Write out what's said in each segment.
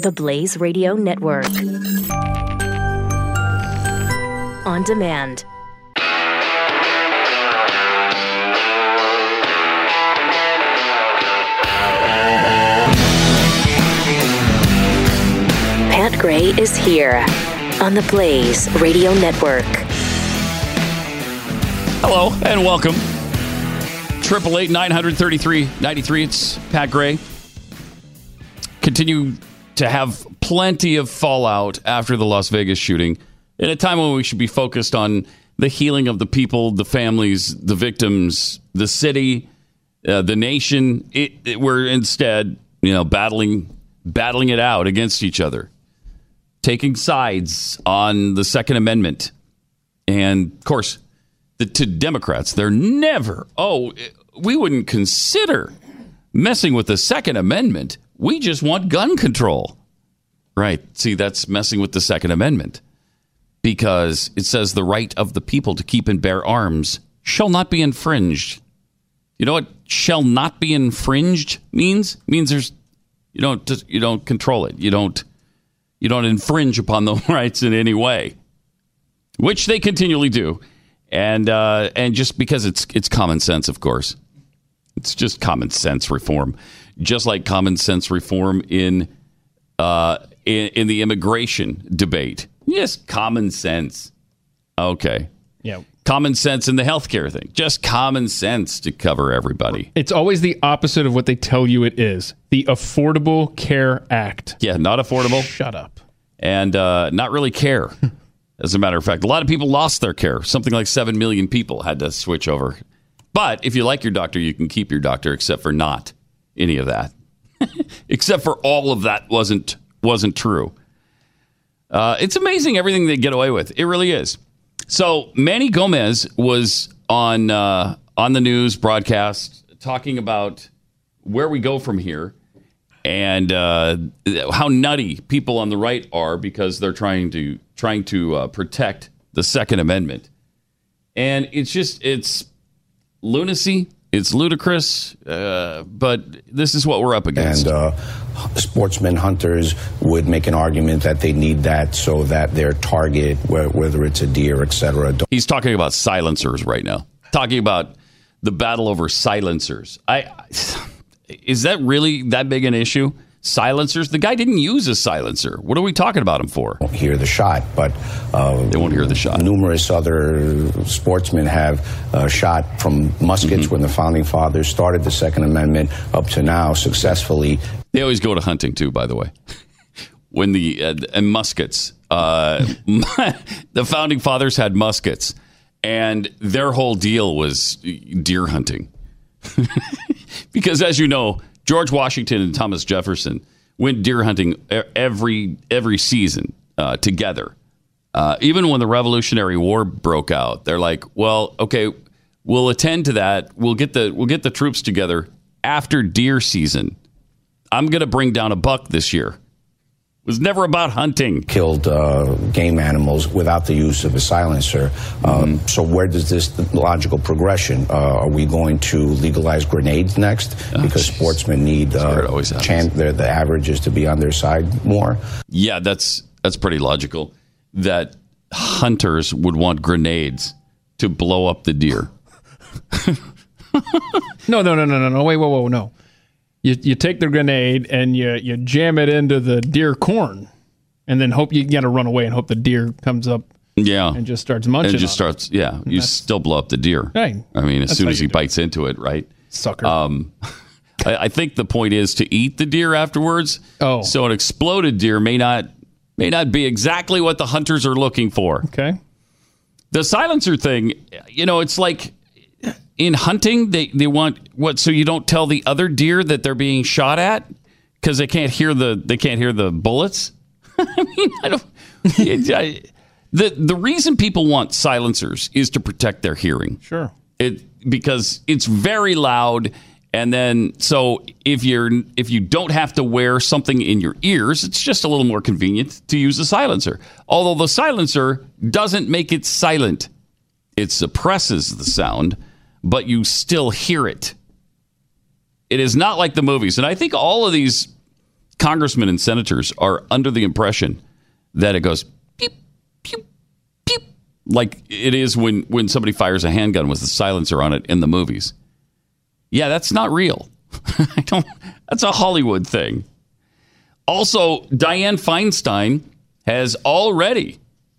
The Blaze Radio Network. On demand. Pat Gray is here on the Blaze Radio Network. Hello and welcome. Triple eight nine hundred thirty three ninety three. It's Pat Gray. Continue to have plenty of fallout after the Las Vegas shooting in a time when we should be focused on the healing of the people, the families, the victims, the city, uh, the nation. It, it, we're instead, you know, battling battling it out against each other, taking sides on the Second Amendment, and of course, the, to Democrats, they're never. Oh, we wouldn't consider messing with the Second Amendment. We just want gun control. Right. See, that's messing with the Second Amendment because it says the right of the people to keep and bear arms shall not be infringed. You know what shall not be infringed means? It means there's you don't you don't control it. You don't you don't infringe upon the rights in any way, which they continually do, and uh, and just because it's it's common sense, of course, it's just common sense reform, just like common sense reform in uh, in, in the immigration debate. Yes, common sense. Okay. Yeah. Common sense in the healthcare thing. Just common sense to cover everybody. It's always the opposite of what they tell you it is. The Affordable Care Act. Yeah, not affordable. Shut up. And uh, not really care. As a matter of fact, a lot of people lost their care. Something like 7 million people had to switch over. But if you like your doctor, you can keep your doctor, except for not any of that. except for all of that wasn't wasn't true. Uh, it's amazing everything they get away with. It really is. So Manny Gomez was on uh, on the news broadcast talking about where we go from here and uh, how nutty people on the right are because they're trying to trying to uh, protect the Second Amendment. And it's just it's lunacy. It's ludicrous, uh, but this is what we're up against. And uh, sportsmen hunters would make an argument that they need that so that their target, wh- whether it's a deer, etc. He's talking about silencers right now. Talking about the battle over silencers. I is that really that big an issue? Silencers. The guy didn't use a silencer. What are we talking about him for? Won't hear the shot, but uh, they won't hear the shot. Numerous other sportsmen have uh, shot from muskets Mm-hmm. when the founding fathers started the Second Amendment up to now successfully. They always go to hunting too, by the way. When the uh, and muskets, uh, the founding fathers had muskets, and their whole deal was deer hunting. because, as you know, George Washington and Thomas Jefferson went deer hunting every every season uh, together. Uh, even when the Revolutionary War broke out, they're like, "Well, okay, we'll attend to that. We'll get the we'll get the troops together after deer season. I'm going to bring down a buck this year." It was never about hunting. Killed uh, game animals without the use of a silencer. Um, so, where does this logical progression? Uh, are we going to legalize grenades next? because sportsmen need uh, chan- the, the averages to be on their side more. Yeah, that's that's pretty logical. That hunters would want grenades to blow up the deer. No, no, no, no, no, no. Wait, whoa, whoa, no. You you take the grenade and you you jam it into the deer corn, and then hope you got to run away and hope the deer comes up Yeah, and just starts munching. and it just on it. starts. Yeah, you still blow up the deer. Right. I mean, as soon as he bites into it, right? Sucker. Um, I, I think the point is to eat the deer afterwards. Oh. so an exploded deer may not may not be exactly what the hunters are looking for. Okay. The silencer thing, you know, it's like in hunting, they, they want what so you don't tell the other deer that they're being shot at because they can't hear the they can't hear the bullets. I mean, I don't. I- the the reason people want silencers is to protect their hearing. Sure. It because it's very loud and then so if you're if you don't have to wear something in your ears, it's just a little more convenient to use a silencer. Although the silencer doesn't make it silent. It suppresses the sound, but you still hear it. It is not like the movies. And I think all of these congressmen and senators are under the impression that it goes beep, beep, beep, like it is when, when somebody fires a handgun with a silencer on it in the movies. Yeah, that's not real. I don't. That's a Hollywood thing. Also, Dianne Feinstein has already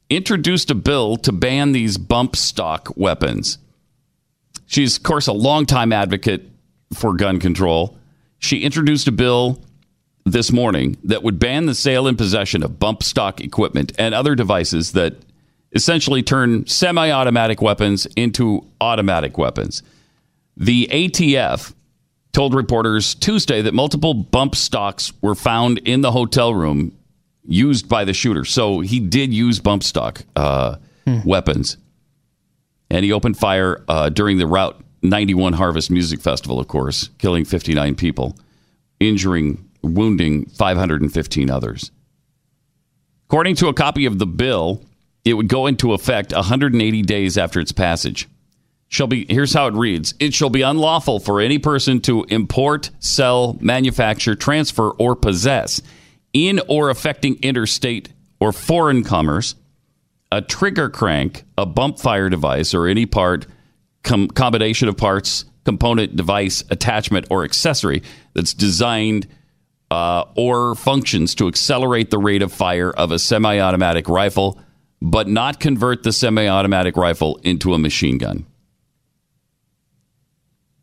introduced a bill to ban these bump stock weapons. She's, of course, a longtime advocate for gun control. She introduced a bill this morning that would ban the sale and possession of bump stock equipment and other devices that essentially turn semi automatic weapons into automatic weapons. The ATF told reporters Tuesday that multiple bump stocks were found in the hotel room used by the shooter. So he did use bump stock uh, hmm. weapons. And he opened fire uh, during the Route 91 Harvest Music Festival, of course, killing 59 people, injuring, wounding 515 others. According to a copy of the bill, it would go into effect 180 days after its passage shall be here's how it reads it shall be unlawful for any person to import sell manufacture transfer or possess in or affecting interstate or foreign commerce a trigger crank a bump fire device or any part com- combination of parts component device attachment or accessory that's designed uh, or functions to accelerate the rate of fire of a semi-automatic rifle but not convert the semi-automatic rifle into a machine gun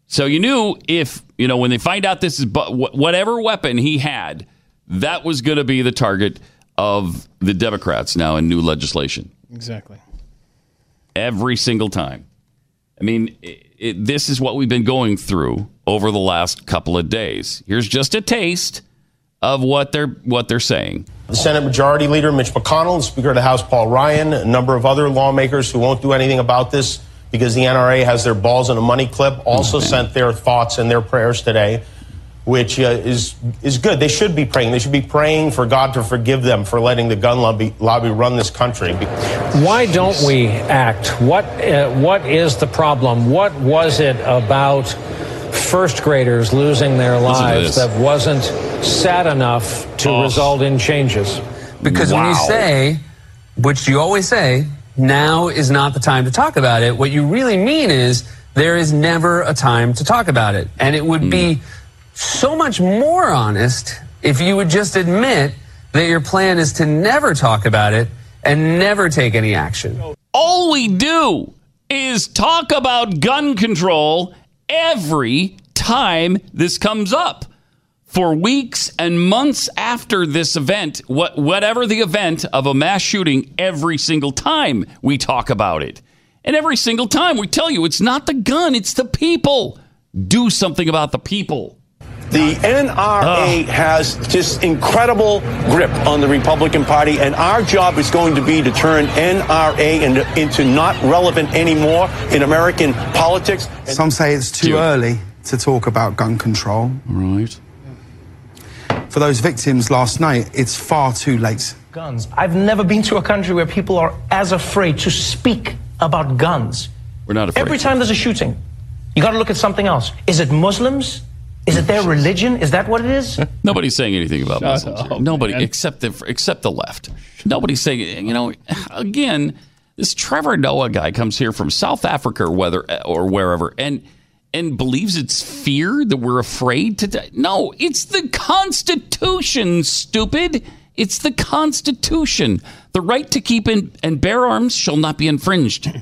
so you knew if, you know, when they find out this is whatever weapon he had, that was going to be the target of the Democrats now in new legislation. Exactly. Every single time. I mean, it, it, this is what we've been going through over the last couple of days. Here's just a taste of what they're what they're saying. The Senate Majority Leader Mitch McConnell, Speaker of the House Paul Ryan, a number of other lawmakers who won't do anything about this because the NRA has their balls in a money clip, also mm-hmm. sent their thoughts and their prayers today, which uh, is is good. They should be praying. They should be praying for God to forgive them for letting the gun lobby, lobby run this country. Why don't we act? What uh, what is the problem? What was it about first graders losing their lives that wasn't sad enough to oh. result in changes? Because wow. when you say, which you always say, now is not the time to talk about it. What you really mean is there is never a time to talk about it. And it would mm. be hmm. So much more honest if you would just admit that your plan is to never talk about it and never take any action. All we do is talk about gun control every time this comes up for weeks and months after this event, what, whatever the event of a mass shooting, every single time we talk about it. And every single time we tell you it's not the gun, it's the people. Do something about the people. The NRA ah. has just incredible grip on the Republican Party, and our job is going to be to turn NRA into, into not relevant anymore in American politics. Some say it's too early to talk about gun control. Right for those victims last night, it's far too late. Guns. I've never been to a country where people are as afraid to speak about guns. We're not afraid. Every time there's a shooting, you got to look at something else. Is it Muslims? Is it their religion? Is that what it is? Nobody's saying anything about Shut Muslims. Up, Nobody man. except the except the left. Nobody's saying. You know, again, this Trevor Noah guy comes here from South Africa or whether or wherever, and and believes it's fear that we're afraid to die. No, it's the Constitution, stupid. It's the Constitution. The right to keep in, and bear arms shall not be infringed.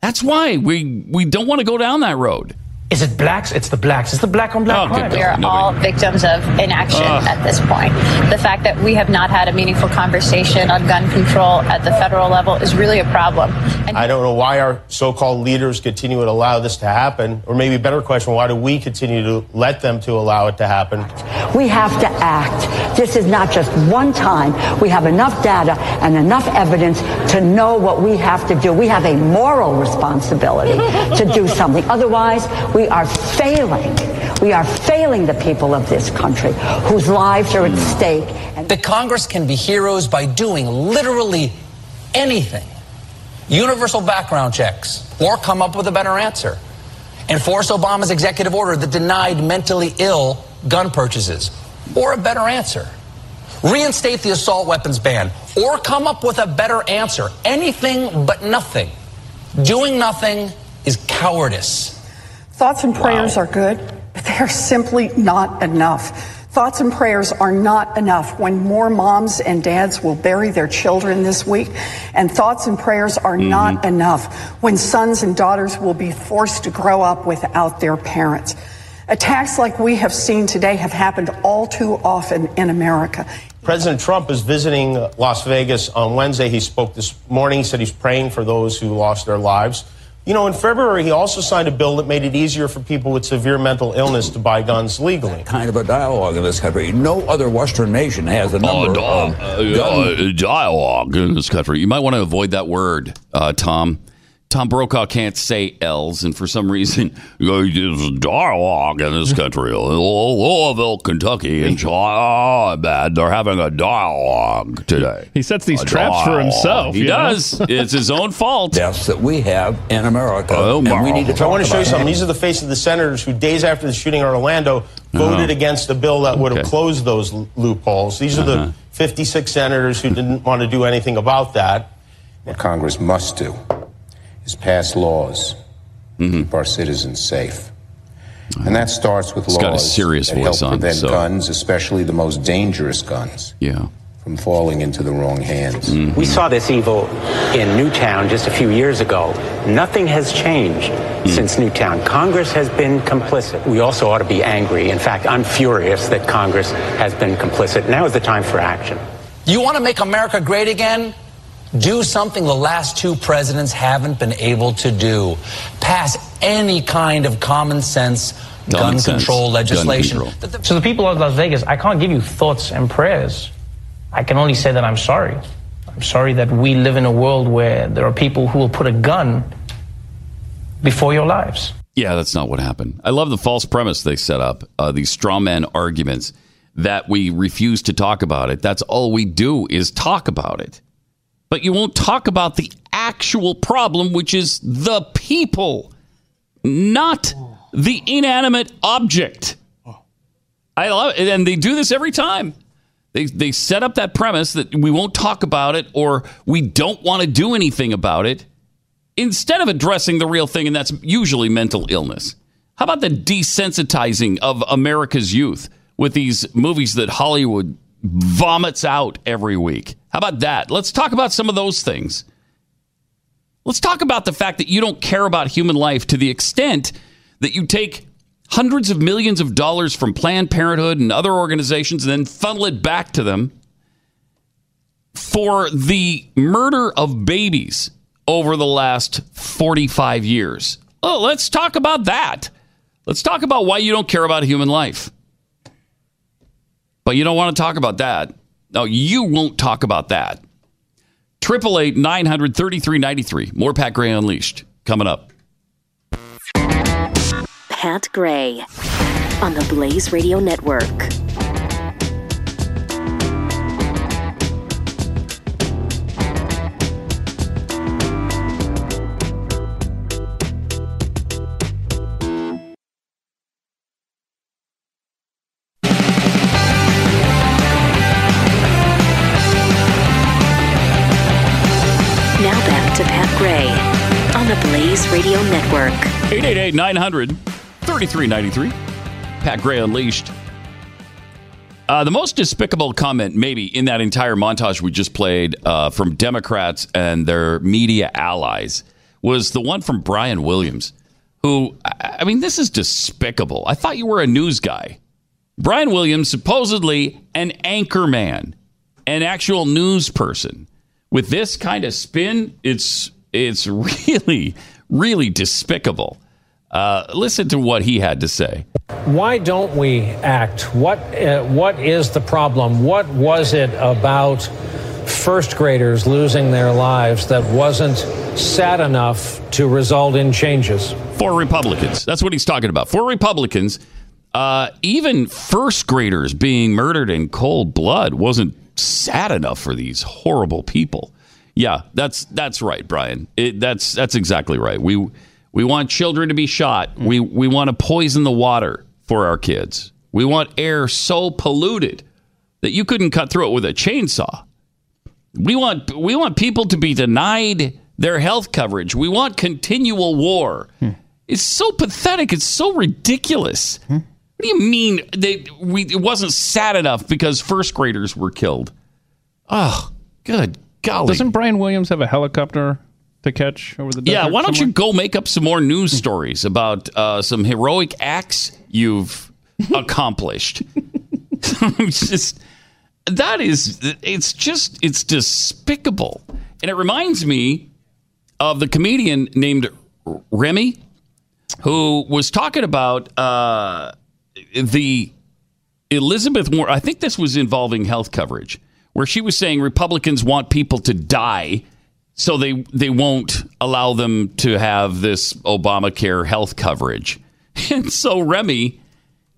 That's why we, we don't want to go down that road. Is it blacks? It's the blacks. It's the black on black oh, crime. We are Nobody. all victims of inaction uh. at this point. The fact that we have not had a meaningful conversation on gun control at the federal level is really a problem. And I don't know why our so-called leaders continue to allow this to happen, or maybe a better question, why do we continue to let them to allow it to happen? We have to act. This is not just one time. We have enough data and enough evidence to know what we have to do. We have a moral responsibility to do something. Otherwise, we are failing. We are failing the people of this country whose lives are at hmm. stake. The Congress can be heroes by doing literally anything. Universal background checks, or come up with a better answer. Enforce Obama's executive order that denied mentally ill gun purchases, or a better answer. reinstate the assault weapons ban, or come up with a better answer. Anything but nothing. Doing nothing is cowardice. Thoughts and prayers are good, but they are simply not enough. Thoughts and prayers are not enough when more moms and dads will bury their children this week. And thoughts and prayers are Mm-hmm. not enough when sons and daughters will be forced to grow up without their parents. Attacks like we have seen today have happened all too often in America. President Trump is visiting Las Vegas on Wednesday. He spoke this morning. He said he's praying for those who lost their lives. You know, in February, he also signed a bill that made it easier for people with severe mental illness to buy guns legally. kind of a dialogue in this country. No other Western nation has a number Uh, of uh, gun uh, dialogue in this country. You might want to avoid that word, uh, Tom. Tom Brokaw can't say L's, and for some reason, there's dialogue in this country. Louisville, Kentucky, and oh, bad. They're having a dialogue today. He sets these A traps for himself. He you know? does. it's his own fault. deaths that we have in America, Oh, and we need to I want to show you something. it. These are the face of the senators who, days after the shooting in Orlando, voted against a bill that would have Uh-huh. Closed those loopholes. These are Uh-huh. the 56 senators who didn't want to do anything about that. What Congress must do is pass laws to keep our citizens safe. And that starts with He's got a laws serious that voice help on, prevent so- guns, especially the most dangerous guns, Yeah. from falling into the wrong hands. We mm-hmm. saw this evil in Newtown just a few years ago. Nothing has changed mm. since Newtown. Congress has been complicit. We also ought to be angry. In fact, I'm furious that Congress has been complicit. Now is the time for action. You want to make America great again? Do something the last two presidents haven't been able to do. Pass any kind of common sense Common gun sense control gun legislation. control. So the people of Las Vegas, I can't give you thoughts and prayers. I can only say that I'm sorry. I'm sorry that we live in a world where there are people who will put a gun before your lives. Yeah, that's not what happened. I love the false premise they set up, uh, these straw man arguments that we refuse to talk about it. That's all we do is talk about it. But you won't talk about the actual problem, which is the people, not the inanimate object. I love it. And they do this every time. They, they set up that premise that we won't talk about it or we don't want to do anything about it instead of addressing the real thing, and that's usually mental illness. How about the desensitizing of America's youth with these movies that Hollywood vomits out every week? How about that? Let's talk about some of those things. Let's talk about the fact that you don't care about human life to the extent that you take hundreds of millions of dollars from Planned Parenthood and other organizations and then funnel it back to them for the murder of babies over the last 45 years. Oh, let's talk about that. Let's talk about why you don't care about human life. But you don't want to talk about that. No, you won't talk about that. 888 933 93. More Pat Gray Unleashed coming up. Pat Gray on the Blaze Radio Network. To Pat Gray on the Blaze Radio Network. 888 900 3393. Pat Gray Unleashed. Uh, the most despicable comment, maybe, in that entire montage we just played uh, from Democrats and their media allies was the one from Brian Williams, who, I I mean, this is despicable. I thought you were a news guy. Brian Williams, supposedly an anchor man, an actual news person. With this kind of spin, it's it's really, really despicable. Uh, listen to what he had to say. Why don't we act? What uh, what is the problem? What was it about first graders losing their lives that wasn't sad enough to result in changes? For Republicans, that's what he's talking about. For Republicans, uh, even first graders being murdered in cold blood wasn't sad enough for these horrible people. Yeah, that's that's right, Brian. It, that's that's exactly right. We we want children to be shot. We we want to poison the water for our kids. We want air so polluted that you couldn't cut through it with a chainsaw. We want we want people to be denied their health coverage. We want continual war. Hmm. It's so pathetic. It's so ridiculous. Hmm. What do you mean they we it wasn't sad enough because first graders were killed? Oh, good golly. Doesn't Brian Williams have a helicopter to catch over the desert? Yeah, why don't somewhere? you go make up some more news stories about uh, some heroic acts you've accomplished? just that is it's just it's despicable, and it reminds me of the comedian named Remy, who was talking about uh, the Elizabeth Warren. I think this was involving health coverage, where she was saying Republicans want people to die so they they won't allow them to have this Obamacare health coverage. And so Remy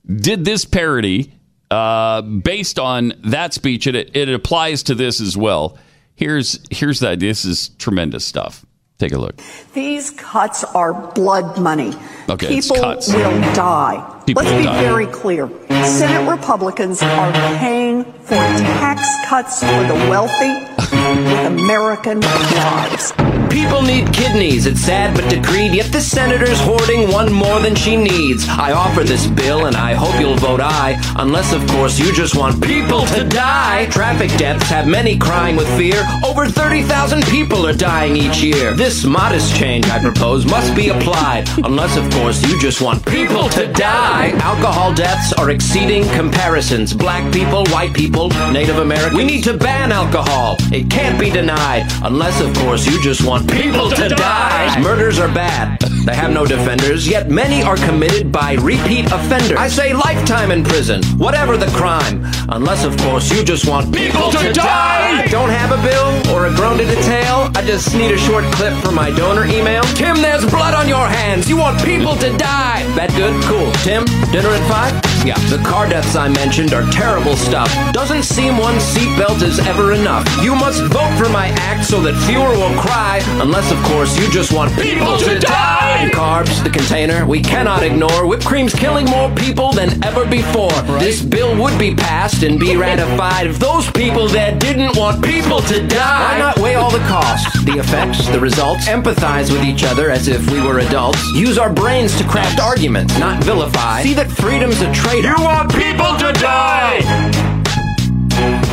did this parody uh, based on that speech, and it, it applies to this as well. Here's here's idea. This is tremendous stuff. Take a look. These cuts are blood money. Okay, People cuts. will die. People Let's will be die. very clear. Senate Republicans are paying for tax cuts for the wealthy with American lives. People need kidneys, it's sad but decreed, yet the senator's hoarding one more than she needs. I offer this bill and I hope you'll vote aye, unless of course you just want people to die. Traffic deaths have many crying with fear. Over 30,000 people are dying each year. This modest change I propose must be applied, unless of course you just want people to die. Alcohol deaths are exceeding comparisons. Black people, white people, Native Americans. We need to ban alcohol. It can't be denied, unless of course you just want people to die. Murders are bad. They have no defenders, yet many are committed by repeat offenders. I say lifetime in prison, whatever the crime, unless of course you just want people to die. Don't have a bill or a groan to detail. I just need a short clip for my donor email. Tim, there's blood on your hands. You want people to die. That good? Cool. Tim, dinner at five? Yeah. The car deaths I mentioned are terrible stuff. Doesn't seem one seatbelt is ever enough. You must vote for my act so that fewer will cry, unless of course you just want people to die. Carbs, the container, we cannot ignore. Whipped cream's killing more people than ever before. This bill would be passed and be ratified if those people that didn't want people to die. Why not weigh all the costs, the effects, the results, empathize with each other as if we were adults, use our brains to craft arguments, not vilify. See that freedom's a trade. You want people to die!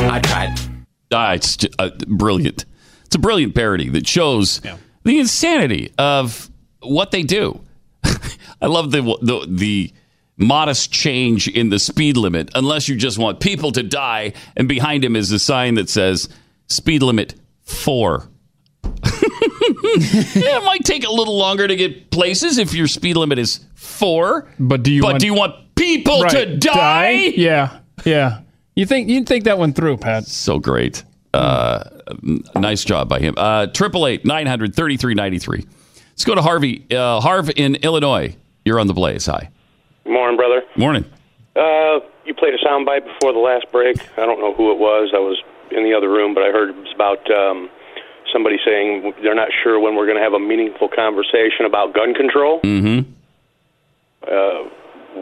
I tried. Ah, it's uh, brilliant. It's a brilliant parody that shows the insanity of what they do. I love the, the the modest change in the speed limit, unless you just want people to die, and behind him is a sign that says speed limit four. yeah, it might take a little longer to get places if your speed limit is four. But do you But want, do you want people to Right, die? Yeah, yeah. You think you think that one through, Pat? So great. Uh, nice job by him. Uh, Triple eight nine hundred thirty three ninety three. Let's go to Harvey. Uh, Harv in Illinois. You're on the Blaze. Hi. Morning, brother. Morning. Uh, you played a soundbite before the last break. I don't know who it was. I was in the other room, but I heard it was about um, somebody saying they're not sure when we're going to have a meaningful conversation about gun control. Mm-hmm. Uh,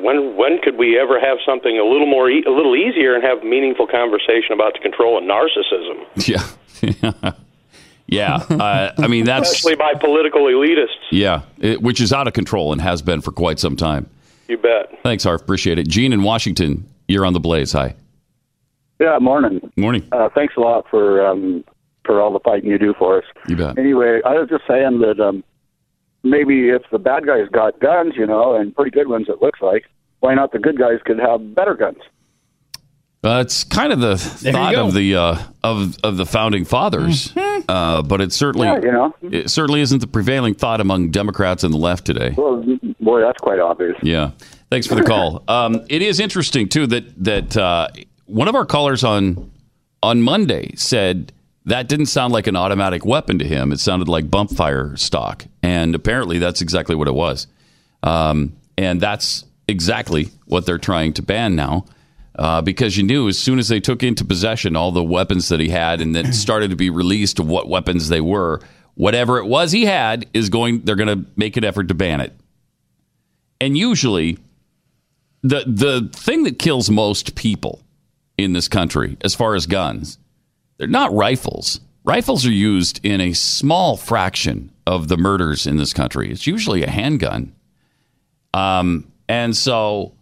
when when could we ever have something a little more e- a little easier and have meaningful conversation about the control of narcissism, Yeah. yeah. Uh, I mean, that's especially by political elitists? yeah, it, which is out of control and has been for quite some time. You bet. Thanks, Harv. Appreciate it. Gene in Washington. You're on the Blaze. Hi. Yeah, morning. Morning. Uh, thanks a lot for um, for all the fighting you do for us. You bet. Anyway, I was just saying that um, maybe if the bad guys got guns, you know, and pretty good ones, it looks like, why not the good guys could have better guns? Uh, it's kind of the you thought of the uh, of of the founding fathers, uh, but it certainly Yeah, you know. it certainly isn't the prevailing thought among Democrats and the left today. Well, boy, that's quite obvious. Yeah. Thanks for the call. Um, it is interesting too that that uh, one of our callers on on Monday said that didn't sound like an automatic weapon to him. It sounded like bump fire stock, and apparently that's exactly what it was. Um, and that's exactly what they're trying to ban now. Uh, because you knew as soon as they took into possession all the weapons that he had, and then started to be released of what weapons they were, whatever it was he had is going. They're going to make an effort to ban it. And usually, the the thing that kills most people in this country as far as guns. They're not rifles. Rifles are used in a small fraction of the murders in this country. It's usually a handgun. Um, and so,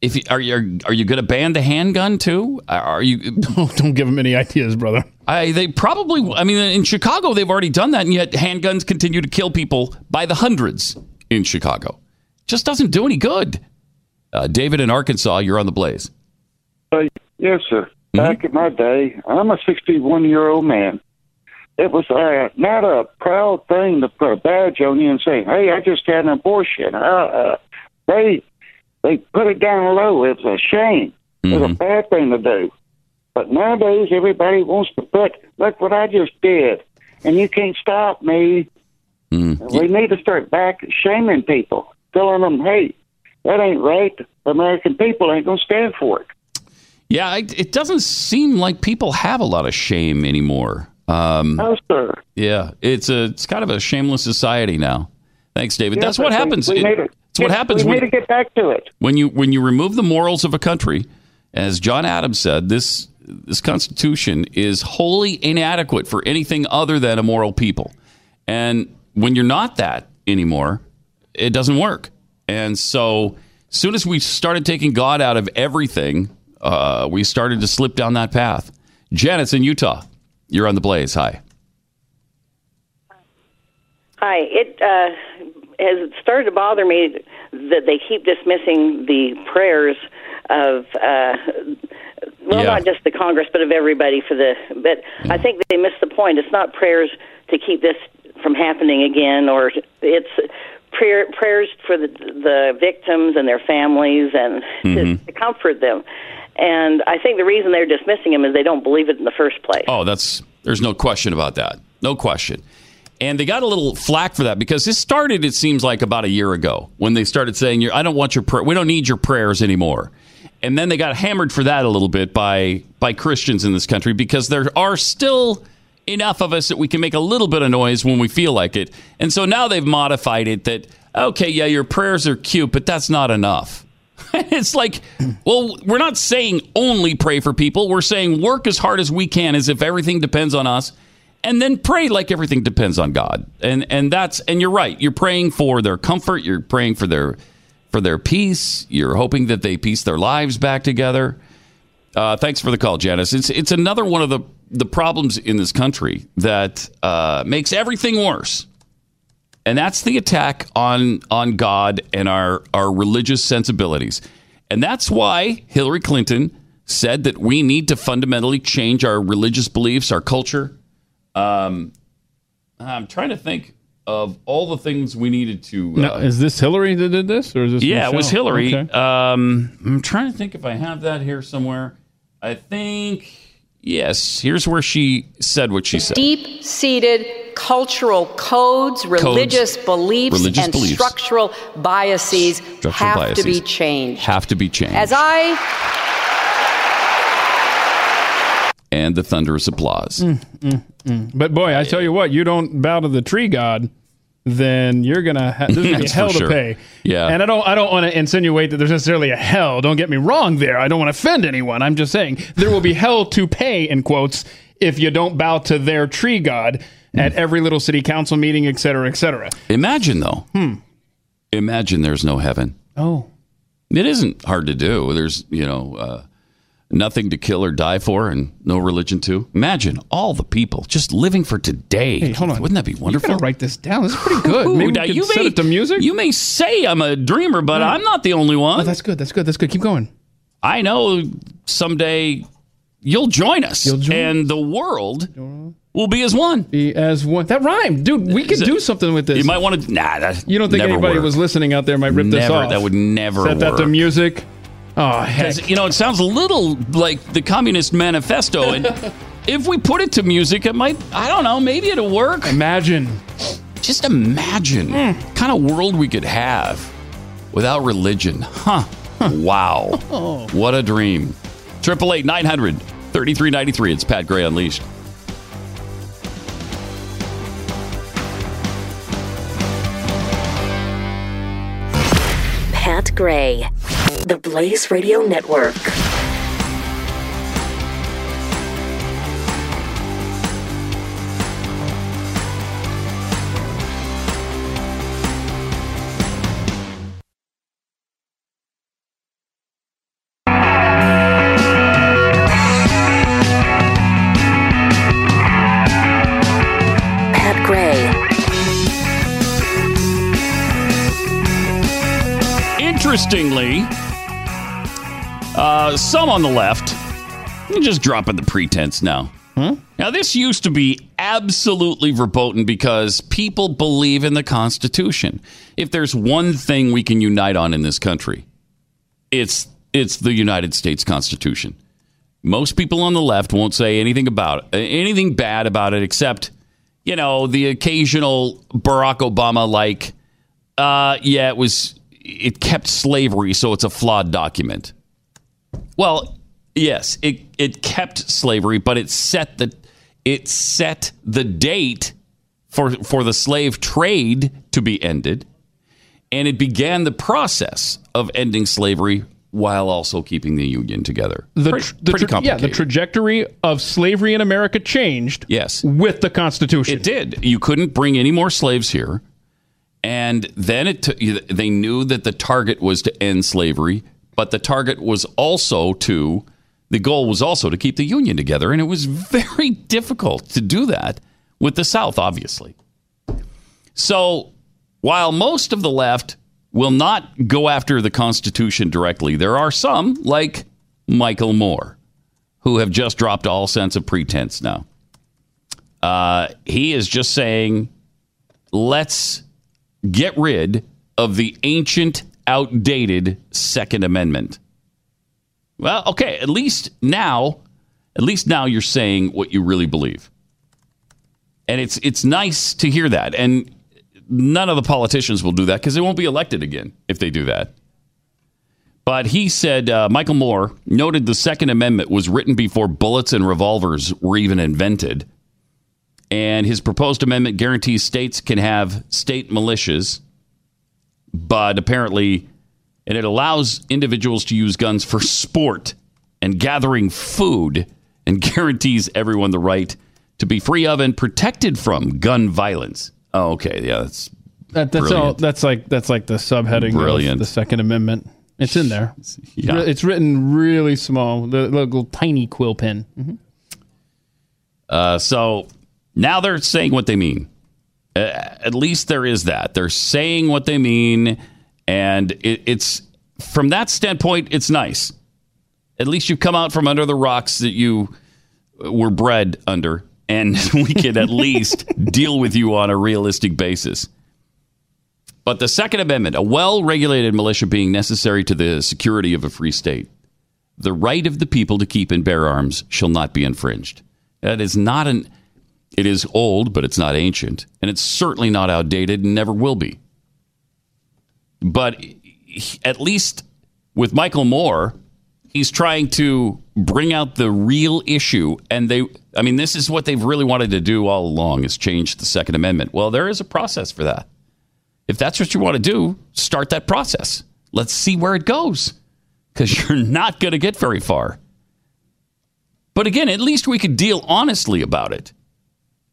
if you, are you are you going to ban the handgun too? Are you? Don't, don't give them any ideas, brother. I, they probably. I mean, in Chicago, they've already done that, and yet handguns continue to kill people by the hundreds in Chicago. Just doesn't do any good. Uh, David in Arkansas, you're on the blaze. Uh, yes, sir. Back in my day, I'm a 61 year old man. It was uh, not a proud thing to put a badge on you and say, "Hey, I just had an abortion." Uh, uh, they they put it down low. It was a shame. It was a bad thing to do. But nowadays, everybody wants to put, "Look what I just did," and you can't stop me. We need to start back shaming people, telling them, "Hey, that ain't right. The American people ain't gonna stand for it." Yeah, I, it doesn't seem like people have a lot of shame anymore. Um, no, sir. Yeah, it's a it's kind of a shameless society now. Thanks, David. Yes, That's what happens. we It- need to- it's what happens We when, need to get back to it. when you when you remove the morals of a country. As John Adams said, this this Constitution is wholly inadequate for anything other than a moral people. And when you're not that anymore, it doesn't work. And so, as soon as we started taking God out of everything, uh, we started to slip down that path. Janet's in Utah. You're on the blaze. Hi. Hi. It uh, has started to bother me that they keep dismissing the prayers of, uh, well, Yeah. not just the Congress, but of everybody for the. But I think they miss the point. It's not prayers to keep this from happening again, or it's prayer, prayers for the, the victims and their families and to, to comfort them. And I think the reason they're dismissing him is they don't believe it in the first place. Oh, that's there's no question about that. No question. And they got a little flack for that because this started, it seems like, about a year ago when they started saying, "I don't want your prayer. We don't need your prayers anymore." And then they got hammered for that a little bit by by Christians in this country because there are still enough of us that we can make a little bit of noise when we feel like it. And so now they've modified it that okay, yeah, your prayers are cute, but that's not enough. it's like, well, we're not saying only pray for people. We're saying work as hard as we can as if everything depends on us. And then pray like everything depends on God. And and that's and you're right. You're praying for their comfort, you're praying for their for their peace, you're hoping that they piece their lives back together. Uh, thanks for the call, Janice. It's it's another one of the the problems in this country that uh, makes everything worse and that's the attack on on God and our our religious sensibilities. And that's why Hillary Clinton said that we need to fundamentally change our religious beliefs, our culture. Um, I'm trying to think of all the things we needed to. Uh, Now, is this Hillary that did this, or is this? yeah, it was Hillary. Okay. Um, I'm trying to think if I have that here somewhere. I think yes. Here's where she said what she said. Deep seated cultural codes, religious beliefs, religious and beliefs. structural biases Structural have to be changed. Have to be changed. As I and the thunderous applause. Mm, mm. But boy, I tell you what, you don't bow to the tree god, then you're gonna ha- there's gonna be hell sure. to pay. Yeah. and I don't I don't want to insinuate that there's necessarily a hell. Don't get me wrong there. I don't want to offend anyone. I'm just saying there will be hell to pay in quotes if you don't bow to their tree god at every little city council meeting, et cetera, et cetera. Imagine though. Hmm. Imagine there's no heaven. Oh, It isn't hard to do. There's, you know, uh, nothing to kill or die for and no religion too. Imagine all the people just living for today. Hey, hold on. Wouldn't that be wonderful? You write this down. This is pretty good. Maybe now you set may- it to music. You may say I'm a dreamer, but. I'm not the only one. Oh, that's good. That's good. That's good. Keep going. I know someday you'll join us and the world will be as one. Be as one. That rhymed. Dude, we could do something with this. You might want to. Nah, that You don't think anybody work. was listening out there might rip this Never. off? That would never Set that to music. Oh heck! 'Cause, you know, it sounds a little like the Communist Manifesto, and if we put it to music, it might. I don't know. Maybe it'll work. Imagine. Just imagine hmm. kind of world we could have without religion. Huh. Wow. Oh. What a dream. Triple eight nine hundred thirty three ninety three. It's Pat Gray Unleashed. Pat Gray, the Blaze Radio Network. Interestingly, uh, some on the left just dropping the pretense now. Now, this used to be absolutely verboten because people believe in the Constitution. If there's one thing we can unite on in this country, it's it's the United States Constitution. Most people on the left won't say anything about it, anything bad about it, except you know the occasional Barack Obama like, uh, yeah, it was it kept slavery, so it's a flawed document. Well, yes, it it kept slavery, but it set the it set the date for for the slave trade to be ended, and it began the process of ending slavery while also keeping the union together. The, pretty, the pretty tra- yeah, the trajectory of slavery in America changed. Yes, with the Constitution. It did. You couldn't bring any more slaves here, and then it t- they knew that the target was to end slavery, but the target was also to the goal was also to keep the union together, and it was very difficult to do that with the South, obviously. So while most of the left will not go after the Constitution directly, there are some, like Michael Moore, who have just dropped all sense of pretense now. Uh, he is just saying, let's get rid of the ancient, outdated Second Amendment. Well, okay, at least now, at least now you're saying what you really believe. And it's it's nice to hear that. And none of the politicians will do that because they won't be elected again if they do that. But he said uh, Michael Moore noted the Second Amendment was written before bullets and revolvers were even invented. And his proposed amendment guarantees states can have state militias, but apparently, and it allows individuals to use guns for sport and gathering food and guarantees everyone the right to be free of and protected from gun violence. Oh, okay. Yeah, that's That, that's all. That's like that's like the subheading Brilliant. of the Second Amendment. It's in there. Yeah. It's written really small, the little tiny quill pen. Mhm. Uh, so now they're saying what they mean. Uh, at least there is that. They're saying what they mean. And it, it's from that standpoint, it's nice. At least you've come out from under the rocks that you were bred under. And we can at least deal with you on a realistic basis. But the Second Amendment, a well regulated militia being necessary to the security of a free state, the right of the people to keep and bear arms shall not be infringed. That is not an. It is old, but it's not ancient, and it's certainly not outdated, and never will be. But at least with Michael Moore, he's trying to bring out the real issue, and they. I mean, this is what they've really wanted to do all along: is change the Second Amendment. Well, there is a process for that. If that's what you want to do, start that process. Let's see where it goes, because you're not going to get very far. But again, at least we could deal honestly about it.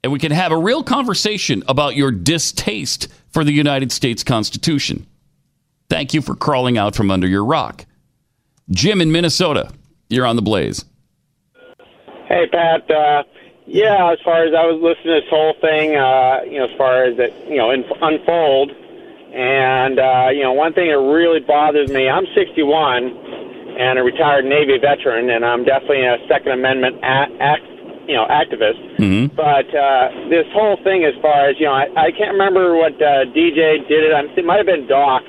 And we can have a real conversation about your distaste for the United States Constitution. Thank you for crawling out from under your rock. Jim in Minnesota, you're on the blaze. Hey, Pat. Uh, yeah, as far as I was listening to this whole thing, uh, you know, as far as it, you know, in, unfold, and uh, you know, one thing that really bothers me. I'm 61 and a retired Navy veteran, and I'm definitely a Second Amendment act you know, activist. Mm-hmm. But uh, this whole thing, as far as you know, I, I can't remember what uh, DJ did it. I'm, it might have been Doc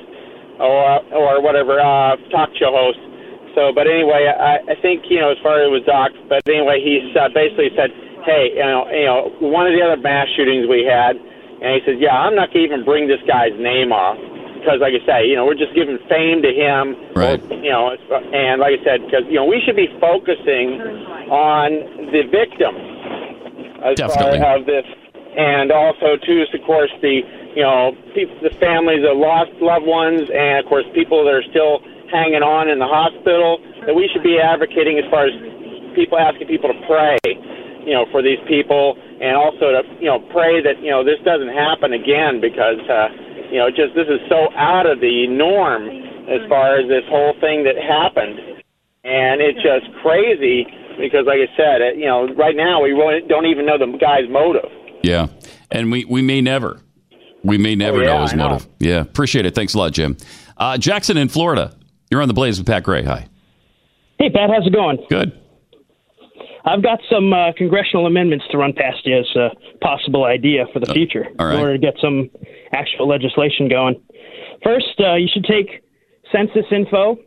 or or whatever uh, talk show host. So, but anyway, I, I think you know as far as it was Doc. But anyway, he uh, basically said, "Hey, you know, you know, one of the other mass shootings we had," and he says, "Yeah, I'm not going to even bring this guy's name off." Because, like I say, you know, we're just giving fame to him, right? You know, and like I said, because you know, we should be focusing on the victim as Definitely. far as this, and also too, is of course the you know people, the families of lost loved ones, and of course people that are still hanging on in the hospital. That we should be advocating as far as people asking people to pray, you know, for these people, and also to you know pray that you know this doesn't happen again because uh, you know just this is so out of the norm as far as this whole thing that happened, and it's just crazy because, like I said, it, you know, right now we really don't even know the guy's motive. Yeah. And we, we may never. We may never Oh, yeah, know his I know. motive. Yeah. Appreciate it. Thanks a lot, Jim. Uh, Jackson in Florida, you're on the Blaze with Pat Gray. Hi. Hey, Pat, how's it going? Good. I've got some uh, congressional amendments to run past you as a possible idea for the future all right. in order to get some actual legislation going. First, uh, you should take census info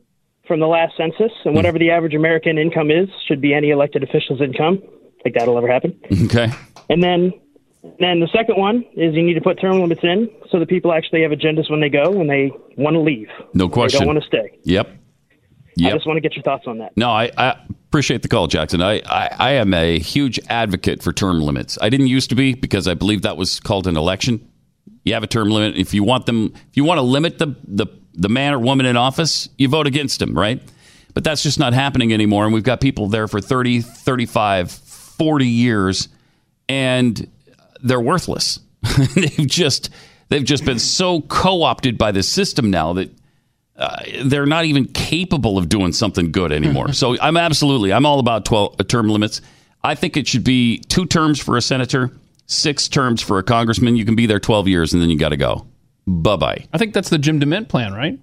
from the last census, and whatever the average American income is should be any elected official's income. Think that'll ever happen. Okay. And then, then the second one is you need to put term limits in so that people actually have agendas when they go when they want to leave. No They question. don't want to stay. Yep. I just want to get your thoughts on that. No, I, I appreciate the call, Jackson. I, I, I am a huge advocate for term limits. I didn't used to be because I believe that was called an election. You have a term limit. If you want them, if you want to limit the, the, the man or woman in office, you vote against them, right? But that's just not happening anymore. And we've got people there for 30, 35, 40 years, and they're worthless. they've just they've just been so co-opted by the system now that uh, they're not even capable of doing something good anymore. so I'm absolutely I'm all about 12 uh, term limits. I think it should be two terms for a senator, six terms for a congressman. You can be there 12 years and then you got to go. Bye bye. I think that's the Jim DeMint plan, right?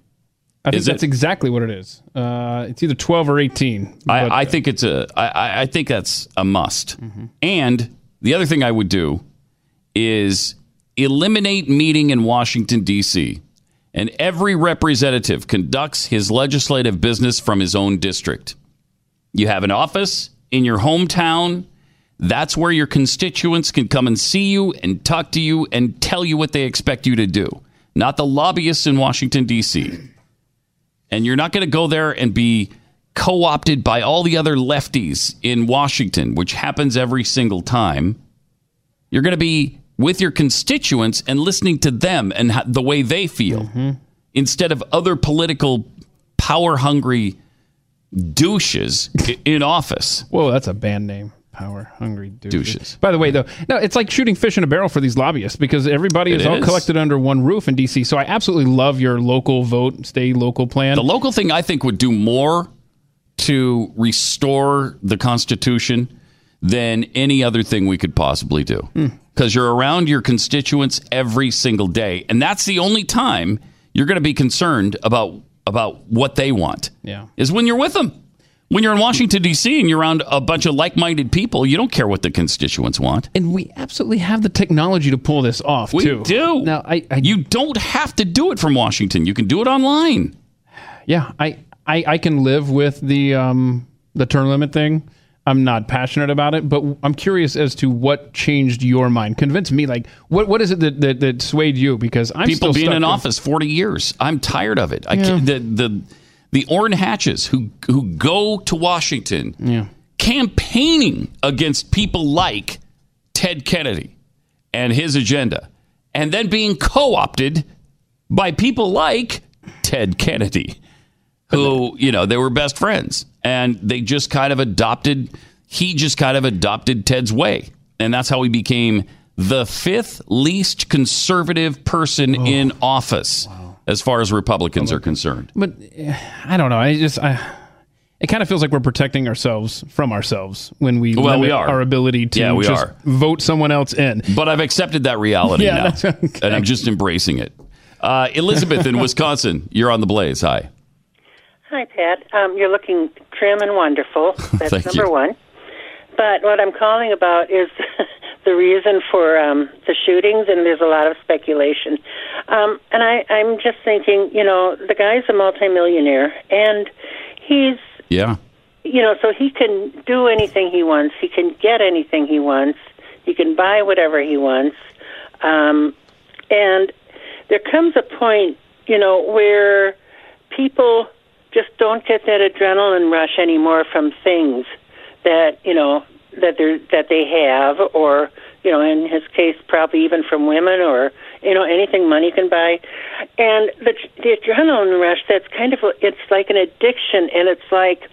I think Is it? that's exactly what it is. Uh, it's either 12 or 18. but, I, I think it's a. I- I, I think that's a must. And the other thing I would do is eliminate meeting in Washington D.C. and every representative conducts his legislative business from his own district. You have an office in your hometown. That's where your constituents can come and see you and talk to you and tell you what they expect you to do. Not the lobbyists in Washington D.C and you're not going to go there and be co-opted by all the other lefties in Washington, which happens every single time. You're going to be with your constituents and listening to them and the way they feel instead of other political power-hungry douches in office. Whoa, that's a band name. Power hungry douches. Douches. By the way, though, no, it's like shooting fish in a barrel for these lobbyists because everybody It is all is. collected under one roof in D.C. So I absolutely love your local vote, stay local plan. The local thing I think would do more to restore the Constitution than any other thing we could possibly do. Hmm. Because you're around your constituents every single day, and that's the only time you're going to be concerned about about what they want. Yeah. Is when you're with them. When you're in Washington D.C. and you're around a bunch of like-minded people, you don't care what the constituents want. And we absolutely have the technology to pull this off. We too. do. Now, I, I you don't have to do it from Washington. You can do it online. yeah, I, I, I can live with the um, the term limit thing. I'm not passionate about it, but I'm curious as to what changed your mind. Convince me, like, what what is it that, that, that swayed you? Because I'm people still being in in- office 40 years. I'm tired of it. I Yeah. can't, the the the Orrin Hatches who who go to Washington Yeah. campaigning against people like Ted Kennedy and his agenda, and then being co-opted by people like Ted Kennedy, who you know they were best friends, and they just kind of adopted. He just kind of adopted Ted's way, and that's how he became the fifth least conservative person in office, as far as Republicans are concerned. But I don't know. I just I. It kind of feels like we're protecting ourselves from ourselves when we Well, we are. our ability to Yeah, we just are. vote someone else in. But I've accepted that reality Yeah, now, okay. and I'm just embracing it. Uh, Elizabeth in Wisconsin, you're on the blaze. Hi. Hi, Pat. Um, you're looking trim and wonderful. That's number you. one. But what I'm calling about is the reason for um, the shootings, and there's a lot of speculation. Um, and I, I'm just thinking, you know, the guy's a multimillionaire, and he's, Yeah. you know, so he can do anything he wants. He can get anything he wants. He can buy whatever he wants. Um, and there comes a point, you know, where people just don't get that adrenaline rush anymore from things that you know that they that they have, or you know, in his case, probably even from women, or you know, anything money can buy. And the the adrenaline rush that's kind of it's like an addiction, and it's like,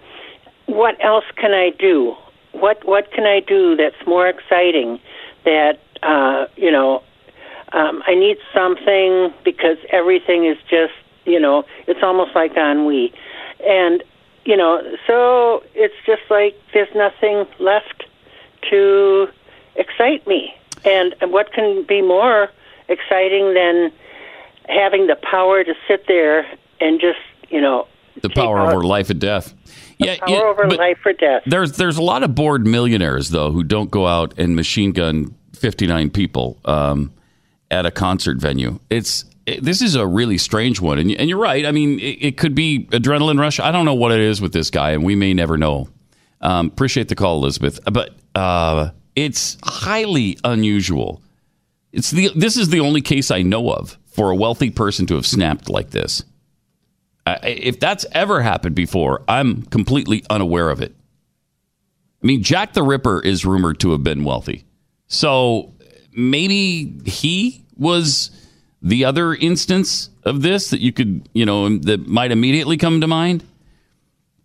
what else can I do? What what can I do that's more exciting? That uh, you know, um, I need something because everything is just, you know, it's almost like ennui. And, you know, so it's just like there's nothing left to excite me. And what can be more exciting than having the power to sit there and just you know The power over life and death. Yeah, power over life or death. There's there's a lot of bored millionaires though who don't go out and machine gun 59 people um, at a concert venue. It's it, this is a really strange one, and, and you're right. I mean, it, it could be adrenaline rush. I don't know what it is with this guy, and we may never know. Um, appreciate the call, Elizabeth, but uh, it's highly unusual. It's the this is the only case I know of for a wealthy person to have snapped like this. I- if that's ever happened before, I'm completely unaware of it. I mean, Jack the Ripper is rumored to have been wealthy. So maybe he was the other instance of this that you could, you know, that might immediately come to mind.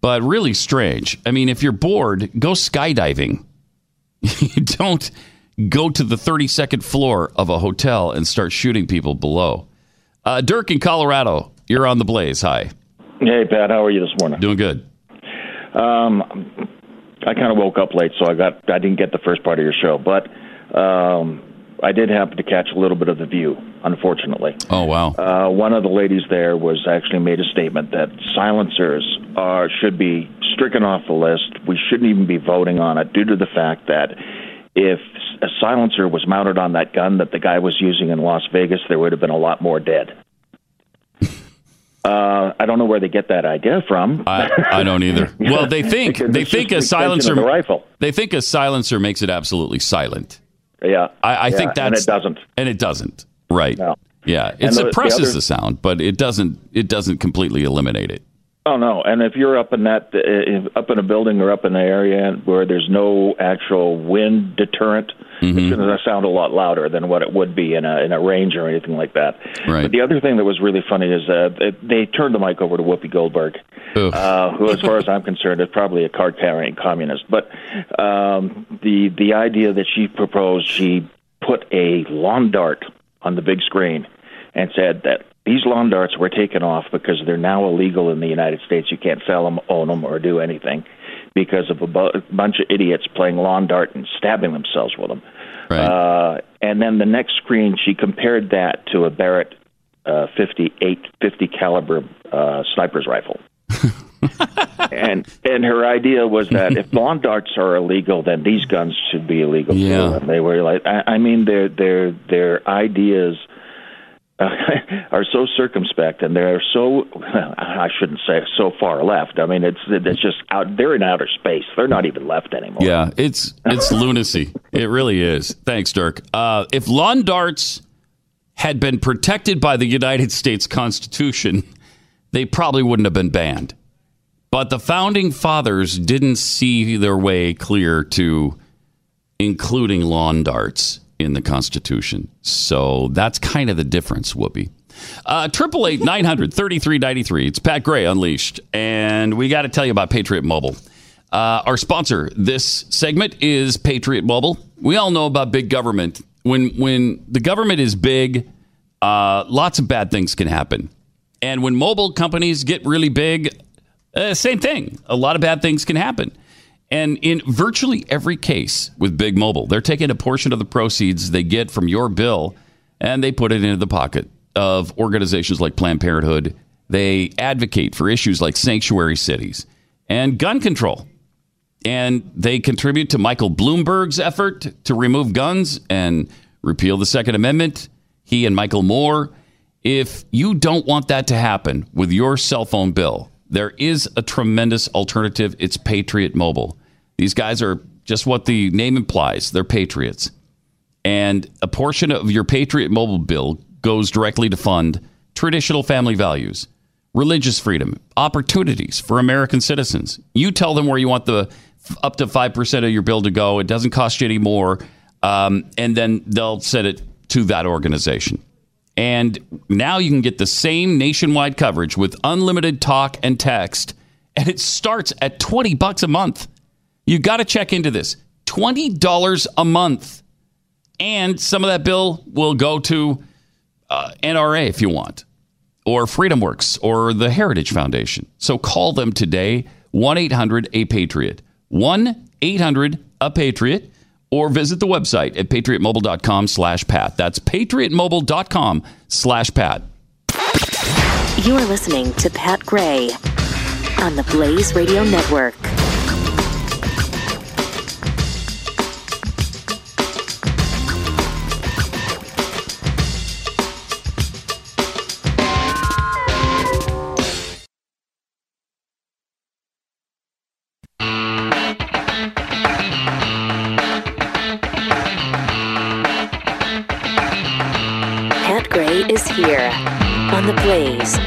But really strange. I mean, if you're bored, go skydiving. you don't go to the 32nd floor of a hotel and start shooting people below. Uh, Dirk in Colorado, you're on the blaze. Hi. Hey, Pat, how are you this morning? Doing good. Um, I kind of woke up late, so I got I didn't get the first part of your show, but um, I did happen to catch a little bit of the view. Unfortunately, Oh, wow. uh, one of the ladies there was actually made a statement that silencers are should be stricken off the list. We shouldn't even be voting on it due to the fact that if a silencer was mounted on that gun that the guy was using in Las Vegas, there would have been a lot more dead. Uh, I don't know where they get that idea from. I, I don't either. Well, they think they think a silencer the rifle. They think a silencer makes it absolutely silent. Yeah, I, I Yeah, think and it doesn't. and it doesn't. Right? Yeah, it And the- the suppresses other- the sound, but it doesn't. It doesn't completely eliminate it. Oh no! And if you're up in that, up in a building or up in an area where there's no actual wind deterrent, Mm-hmm. it's going to sound a lot louder than what it would be in a in a range or anything like that. Right. But the other thing that was really funny is uh, they- they turned the mic over to Whoopi Goldberg, uh, who, as far as I'm concerned, is probably a card carrying communist. But um, the the idea that she proposed, she put a lawn dart on the big screen and said that these lawn darts were taken off because they're now illegal in the United States. You can't sell them, own them, or do anything because of a bu- bunch of idiots playing lawn dart and stabbing themselves with them. Uh, and then the next screen, she compared that to a Barrett uh, 58 50 caliber uh, sniper's rifle. and and her idea was that if lawn darts are illegal, then these guns should be illegal Yeah. too. And they were like, I, I mean, their their their ideas uh, are so circumspect, and they're so I shouldn't say so far left. I mean, it's it's just out. They're in outer space. They're not even left anymore. Yeah, it's it's lunacy. It really is. Thanks, Dirk. Uh, if lawn darts had been protected by the United States Constitution, they probably wouldn't have been banned. But the founding fathers didn't see their way clear to including lawn darts in the Constitution. So that's kind of the difference, Whoopi. Uh, Triple eight nine hundred thirty three ninety three. It's Pat Gray Unleashed, and we got to tell you about Patriot Mobile. Uh, our sponsor this segment is Patriot Mobile. We all know about big government. When when the government is big, uh, lots of bad things can happen. And when mobile companies get really big, uh, same thing. A lot of bad things can happen. And in virtually every case with Big Mobile, they're taking a portion of the proceeds they get from your bill and they put it into the pocket of organizations like Planned Parenthood. They advocate for issues like sanctuary cities and gun control. And they contribute to Michael Bloomberg's effort to remove guns and repeal the Second Amendment. He and Michael Moore. If you don't want that to happen with your cell phone bill, there is a tremendous alternative. It's Patriot Mobile. These guys are just what the name implies they're patriots. And a portion of your Patriot Mobile bill goes directly to fund traditional family values, religious freedom, opportunities for American citizens. You tell them where you want the up to 5% of your bill to go. It doesn't cost you any more. Um, and then they'll send it to that organization. And now you can get the same nationwide coverage with unlimited talk and text. And it starts at 20 bucks a month. You got to check into this. $20 a month. And some of that bill will go to uh, NRA if you want, or Freedom Works, or the Heritage Foundation. So call them today, 1 800 A Patriot. 1 800 A Patriot, or visit the website at patriotmobile.com slash Pat. That's patriotmobile.com slash Pat. You're listening to Pat Gray on the Blaze Radio Network.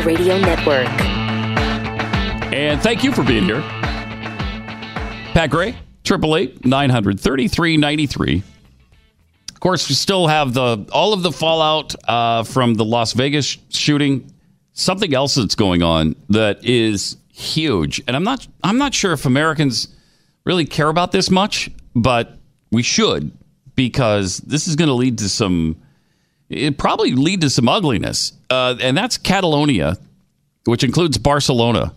Radio Network. And thank you for being here. Pat Gray, 888 933 Of course, we still have the all of the fallout uh, from the Las Vegas shooting. Something else that's going on that is huge, and I'm not I'm not sure if Americans really care about this much, but we should because this is going to lead to some. It probably lead to some ugliness, uh, and that's Catalonia, which includes Barcelona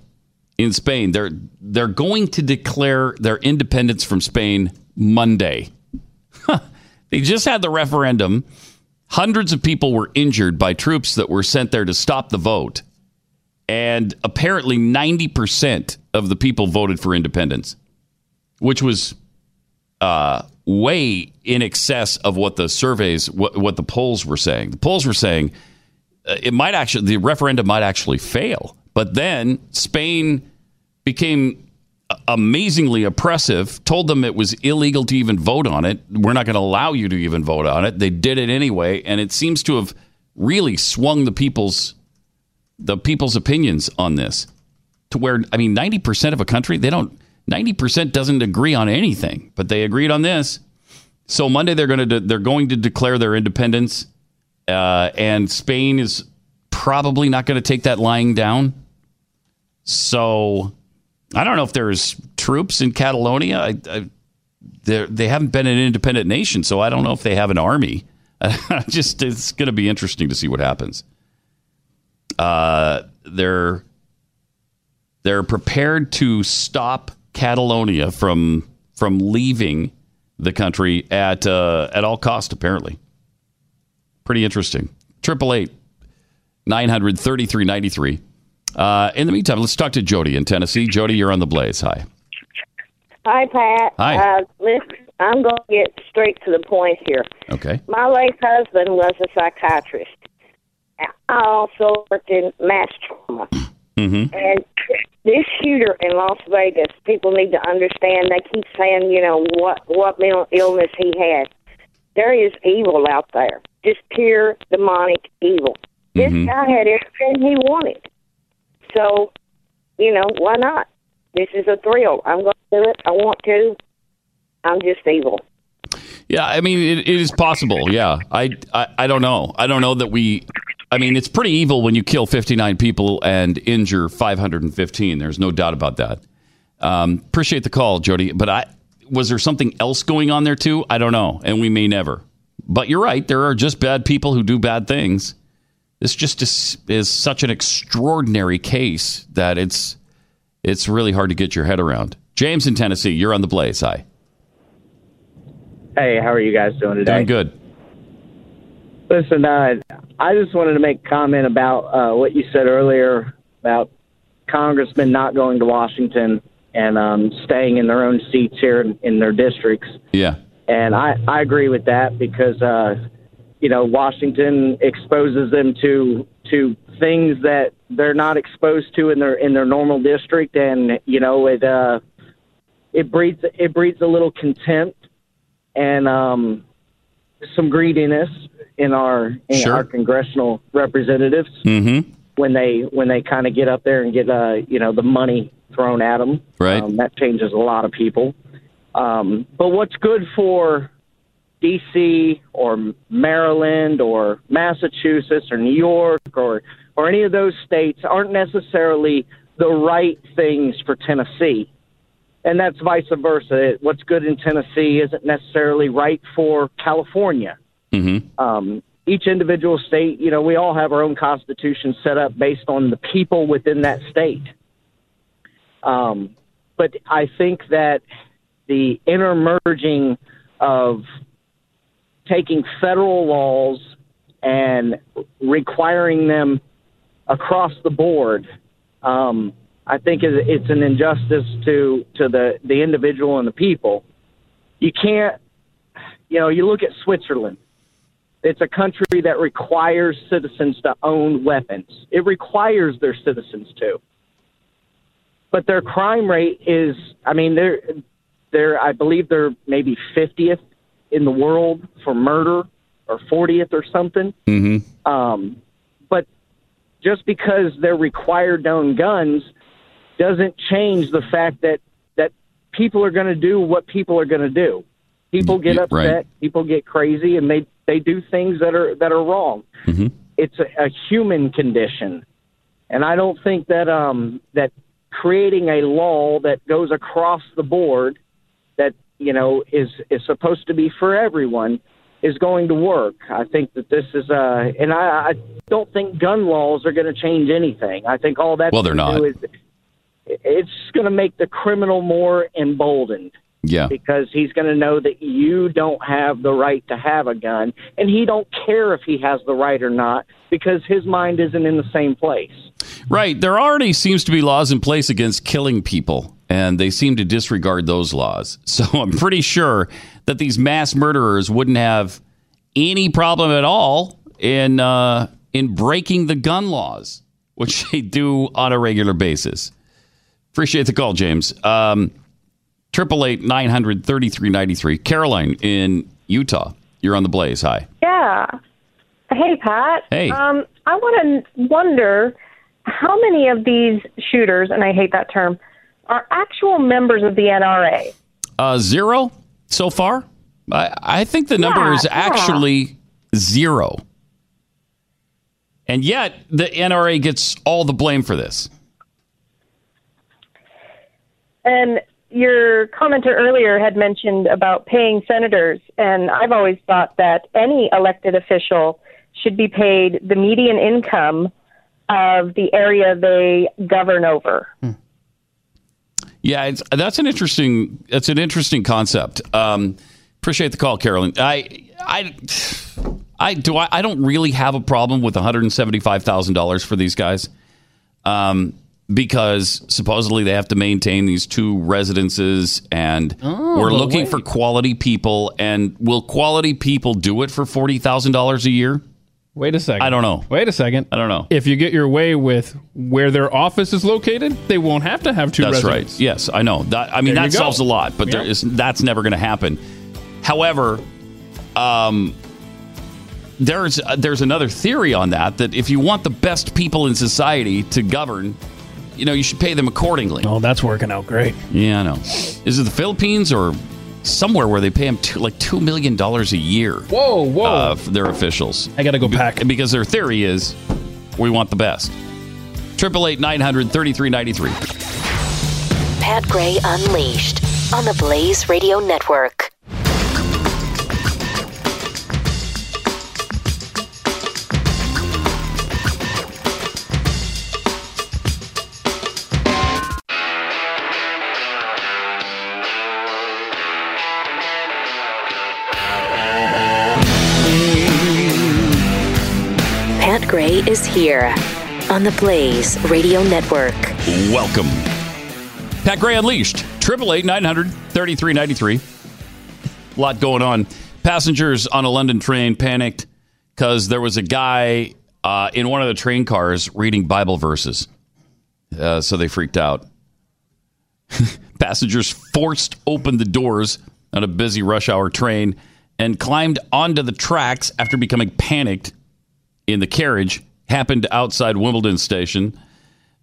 in Spain. They're they're going to declare their independence from Spain Monday. They just had the referendum. Hundreds of people were injured by troops that were sent there to stop the vote. And apparently 90% of the people voted for independence, which was uh, way in excess of what the surveys, what, what the polls were saying. The polls were saying uh, it might actually, the referendum might actually fail. But then Spain became amazingly oppressive, told them it was illegal to even vote on it. We're not going to allow you to even vote on it. They did it anyway, and it seems to have really swung the people's the people's opinions on this to where I mean 90% of a country, they don't 90% doesn't agree on anything, but they agreed on this. So Monday they're going to de- they're going to declare their independence uh, and Spain is probably not going to take that lying down. So I don't know if there's troops in Catalonia. I, I, they haven't been an independent nation, so I don't know if they have an army. Just it's going to be interesting to see what happens. Uh, they're they're prepared to stop Catalonia from from leaving the country at uh, at all cost. Apparently, pretty interesting. Triple eight nine hundred thirty three ninety three. Uh, in the meantime, let's talk to Jody in Tennessee. Jody, you're on the Blaze. Hi. Hi, Pat. Hi. Uh, listen, I'm going to get straight to the point here. Okay. My late husband was a psychiatrist. I also worked in mass trauma. Mm-hmm. And this shooter in Las Vegas, people need to understand. They keep saying, you know, what what mental illness he had. There is evil out there, just pure demonic evil. This Mhm. guy had everything he wanted. So, you know, why not? This is a thrill. I'm going to do it. I want to. I'm just evil. Yeah, I mean, it, it is possible. Yeah, I, I, I don't know. I don't know that we. I mean, it's pretty evil when you kill 59 people and injure 515. There's no doubt about that. Um, appreciate the call, Jody. But I was there something else going on there too? I don't know, and we may never. But you're right. There are just bad people who do bad things. This just is, is such an extraordinary case that it's it's really hard to get your head around. James in Tennessee, you're on the blaze. Hi. Hey, how are you guys doing today? Doing good. Listen, uh, I just wanted to make a comment about uh, what you said earlier about congressmen not going to Washington and um, staying in their own seats here in, in their districts. Yeah. And I, I agree with that because, uh, you know, Washington exposes them to to things that they're not exposed to in their in their normal district, and you know it uh, it breeds it breeds a little contempt and um, some greediness in our in Sure. our congressional representatives Mm-hmm. when they when they kind of get up there and get uh you know the money thrown at them. Right. Um, that changes a lot of people. Um, but what's good for D.C. or Maryland or Massachusetts or New York or or any of those states aren't necessarily the right things for Tennessee. And that's vice versa. What's good in Tennessee isn't necessarily right for California Mm-hmm. um, each individual state, you know, we all have our own constitution set up based on the people within that state. Um, but I think that the intermerging of taking federal laws and requiring them across the board, um, I think it's an injustice to to the the individual and the people. You can't, you know, you look at Switzerland. It's a country that requires citizens to own weapons. It requires their citizens to. But their crime rate is, I mean, they're they're I believe they're maybe 50th in the world for murder or 40th or something. Mm-hmm. Um, but just because they're required to own guns doesn't change the fact that that people are going to do what people are going to do. People get Yeah, upset, right. people get crazy, and they they do things that are that are wrong. Mm-hmm. It's a, a human condition, and I don't think that um that creating a law that goes across the board that you know is is supposed to be for everyone is going to work. I think that this is uh and I, I don't think gun laws are going to change anything. I think all that Well, they're not. do is it's going to make the criminal more emboldened Yeah. because he's going to know that you don't have the right to have a gun and he don't care if he has the right or not because his mind isn't in the same place. Right. There already seems to be laws in place against killing people, and they seem to disregard those laws. So I'm pretty sure that these mass murderers wouldn't have any problem at all in uh, in breaking the gun laws, which they do on a regular basis. Appreciate the call, James. Um, Triple eight nine hundred thirty three ninety three. Caroline in Utah. You're on the blaze. Hi. Yeah. Hey, Pat. Hey. Um, I want to wonder how many of these shooters, and I hate that term, are actual members of the NRA. Uh, zero so far. I, I think the number Yeah, is yeah. actually zero. And yet, the NRA gets all the blame for this. And your commenter earlier had mentioned about paying senators, and I've always thought that any elected official should be paid the median income of the area they govern over. Yeah, it's, that's an interesting. That's an interesting concept. Um, appreciate the call, Carolyn. I, I, I do. I, I don't really have a problem with one hundred and seventy-five thousand dollars for these guys, um, because supposedly they have to maintain these two residences, and Oh, we're looking wait. for quality people. And will quality people do it for forty thousand dollars a year? Wait a second. I don't know. Wait a second. I don't know. If you get your way with where their office is located, they won't have to have two That's residents. right. Yes, I know. That I mean There that solves a lot, but is that's never going to happen. However, um, there's uh, there's another theory on that that if you want the best people in society to govern, you know, you should pay them accordingly. Oh, that's working out great. Yeah, I know. Is it the Philippines or somewhere where they pay them two, like two million dollars a year? Whoa, whoa! Uh, for their officials. I got to go pack because their theory is we want the best. Triple eight nine hundred thirty three ninety three. Pat Gray Unleashed on the Blaze Radio Network. Is here on the Blaze Radio Network. Welcome. Pat Gray Unleashed. Triple eight nine hundred thirty three ninety three. A lot going on. Passengers on a London train panicked because there was a guy uh, in one of the train cars reading Bible verses. Uh, so they freaked out. Passengers forced open the doors on a busy rush hour train and climbed onto the tracks after becoming panicked in the carriage. Happened outside Wimbledon station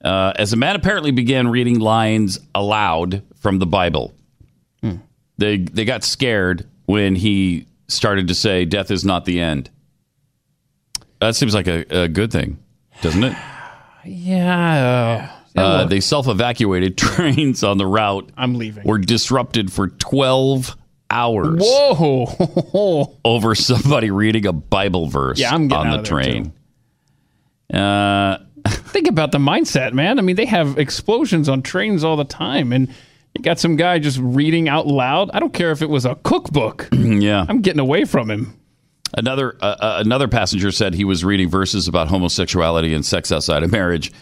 uh, as a man apparently began reading lines aloud from the Bible. They they got scared when he started to say, "Death is not the end." That seems like a, a good thing, doesn't it? Yeah. Uh, they self-evacuated. Trains on the route. I'm leaving. Were disrupted for twelve hours Whoa! over somebody reading a Bible verse Yeah, I'm getting on out the of there, train. Uh, Think about the mindset, man. I mean, they have explosions on trains all the time, and you got some guy just reading out loud. I don't care if it was a cookbook. yeah. I'm getting away from him. Another uh, uh, another passenger said he was reading verses about homosexuality and sex outside of marriage,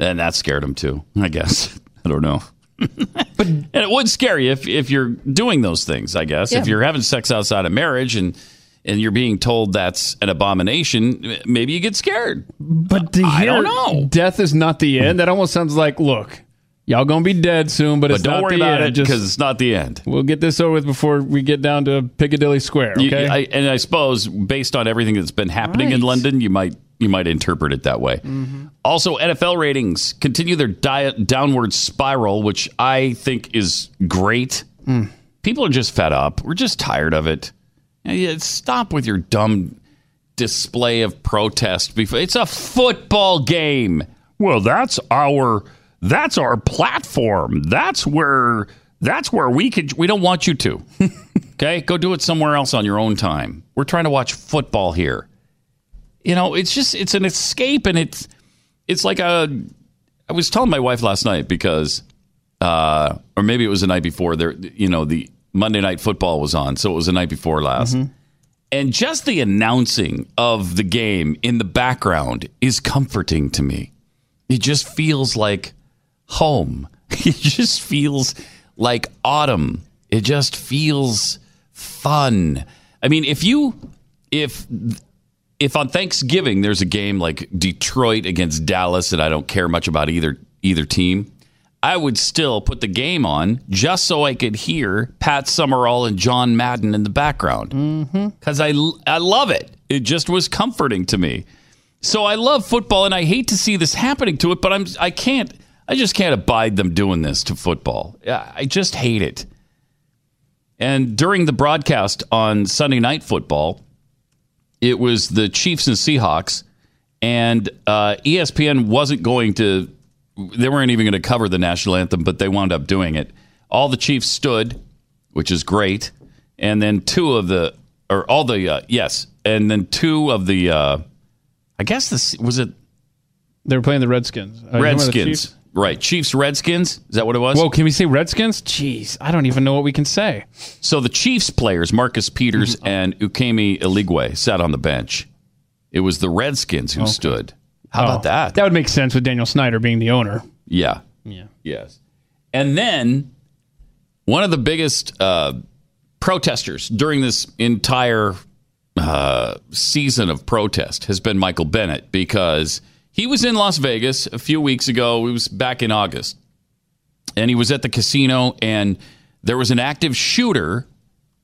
and that scared him too. I guess I don't know. but and it would scare you if, if you're doing those things. I guess Yeah. if you're having sex outside of marriage and and you're being told that's an abomination, maybe you get scared. But to I don't know. death is not the end, that almost sounds like, look, y'all gonna be dead soon, but, But it's don't not worry the about end. it because it's not the end. We'll get this over with before we get down to Piccadilly Square. You- Okay. I, and I suppose based on everything that's been happening in London, you might you might interpret it that way. Mm-hmm. Also, NFL ratings continue their diet downward spiral, which I think is great. Hmm. People are just fed up. We're just tired of it. Yeah, Stop with your dumb display of protest. Before it's a football game. Well, that's our that's our platform. That's where that's where we could. We don't want you to. Okay, go do it somewhere else on your own time. We're trying to watch football here. You know, it's just it's an escape, and it's it's like a. I was telling my wife last night because, uh, or maybe it was the night before. There, you know, the Monday night football was on, so it was the night before last. Mm-hmm. And just the announcing of the game in the background is comforting to me. It just feels like home. It just feels like autumn. It just feels fun. I mean, if you if if on Thanksgiving there's a game like Detroit against Dallas and I don't care much about either either team, I would still put the game on just so I could hear Pat Summerall and John Madden in the background because I I love it. It just was comforting to me. So I love football, and I hate to see this happening to it, but I'm I can't I just can't abide them doing this to football. I I just hate it. And during the broadcast on Sunday Night Football, it was the Chiefs and Seahawks, and uh, ESPN wasn't going to. They weren't even going to cover the national anthem, but they wound up doing it. All the Chiefs stood, which is great, and then two of the, or all the, uh, yes, and then two of the, uh, I guess this was it. they were playing the Redskins. Uh, Redskins, Chiefs? right? Chiefs, Redskins. Is that what it was? Whoa, can we say Redskins? Jeez, I don't even know what we can say. So the Chiefs players, Marcus Peters and Ukeme Eligwe, sat on the bench. It was the Redskins who stood. How about Oh, that? That would make sense with Daniel Snyder being the owner. Yeah. Yeah. Yes. And then one of the biggest uh, protesters during this entire uh, season of protest has been Michael Bennett because he was in Las Vegas a few weeks ago. It was back in August. And he was at the casino, and there was an active shooter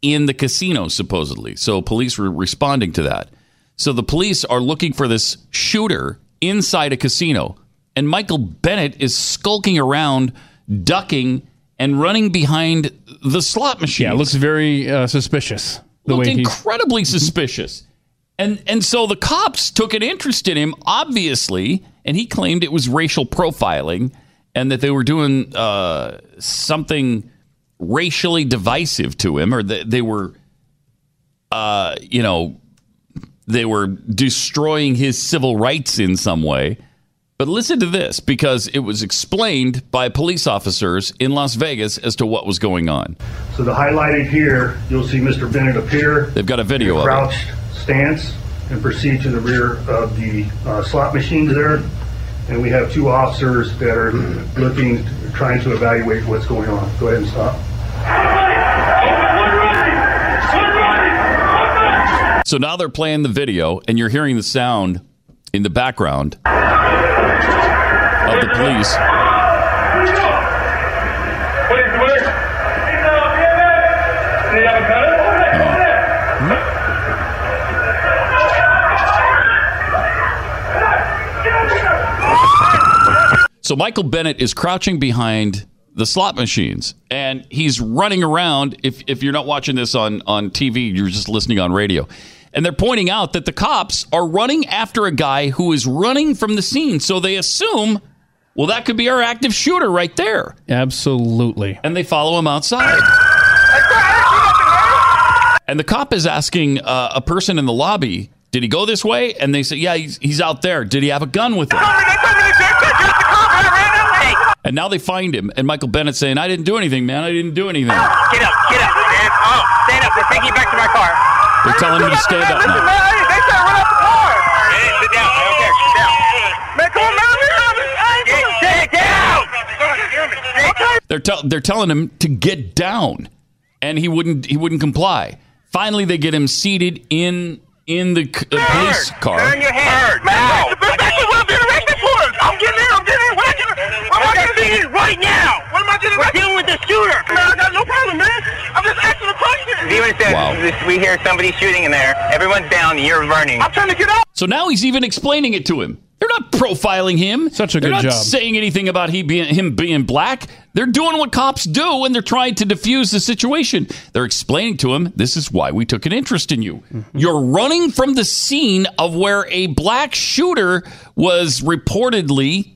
in the casino, supposedly. So police were responding to that. So the police are looking for this shooter inside a casino. And Michael Bennett is skulking around, ducking, and running behind the slot machine. Yeah, it looks very uh, suspicious. The looked way he incredibly suspicious. And and so the cops took an interest in him, obviously, and he claimed it was racial profiling and that they were doing uh, something racially divisive to him, or that they were, uh, you know, they were destroying his civil rights in some way. But listen to this because it was explained by police officers in Las Vegas as to what was going on. So the highlighted here, you'll see Mr. Bennett appear. They've got a video of it. Crouched stance and proceed to the rear of the uh, slot machines there. And we have two officers that are looking, trying to evaluate what's going on. Go ahead and stop. So now they're playing the video, and you're hearing the sound in the background of the police. So Michael Bennett is crouching behind the slot machines and he's running around. If, if you're not watching this on, on TV, you're just listening on radio. And they're pointing out that the cops are running after a guy who is running from the scene. So they assume, well, that could be our active shooter right there. Absolutely. And they follow him outside. And the cop is asking uh, a person in the lobby, did he go this way? And they say, yeah, he's, he's out there. Did he have a gun with him? And now they find him, and Michael Bennett saying, "I didn't do anything, man. I didn't do anything." Get up, get up, man. Oh, stand up. We're taking you back to my car. They're telling him to stand up now. They said run out the car. Hey, sit down. I don't care. Sit down. Man, come on, man. Sit down. Okay. They're tell they're telling him to get down, and he wouldn't he wouldn't comply. Finally, they get him seated in in the c- uh, police car. Turn your head. Man, that's what I'm getting arrested for. I'm getting in. I'm getting in. What am I getting? What am I getting in right now? What am I getting arrested? We're dealing with the shooter. Man, I got no problem, man. I'm just asking a question. Even said Wow. we hear somebody shooting in there. Everyone's down. You're running. I'm trying to get out. So now he's even explaining it to him. They're not profiling him. Such a they're good not job. saying anything about he being him being black. They're doing what cops do, and they're trying to defuse the situation. They're explaining to him, "This is why we took an interest in you. Mm-hmm. You're running from the scene of where a black shooter was reportedly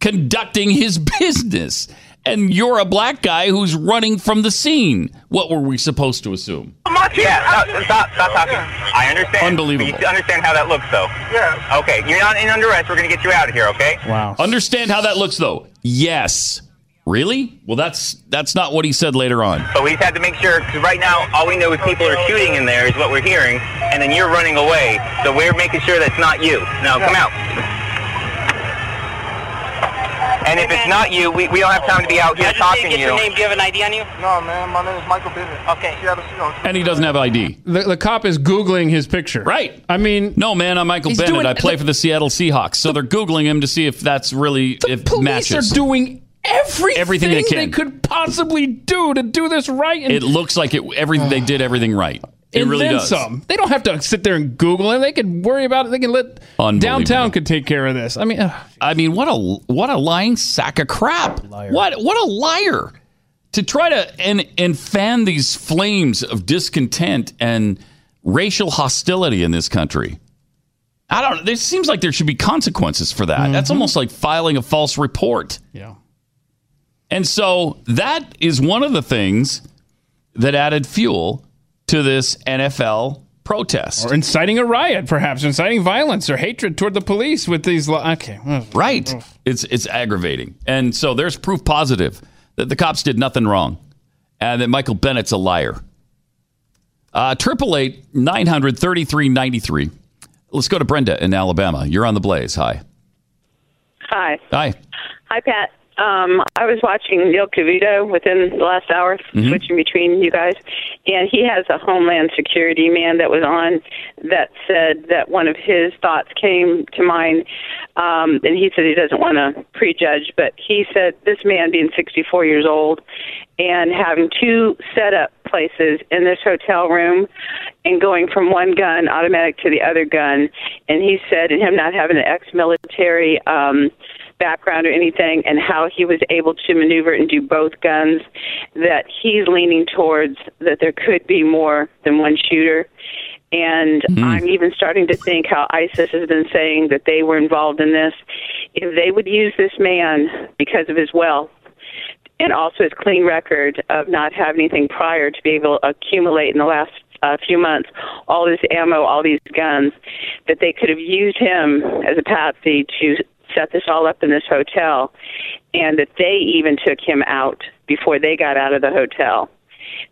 conducting his business." And you're a black guy who's running from the scene. What were we supposed to assume? Yeah, no, stop, stop talking. I understand. Unbelievable. But you understand how that looks, though. Yeah. Okay, you're not in under arrest. We're gonna get you out of here, okay? Wow. Understand how that looks though? Yes. Really? Well, that's that's not what he said later on. But we just had to make sure, because right now all we know is people are shooting in there is what we're hearing, and then you're running away. So we're making sure that's not you. Now come out. And if it's not you, we, we don't have time to be out here talking to you. Do you have an ID on you? No, man. My name is Michael Bennett. Okay. Yeah, you know, And he doesn't have ID. The, the cop is googling his picture. Right. I mean, No, man, I'm Michael Bennett. doing- I play for the Seattle Seahawks. So they're googling him to see if that's really if police matches. are doing everything, Everything they can. could possibly do to do this right. And, it looks like it. Every they did everything right. It and really then does. some. They don't have to sit there and Google it. They can worry about it. They can let downtown could take care of this. I mean, ugh. I mean, what a what a lying sack of crap. What what a liar to try to and and fan these flames of discontent and racial hostility in this country. I don't. There seems like there should be consequences for that. That's mm-hmm. almost like filing a false report. Yeah. And so that is one of the things that added fuel to this NFL protest. or inciting a riot, perhaps inciting violence or hatred toward the police with these. Li- okay, Right. It's it's aggravating. And so there's proof positive that the cops did nothing wrong and that Michael Bennett's a liar. Uh, Triple eight nine hundred thirty three ninety three. Let's go to Brenda in Alabama. You're on the blaze. Hi. Hi. Hi. Hi, Pat. Um, I was watching Neil Cavuto within the last hour, Mhm. switching between you guys, and he has a Homeland Security man that was on that said that one of his thoughts came to mind, um, and he said he doesn't want to prejudge, but he said this man being 64 years old and having two setup places in this hotel room and going from one gun automatic to the other gun, and he said, and him not having an ex-military. Um, background or anything and how he was able to maneuver and do both guns that he's leaning towards that there could be more than one shooter and I'm even starting to think how ISIS has been saying that they were involved in this. If they would use this man because of his wealth and also his clean record of not having anything prior to be able to accumulate in the last uh, few months all this ammo, all these guns, that they could have used him as a patsy to set this all up in this hotel, and that they even took him out before they got out of the hotel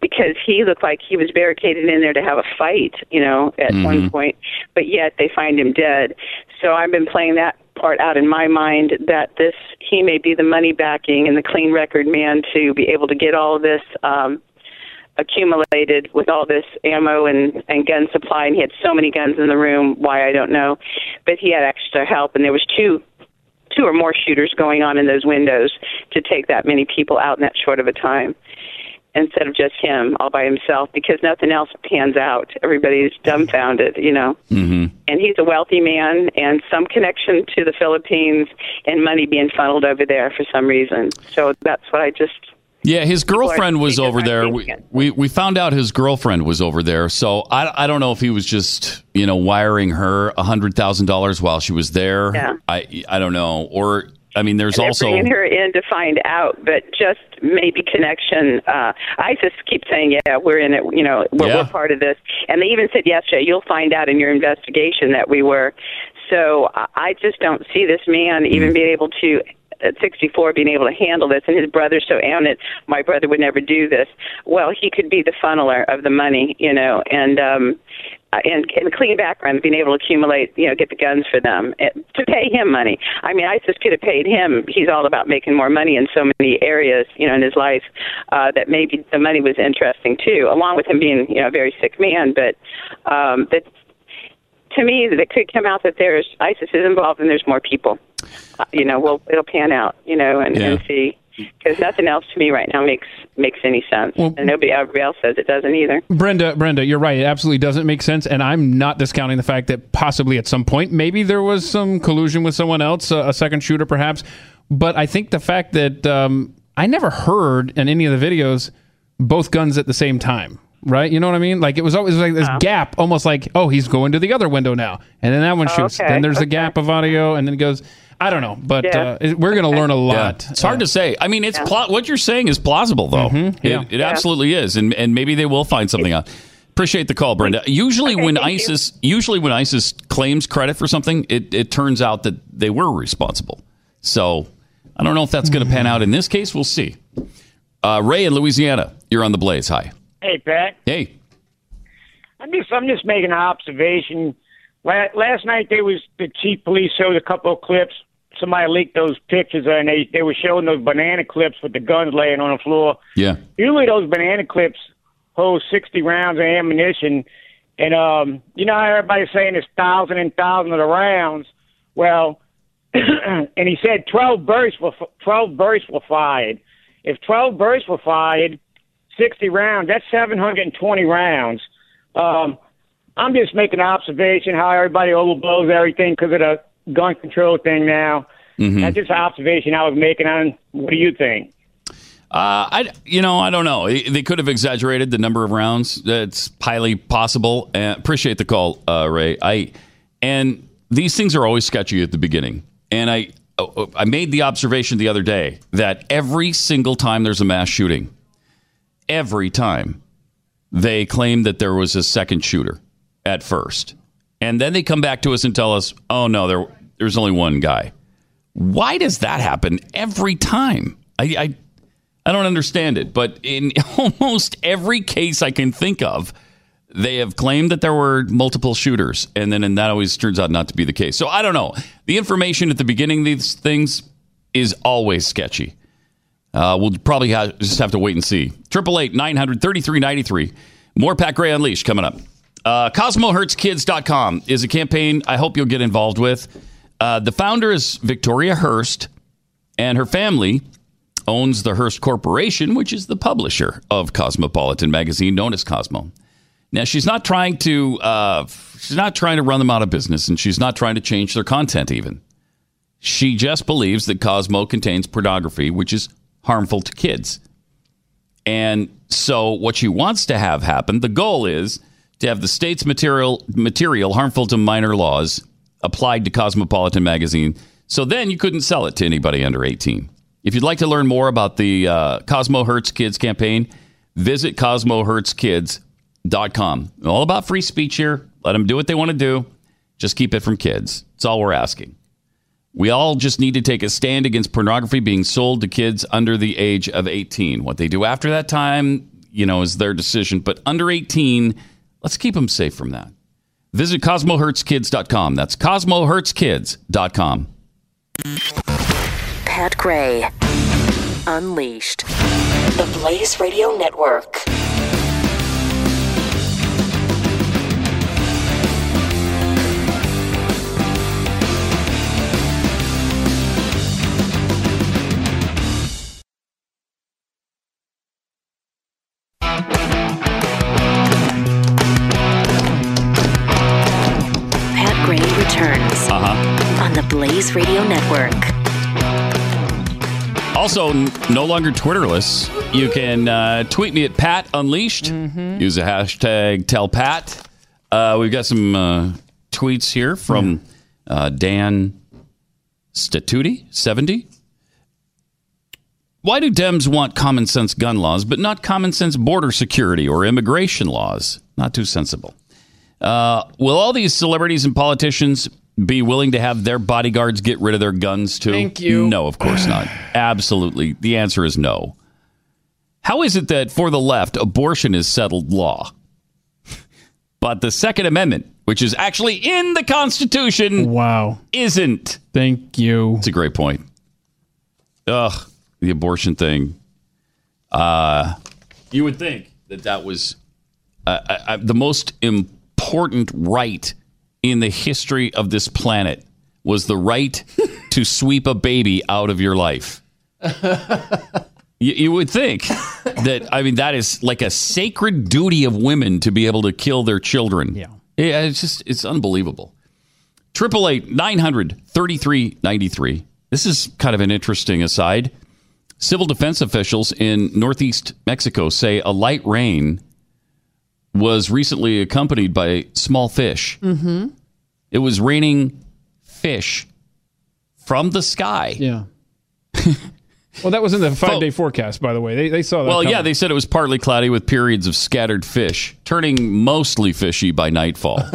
because he looked like he was barricaded in there to have a fight, you know, at one point, but yet they find him dead. So I've been playing that part out in my mind that this he may be the money backing and the clean record man to be able to get all this um accumulated with all this ammo and and gun supply. And he had so many guns in the room why I don't know. But he had extra help and there was two two or more shooters going on in those windows to take that many people out in that short of a time instead of just him all by himself because nothing else pans out. Everybody's dumbfounded you know? Mm-hmm. and he's a wealthy man and some connection to the Philippines and money being funneled over there for some reason. So that's what I just Yeah, his girlfriend was over there. We, we we found out his girlfriend was over there. So I, I don't know if he was just you know wiring her a hundred thousand dollars while she was there. Yeah. I I don't know. Or I mean, there's they're also bringing her in to find out, but just maybe connection. Uh, ISIS keeps saying, "Yeah, we're in it. You know, we're, Yeah. we're part of this." And they even said yesterday, "You'll find out in your investigation that we were." So I I just don't see this man even Mm. being able to at 64 being able to handle this, and his brother's so it. My brother would never do this. Well, he could be the funneler of the money, you know, and um, uh, and, and clean background, being able to accumulate, you know, get the guns for them eh, to pay him money. I mean, ISIS could have paid him. He's all about making more money in so many areas, you know, in his life uh, that maybe the money was interesting too, along with him being, you know, a very sick man. But um, that to me, that it could come out that there's ISIS is involved and there's more people. Uh, you know, well, it'll pan out, you know, and, Yeah. and see. Because nothing else to me right now makes makes any sense, and nobody everybody else says it doesn't either. Brenda, Brenda, you're right. It absolutely doesn't make sense, and I'm not discounting the fact that possibly at some point maybe there was some collusion with someone else, a, a second shooter perhaps. But I think the fact that um, I never heard in any of the videos both guns at the same time. Right, you know what I mean? Like it was always like this gap, almost like, oh, he's going to the other window now, and then that one shoots. okay, Then there's a gap of audio, and then it goes. I don't know, but Yeah. uh, we're going to learn a lot. Yeah. It's hard to say. I mean, it's pla- what you're saying is plausible, though. yeah. It, it absolutely is, and and maybe they will find something out. Appreciate the call, Brenda. Usually, when ISIS usually when ISIS claims credit for something, it, it turns out that they were responsible. So I don't know if that's going to pan out in this case. We'll see. Uh, Ray in Louisiana, you're on the Blaze. Hi. Hey, Pat. Hey. I'm just I'm just making an observation. La- Last night there was the chief police showed a couple of clips. Somebody leaked those pictures and they they were showing those banana clips with the guns laying on the floor. Yeah. Usually those banana clips hold 60 rounds of ammunition, and um, you know how everybody's saying it's thousand and thousand of the rounds. Well, and he said 12 bursts were 12 bursts were fired. If 12 bursts were fired, 60 rounds, that's 720 rounds. Um, I'm just making an observation how everybody overblows everything because of the gun control thing now. Mhm. That's just an observation I was making on what do you think? Uh, I, you know, I don't know. They could have exaggerated the number of rounds. That's highly possible. Uh, appreciate the call, uh, Ray. I and these things are always sketchy at the beginning. And I, uh, I made the observation the other day that every single time there's a mass shooting, every time they claim that there was a second shooter at first, and then they come back to us and tell us, "Oh no, there there's only one guy." Why does that happen every time? I, I I don't understand it, but in almost every case I can think of, they have claimed that there were multiple shooters, and then and that always turns out not to be the case. So I don't know. The information at the beginning of these things is always sketchy. Uh, we'll probably have, just have to wait and see. Triple eight nine hundred thirty three ninety three. More Pat Gray Unleashed coming up. Uh, CosmoHurtsKids.com is a campaign I hope you'll get involved with. Uh, the founder is Victoria Hearst, and her family owns the Hearst Corporation, which is the publisher of Cosmopolitan magazine, known as Cosmo. Now, she's not trying to uh, she's not trying to run them out of business, and she's not trying to change their content. Even she just believes that Cosmo contains pornography, which is harmful to kids. And so, what she wants to have happen, the goal is to have the state's material material harmful to minor laws applied to Cosmopolitan magazine. So then you couldn't sell it to anybody under 18. If you'd like to learn more about the uh, Cosmo Hurts Kids campaign, visit CosmoHurtsKids.com. All about free speech here. Let them do what they want to do. Just keep it from kids. That's all we're asking. We all just need to take a stand against pornography being sold to kids under the age of 18. What they do after that time, you know, is their decision. But under 18, let's keep them safe from that. Visit CosmoHurtsKids.com. That's CosmoHurtsKids.com. Pat Gray. Unleashed. The Blaze Radio Network. Also, no longer Twitterless. You can uh, tweet me at Pat Unleashed. Use the hashtag Tell Pat. Uh, we've got some uh, tweets here from uh, Dan Statuti, 70. Why do Dems want common sense gun laws, but not common sense border security or immigration laws? Not too sensible. Uh, will all these celebrities and politicians be willing to have their bodyguards get rid of their guns too? Thank you. No, of course not. Absolutely. The answer is no. How is it that for the left, abortion is settled law? But the Second Amendment, which is actually in the Constitution, wow, isn't. Thank you. It's a great point. Ugh, the abortion thing. Uh, you would think that that was uh, uh, uh, the most important right in the history of this planet was the right to sweep a baby out of your life. You, you would think that I mean that is like a sacred duty of women to be able to kill their children. Yeah, yeah it's just it's unbelievable. Triple eight nine hundred thirty three ninety three. This is kind of an interesting aside. Civil defense officials in northeast Mexico say a light rain was recently accompanied by small fish. Mm-hmm. It was raining fish from the sky. Yeah. well, that was in the five day forecast, by the way. They, they saw that. Well, yeah, they said it was partly cloudy with periods of scattered fish, turning mostly fishy by nightfall.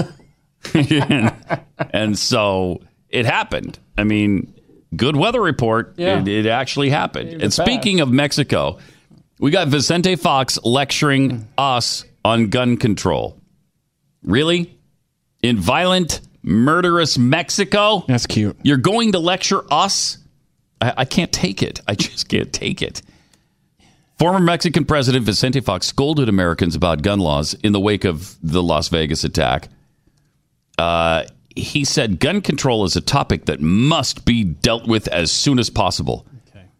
and, so it happened. I mean, good weather report. Yeah. It, it actually happened. And speaking of Mexico, we got Vicente Fox lecturing us on gun control. Really? In violent, murderous Mexico? That's cute. You're going to lecture us? I, I can't take it. I just can't take it. Former Mexican President Vicente Fox scolded Americans about gun laws in the wake of the Las Vegas attack. Uh, he said gun control is a topic that must be dealt with as soon as possible.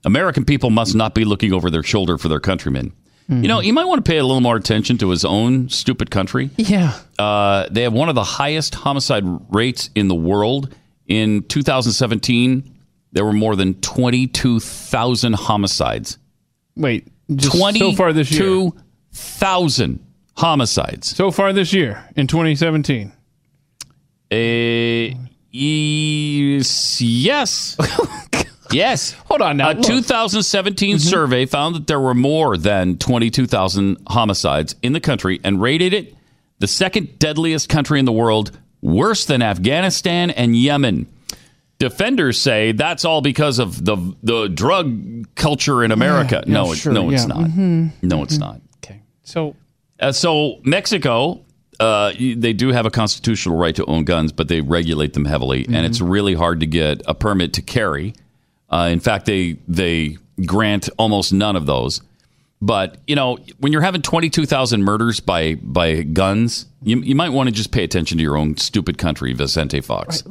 American people must not be looking over their shoulder for their countrymen. You know, he might want to pay a little more attention to his own stupid country. Yeah. Uh, they have one of the highest homicide rates in the world. In 2017, there were more than 22,000 homicides. Wait, just so far this year. 22,000 homicides. So far this year in 2017. Uh, yes. Yes. yes. Hold on now. A Look. 2017 survey found that there were more than 22,000 homicides in the country and rated it the second deadliest country in the world, worse than Afghanistan and Yemen. Defenders say that's all because of the the drug culture in America. Yeah, no, yeah, it, sure, no, it's yeah. not. Mhm. No, it's not. Okay. So Uh, so Mexico, uh, they do have a constitutional right to own guns, but they regulate them heavily, and it's really hard to get a permit to carry. Uh, in fact, they they grant almost none of those. But you know, when you're having twenty two thousand murders by by guns, you, you might want to just pay attention to your own stupid country, Vicente Fox.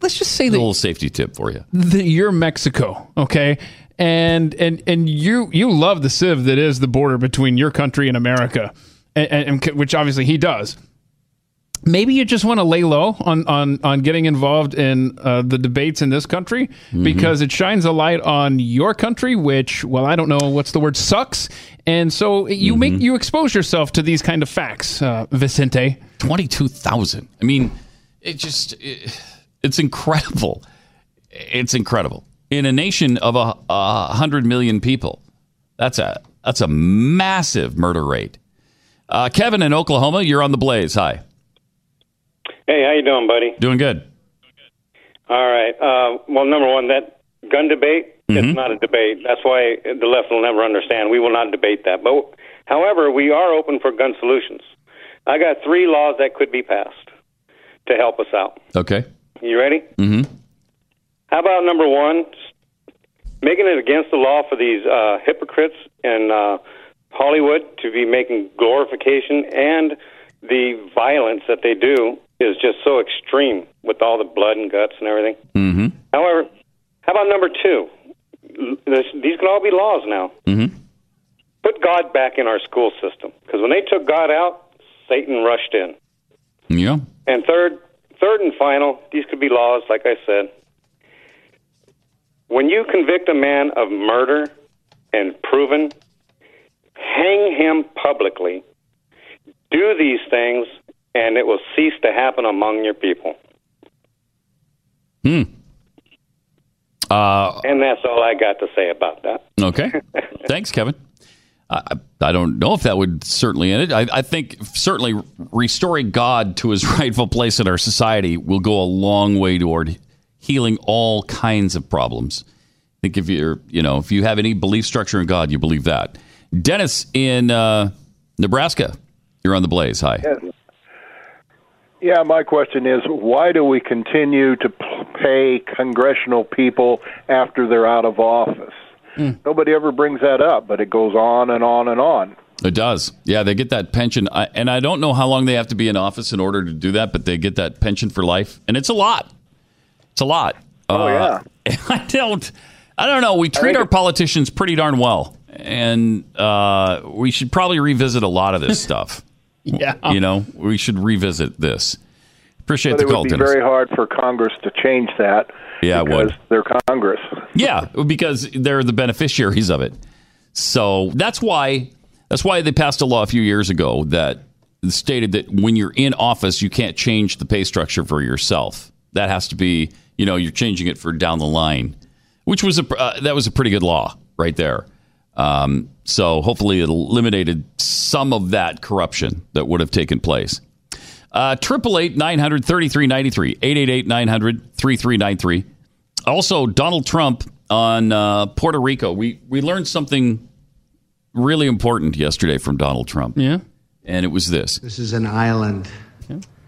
let's just say A that little safety tip for you. that you're Mexico, okay? And and and you you love the sieve that is the border between your country and America, and, and, and which obviously he does. Maybe you just want to lay low on on on getting involved in uh, the debates in this country Mm-hmm. because it shines a light on your country, which well I don't know what's the word sucks, and so you Mm-hmm. make you expose yourself to these kind of facts, uh, Vicente. Twenty two thousand. I mean, it just it, it's incredible. It's incredible in a nation of a, a hundred million people. That's a that's a massive murder rate. Uh, Kevin in Oklahoma, you're on the blaze. Hi, Hey, how you doing, buddy? doing good. All right. Uh, well, number one, that gun debate Mm-hmm. it's not a debate. That's why the left will never understand. We will not debate that. But, however, we are open for gun solutions. I got three laws that could be passed to help us out. Okay. You ready? Mm-hmm. How about number one, making it against the law for these uh, hypocrites in uh, Hollywood to be making glorification and the violence that they do is just so extreme with all the blood and guts and everything. Mm-hmm. However, how about number two? This, these can all be laws now. Mm-hmm. Put God back in our school system because when they took God out, Satan rushed in. Yeah. And third, third and final, these could be laws, like I said. When you convict a man of murder and proven, hang him publicly. Do these things, and it will cease to happen among your people. Hmm. Uh, And that's all I got to say about that. okay. Thanks, Kevin. I, I don't know if that would certainly end it. I, I think certainly restoring God to his rightful place in our society will go a long way toward healing all kinds of problems. I think if you're, you know, if you have any belief structure in God, you believe that. Dennis in uh, Nebraska, you're on the blaze. Hi. Yes. Yeah, my question is why do we continue to pay congressional people after they're out of office? Nobody ever brings that up, but it goes on and on and on. It does. Yeah, they get that pension. I, and I don't know how long they have to be in office in order to do that, but they get that pension for life. And it's a lot. It's a lot. Oh, yeah. I don't I don't know. We treat our politicians pretty darn well. And uh, we should probably revisit a lot of this stuff. Yeah. You know, we should revisit this. Appreciate but the it call, would be Dennis. very hard for Congress to change that Yeah, it because they're Congress. Yeah, because they're the beneficiaries of it. So that's why that's why they passed a law a few years ago that stated that when you're in office, you can't change the pay structure for yourself. That has to be, you know, you're changing it for down the line, which was a uh, that was a pretty good law right there. Um, so hopefully it eliminated some of that corruption that would have taken place. Uh, Triple eight nine hundred thirty three ninety three eight eight eight nine hundred three three nine three. Also, Donald Trump on uh, Puerto Rico. We we learned something really important yesterday from Donald Trump. Yeah, and it was this. This is an island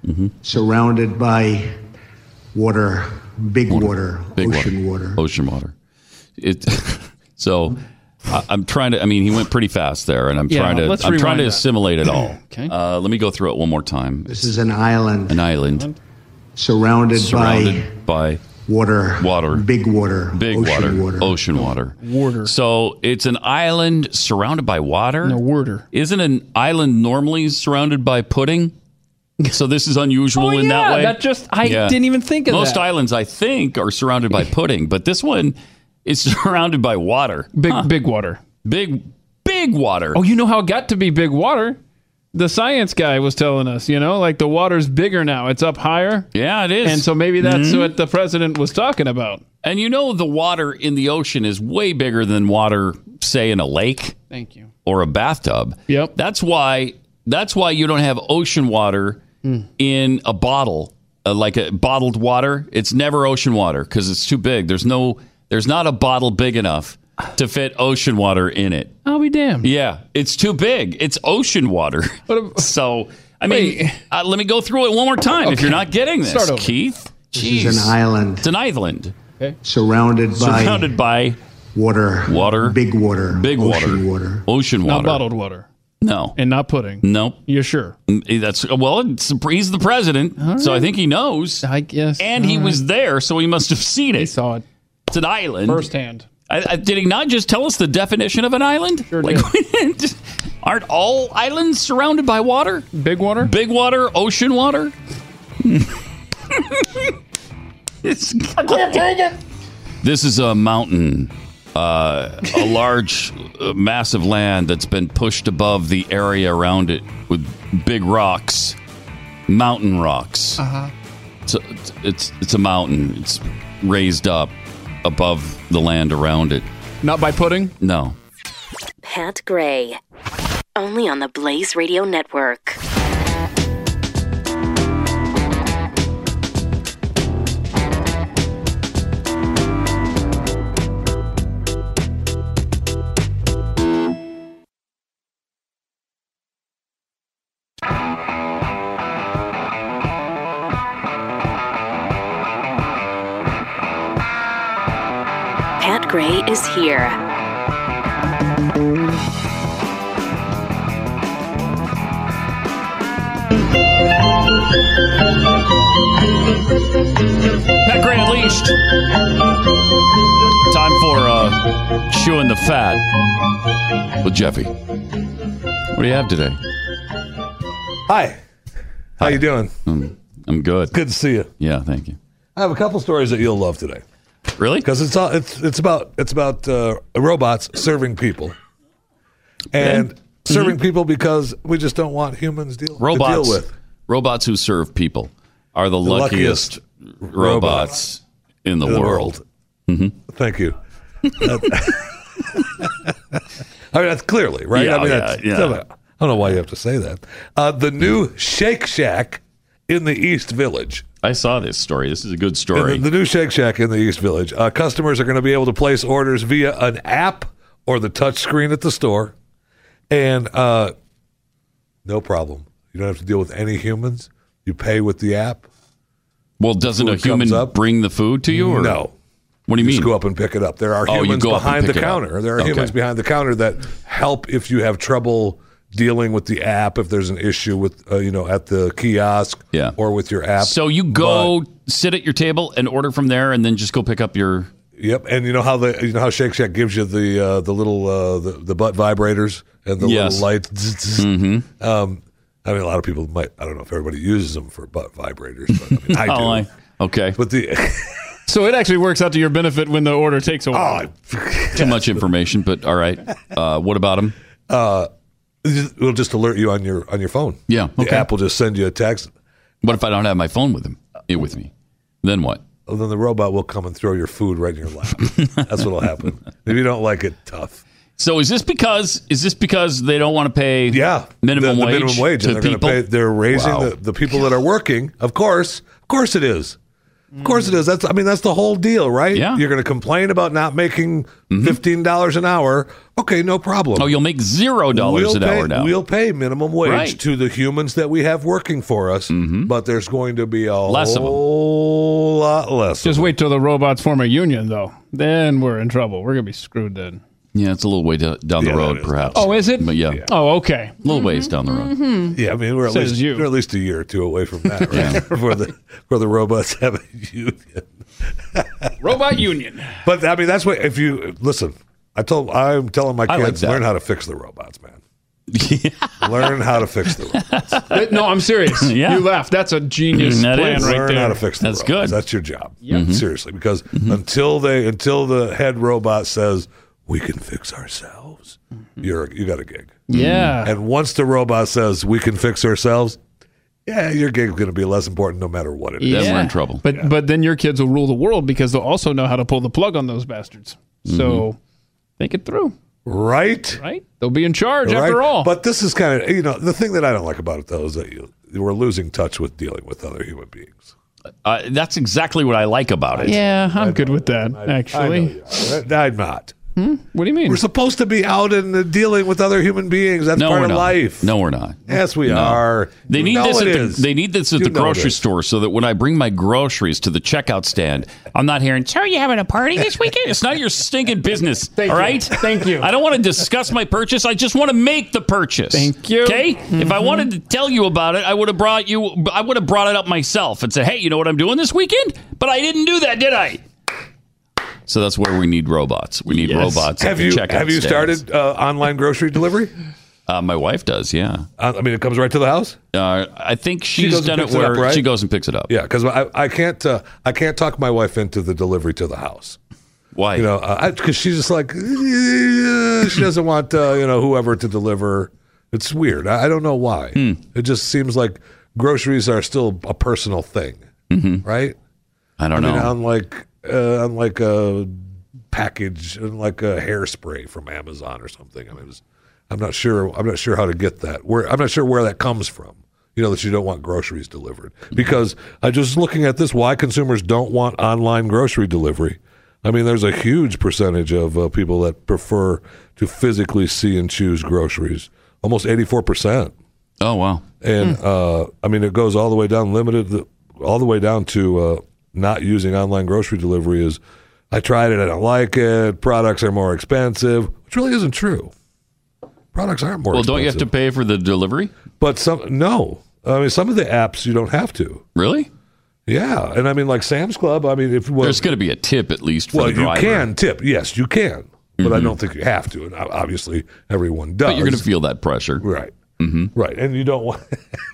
Mhm. surrounded by water, big water, Big ocean water. Ocean water. It. so I, I'm trying to. I mean, he went pretty fast there, and I'm Yeah, trying to. I'm trying to that. assimilate it all. okay. Uh, let me go through it one more time. This is an island An island surrounded, surrounded by, by water, water, big water, big ocean water, water. ocean water. Water. So it's an island surrounded by water. No water. Isn't an island normally surrounded by pudding? So this is unusual Oh, in that way. that just- I didn't even think of Most that. islands, I think, are surrounded by pudding, but this one is surrounded by water. Big big water. Big big water. Oh, you know how it got to be big water? The science guy was telling us, you know, like the water's bigger now. It's up higher. Yeah, it is. And so maybe that's Mhm. what the president was talking about. And you know the water in the ocean is way bigger than water, say, in a lake. Thank you. Or a bathtub. Yep. That's why. That's why you don't have ocean water Hmm. in a bottle, uh, like a bottled water. It's never ocean water because it's too big. There's no. There's not a bottle big enough to fit ocean water in it. I'll be damned. Yeah, it's too big. It's ocean water. so I mean, uh, let me go through it one more time. If you're not getting this, Start over. Keith. This is an island It's an island. surrounded by Surrounded by water, water, big water, big ocean water, water. ocean water. Not bottled water. No, And not pudding. nope. You're sure? Mm, That's well. It's, he's the president, so I think he knows. I guess. and he All was there, so he must have seen it. He saw it. It's an island Firsthand. I, I, did he not just tell us the definition of an island? Sure like, aren't all islands surrounded by water? Big water? Big water, ocean water. It's- I can't take it. This is a mountain, uh, a large, uh, massive land that's been pushed above the area around it with big rocks, mountain rocks. Uh huh. It's a, it's it's a mountain. It's raised up above the land around it. Not by pudding? No. Pat Gray. Only on the Blaze Radio Network. Is here. Pat Gray Unleashed. Time for uh, chewing the fat with Jeffy. What do you have today? Hi. How you doing? Um, I'm good. Good to see you. Yeah, thank you. I have a couple stories that you'll love today. Really? Because it's all, it's it's about it's about uh, robots serving people, and serving people because we just don't want humans deal to Robots. deal with. Robots who serve people are the, The luckiest, luckiest robots in the, in the world. Mhm. Thank you. I mean, that's clearly right. Yeah, I mean, yeah, yeah. I don't know why you have to say that. Uh, the new Shake Shack in the East Village. I saw this story. This is a good story. The, the new Shake Shack in the East Village. Uh, customers are going to be able to place orders via an app or the touch screen at the store, and uh, no problem. You don't have to deal with any humans. You pay with the app. Well, doesn't a Food human up. bring the food to you? Or? No. What do you Just mean? go up and pick it up. There are Oh, you humans go behind the pick it up. counter. There are Okay. humans behind the counter that help if you have trouble dealing with the app. If there's an issue with uh, you know at the kiosk, Yeah. or with your app. So you go sit at your table and order from there, and then just go pick up your. Yep, and you know how the you know how Shake Shack gives you the uh, the little uh, the, the butt vibrators and the Yes. little lights. Mm-hmm. Um, I mean, a lot of people might. I don't know if everybody uses them for butt vibrators, but I, mean, I do. Oh, I- okay. But the So it actually works out to your benefit when the order takes a while. Too much information, but all right. Uh, what about them? It will just alert you on your on your phone. Yeah, the app will just send you a text. What if I don't have my phone with him? It with me? Then what? Well, then the robot will come and throw your food right in your lap. That's what'll happen. If you don't like it, tough. So is this because is this because they don't want to pay Yeah, minimum the, the wage minimum wage, to and they're to people? pay. They're raising Wow. the, the people that are working. Of course, of course it is. Of course it is. That's I mean that's the whole deal, right? Yeah. Mm-hmm. You're going to complain about not making fifteen dollars an hour. Okay, no problem. Oh, you'll make zero dollars We'll an pay, hour now. We'll pay minimum wage Right. Mm-hmm. to the humans that we have working for us, but there's going to be a Less of 'em. whole lot less. Just wait till the robots form a union, though. Then we're in trouble. We're gonna be screwed then. Yeah, it's a little way down the Yeah, road, perhaps. Oh, is it? But yeah, Oh, okay. a little ways mm-hmm. down the road. Mm-hmm. Yeah, I mean we're at Says least you. we're at least a year or two away from that, right? Before the before the robots have a union. Robot union. But I mean, that's what if you listen. I told I'm telling my I like kids learn how to fix the robots, man. learn how to fix the robots. No, I'm serious. Yeah. You laugh. That's a genius mm, That plan is. right learn there. how to fix the That's robots. good. That's your job. Mm-hmm. Seriously, because mm-hmm. until they until the head robot says we can fix ourselves, mm-hmm. you're you got a gig. Mm. Yeah. And once the robot says we can fix ourselves, yeah, your gig's going to be less important no matter what it is. Then we're in trouble. But but then your kids will rule the world because they'll also know how to pull the plug on those bastards. So mm-hmm. think it through, Right? right? They'll be in charge Right? after all. But this is kind of you know the thing that I don't like about it though is that you we're losing touch with dealing with other human beings. Uh, that's exactly what I like about it. yeah, I'm good with that. I know actually, you are. I'm not. What do you mean? We're supposed to be out and uh, dealing with other human beings. That's No, part of not. life. No, we're not. Yes, we No. are. They need this. At the, they need this at You the grocery store so that when I bring my groceries to the checkout stand, I'm not hearing. So, are you having a party this weekend? it's not your stinking business. Thank all you. Thank you. I don't want to discuss my purchase. I just want to make the purchase. Thank you. Okay. If Mm-hmm. I wanted to tell you about it, I would have brought you. I would have brought it up myself and said, "Hey, you know what I'm doing this weekend?" But I didn't do that, did I? So that's where we need robots. We need Yes. robots. at Have the you checkout have you stands. started uh, online grocery delivery? Uh, my wife does. Yeah. Uh, I mean, it comes right to the house. Uh, I think She she's goes and done it picks it where up, right? she goes and picks it up. Yeah, because I, I can't uh, I can't talk my wife into the delivery to the house. Why? You know, because she's just like "Eh," she doesn't want uh, you know whoever to deliver. It's weird. I, I don't know why. Hmm. It just seems like groceries are still a personal thing, right? Mm-hmm. I don't I mean, know. unlike uh, unlike a package, like a hairspray from Amazon or something. I mean, it was, I'm not sure. I'm not sure how to get that. Where I'm not sure where that comes from. You know that you don't want groceries delivered because I just looking at this. Why consumers don't want online grocery delivery? I mean, there's a huge percentage of uh, people that prefer to physically see and choose groceries. Almost 84 percent. oh wow. And uh, I mean, it goes all the way down, limited, all the way down to uh, not using online grocery delivery. Is I tried it, I don't like it. Products are more expensive, which really isn't true. Products aren't more. Well, don't you have to pay for the delivery? But some no. I mean, some of the apps you don't have to. Really? Yeah, and I mean, like Sam's Club. I mean, if well, There's going to be a tip at least for well, the you can tip. Yes, you can, but I don't think you have to. And obviously, everyone does. but you're going to feel that pressure. Right. Right. And you don't want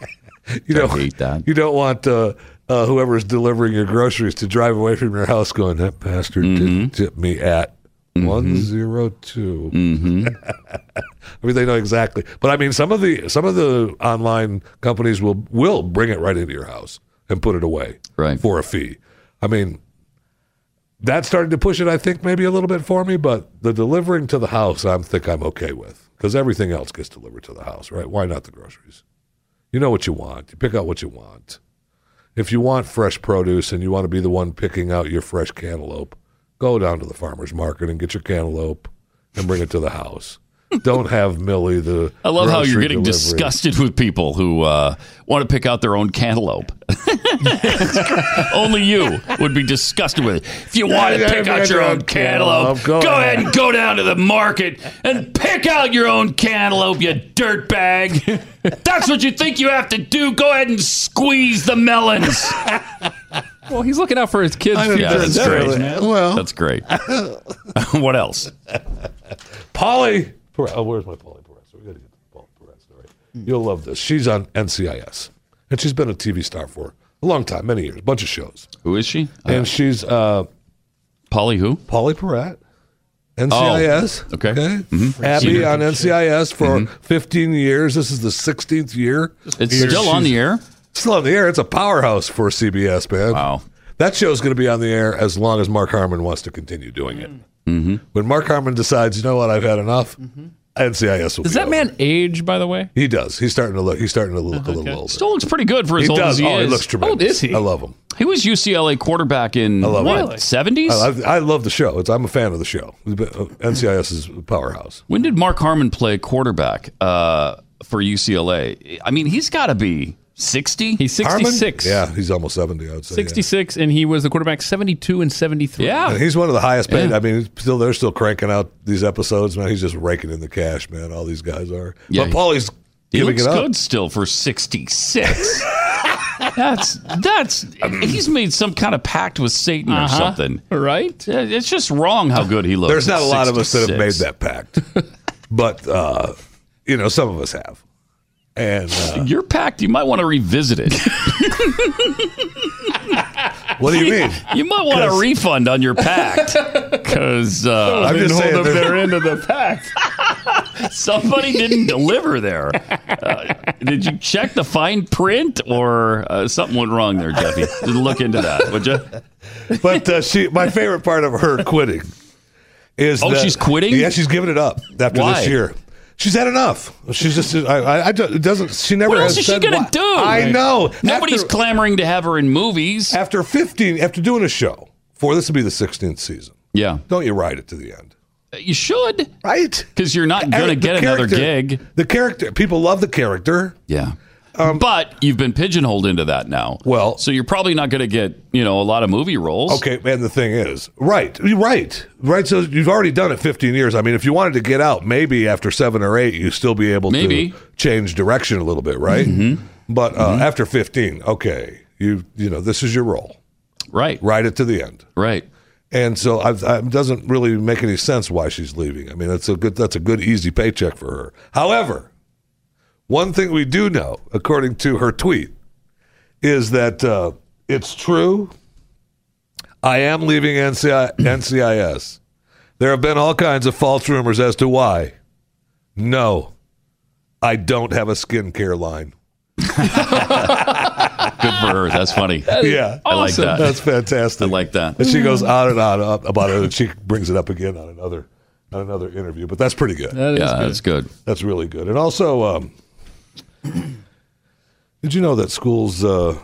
you don't hate that. You don't want uh, uh, whoever's delivering your groceries to drive away from your house going, that bastard Mm-hmm. didn't tip me at one zero two. Mm-hmm. I mean, they know exactly. But I mean, some of the some of the online companies will will bring it right into your house and put it away Right. for a fee. I mean, that started to push it, I think, maybe a little bit for me. But the delivering to the house, I think I'm okay with because everything else gets delivered to the house, right? Why not the groceries? You know what you want. You pick out what you want. If you want fresh produce and you want to be the one picking out your fresh cantaloupe, go down to the farmer's market and get your cantaloupe and bring it to the house. Don't have Millie the. I love how you're getting delivery. disgusted with people who uh, want to pick out their own cantaloupe. Only you would be disgusted with it. If you want to pick out your own cantaloupe, go go, ahead. ahead and go down to the market and pick out your own cantaloupe, you dirtbag. That's what you think you have to do. Go ahead and squeeze the melons. Well, he's looking out for his kids' I don't future Yeah, that's endeavors, great. man. Well, That's great. what else? Polly. Perez- Oh, where's my Polly Perez? We got to get to Polly Perez story. You'll love this. She's on NCIS, and she's been a TV star for a long time, many years, a bunch of shows. Who is she? And she's uh, Polly who? Pauley Perrette. NCIS. Oh, okay. Mhm. Abby Senior. on NCIS for 15 years. This is the 16th year. It's Year still on the air. Still on the air. It's a powerhouse for CBS, man. Wow. That show's going to be on the air as long as Mark Harmon wants to continue doing it. Mm-hmm. When Mark Harmon decides, you know what, I've had enough, NCIS will Does be that over. man age, by the way? He does. He's starting to look. He's starting to look a little older. Still looks pretty good for as he old does. as he oh, is. he looks tremendous. How old is he? I love him. He was UCLA quarterback in I love what seventies? I, I, I love the show. It's, I'm a fan of the show. NCIS is a powerhouse. When did Mark Harmon play quarterback uh, for UCLA? I mean, he's got to be sixty. He's Harmon? 66. Yeah, he's almost 70, I would say. yeah. 66, and he was the quarterback 72 and 73. And he's one of the highest paid. Yeah. I mean, still they're still cranking out these episodes, man. He's just raking in the cash, man. All these guys are. Yeah, but Paulie's He giving looks it up. good still for sixty six. that's that's he's made some kind of pact with Satan or Uh-huh. something, right? It's just wrong how good he looks. There's not a lot of us that have made that pact, but uh, you know, some of us have. And uh, Your pact, you might want to revisit it. what do you mean? You might want a 'Cause- refund on your pact because uh, I'm just saying hold up there's- their end of the pact. somebody didn't deliver there. Uh, did you check the fine print or uh, something went wrong there, Jeffy? Just look into that, would you? but uh, she, my favorite part of her quitting is Oh, that- she's quitting? Yeah, she's giving it up after Why? this year. She's had enough. She's just. I. I, I don't- it doesn't. She never What has else is she gonna why. do? I know. Nobody's After- clamoring to have her in movies. after 15 after doing a show for this will be the 16th season Yeah, don't you ride it to the end uh, you should right because you're not going to The get another gig. the character people love the character Yeah. But you've been pigeonholed into that now. Well- so you're probably not going to get you know a lot of movie roles. okay and the thing is right right right so you've already done it 15 years i mean if you wanted to get out maybe after seven or eight you still be able Maybe. to change direction a little bit right Mm-hmm. but uh, after 15 okay you you know this is your role Right. ride it to the end Right. and so I've, it doesn't really make any sense why she's leaving. I mean, that's a good that's a good easy paycheck for her. However, one thing we do know, according to her tweet, is that uh, it's true. I am leaving NCI, NCIS. There have been all kinds of false rumors as to why. No, I don't have a skincare line. Good for her. That's funny. yeah, I like that. That's fantastic. I like that. And she goes on and on up about it, and she brings it up again on another on another interview. But that's pretty good. That is yeah, good. that's good. That's really good. And also, um, did you know that schools uh,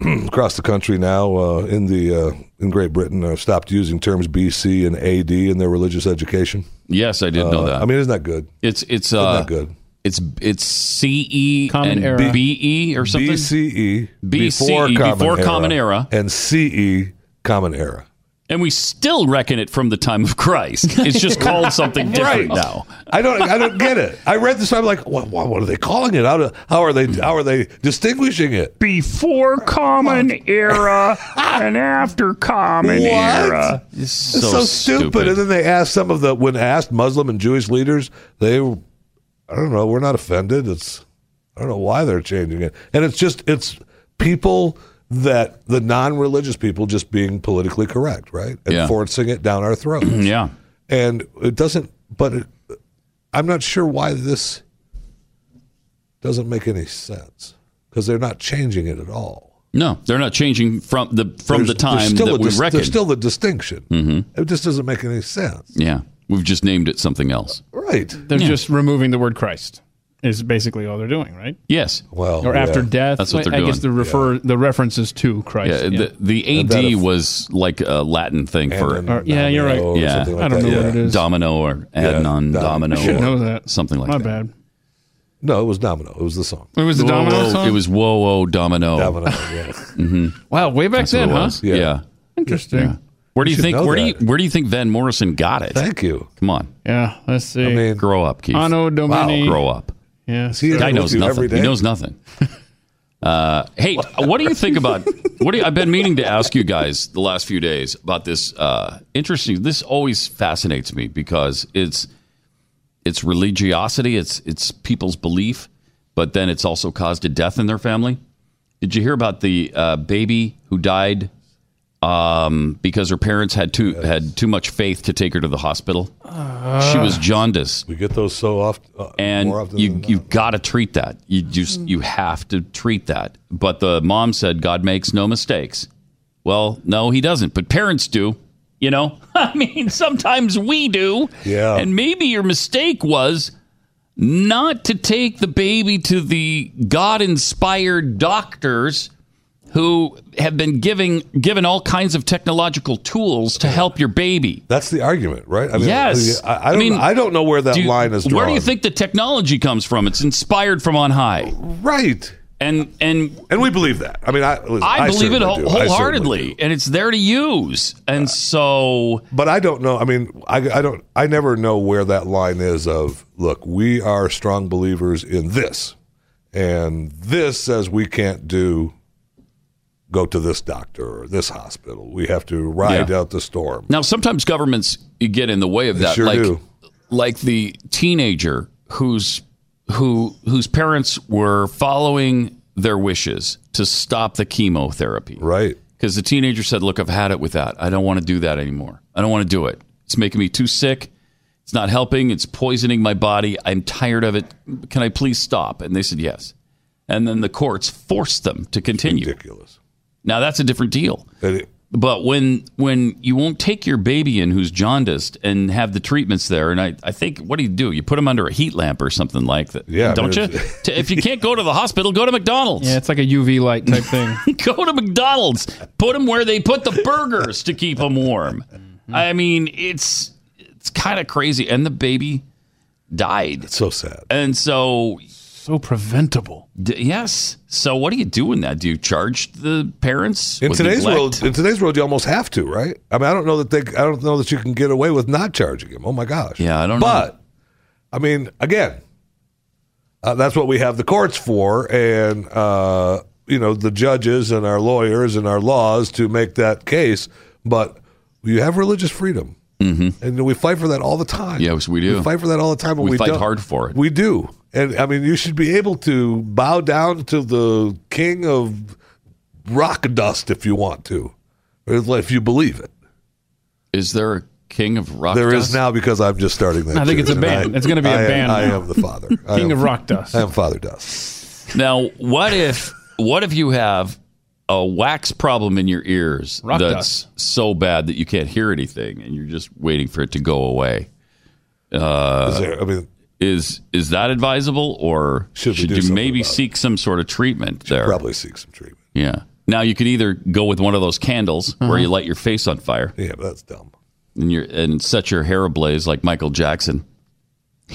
across the country now uh, in the uh, in Great Britain uh, stopped using terms BC and AD in their religious education? Yes, I did know Uh, that. I mean, isn't that good? it's it's Isn't uh, that good? It's it's CE Common and era. BE or something. BCE BCE, before Common Era. and CE Common Era. And we still reckon it from the time of Christ. It's just called something different Right. now. I don't. I don't get it. I read this. I'm like, what, what, what are they calling it? How, do, how are they? How are they distinguishing it? Before Common Era and after Common What? It's It's so, so, stupid. And then they asked some of the when asked Muslim and Jewish leaders, they, I don't know, we're not offended. It's, I don't know why they're changing it, and it's just it's people that the non-religious people just being politically correct, right, and Yeah. forcing it down our throats. yeah. and it doesn't. But it, I'm not sure why this doesn't make any sense because they're not changing it at all. No, they're not changing from the from There's- the time still that we dis- reckon. There's still the distinction. Mm-hmm. It just doesn't make any sense. Yeah, we've just named it something else. Right. They're Yeah. just removing the word Christ. Is basically all they're doing, right? Yes. Well, or after death. That's what they're I guess the doing. refer the references to Christ. Yeah, yeah. the, the AD was like a Latin thing for Or- yeah, you're right. or yeah, like I don't that, know what it is. Domino or Yeah, Adnon Domino. I should or know that. Something like My that. My bad. No, it was Domino. It was the song. It was the Whoa, Domino whoa, song? It was Whoa Whoa Domino. Domino, yeah. hmm Wow, way back That's then, huh? was. Yeah. Interesting. Yeah. Where do you You think know where do you where do you think Van Morrison got it? Thank you. Come on. Yeah, let's see. I mean, Grow up, Keith. Anno Domini. Wow, grow up. Yeah. See, Guy knows with you every nothing. He knows nothing. Uh, hey, what do you think about? What do you, I've been meaning to ask you guys the last few days about this. Uh, interesting. This always fascinates me because it's it's religiosity. It's it's people's belief, but then it's also caused a death in their family. Did you hear about the uh, baby who died um, because her parents had too had too much faith to take her to the hospital? she was jaundiced. We get those so often. Uh, and often you you've got to treat that. You just you have to treat that. But the mom said God makes no mistakes. Well, no, he doesn't. But parents do. You know, I mean, sometimes we do. Yeah. And maybe your mistake was not to take the baby to the God-inspired doctors who have been giving given all kinds of technological tools to help your baby. That's the argument, right? I yes, I, I, don't, I don't know where that you- line is drawn. Where do you think the technology comes from? It's inspired from on high, right? And and and we believe that. I mean, I I, believe it whole- do. I certainly wholeheartedly, and it's there to use. And uh, so, But I don't know. I mean, I, I don't. I never know where that line is. Of look, we are strong believers in this, and this says we can't do. Go to this doctor or this hospital. We have to ride Yeah. out the storm. now sometimes governments get in the way of They that, sure like do. like the teenager whose who whose parents were following their wishes to stop the chemotherapy, right? Because the teenager said, "Look, I've had it with that. I don't want to do that anymore. I don't want to do it. It's making me too sick." It's not helping. It's poisoning my body. I'm tired of it. Can I please stop? And they said yes. And then the courts forced them to continue. Ridiculous. Now that's a different deal. But when when you won't take your baby in who's jaundiced and have the treatments there, and I, I think what do you do? You put them under a heat lamp or something like that. Yeah, don't mean, you? If you can't go to the hospital, go to McDonald's. Yeah, it's like a UV light type thing. go to McDonald's. Put them where they put the burgers to keep them warm. Mm-hmm. I mean, it's it's kind of crazy. And the baby died. It's so sad. And so so preventable. D- yes. So what do you do in that? Do you charge the parents In with today's neglect? world, in today's world, you almost have to, right? I mean, I don't know that they, I don't know that you can get away with not charging him. Oh my gosh. Yeah, I don't know. But I mean, again, uh, that's what we have the courts for, and uh, you know, the judges and our lawyers and our laws to make that case. But you have religious freedom, mm-hmm. and we fight for that all the time. Yes, we do. We fight for that all the time. and We we fight don't- hard for it. We do, and I mean, you should be able to bow down to the king of rock dust if you want to, if you believe it. Is there a king of rock dust? There is now because I'm just starting that. I think it's a band. I- It's gonna be a I am- band I now. am the father. I King am- of rock dust. I am Father Dust. Now, what if what if you have a wax problem in your ears Rock that's so bad that you can't hear anything, and you're just waiting for it to go away? Uh, Is there- I mean, is is that advisable, or Should should, you maybe about it? seek some sort of treatment there? Probably seek some treatment. Yeah. Now you could either go with one of those candles where Uh-huh. you light your face on fire. Yeah, but that's dumb. And you and set your hair ablaze like Michael Jackson.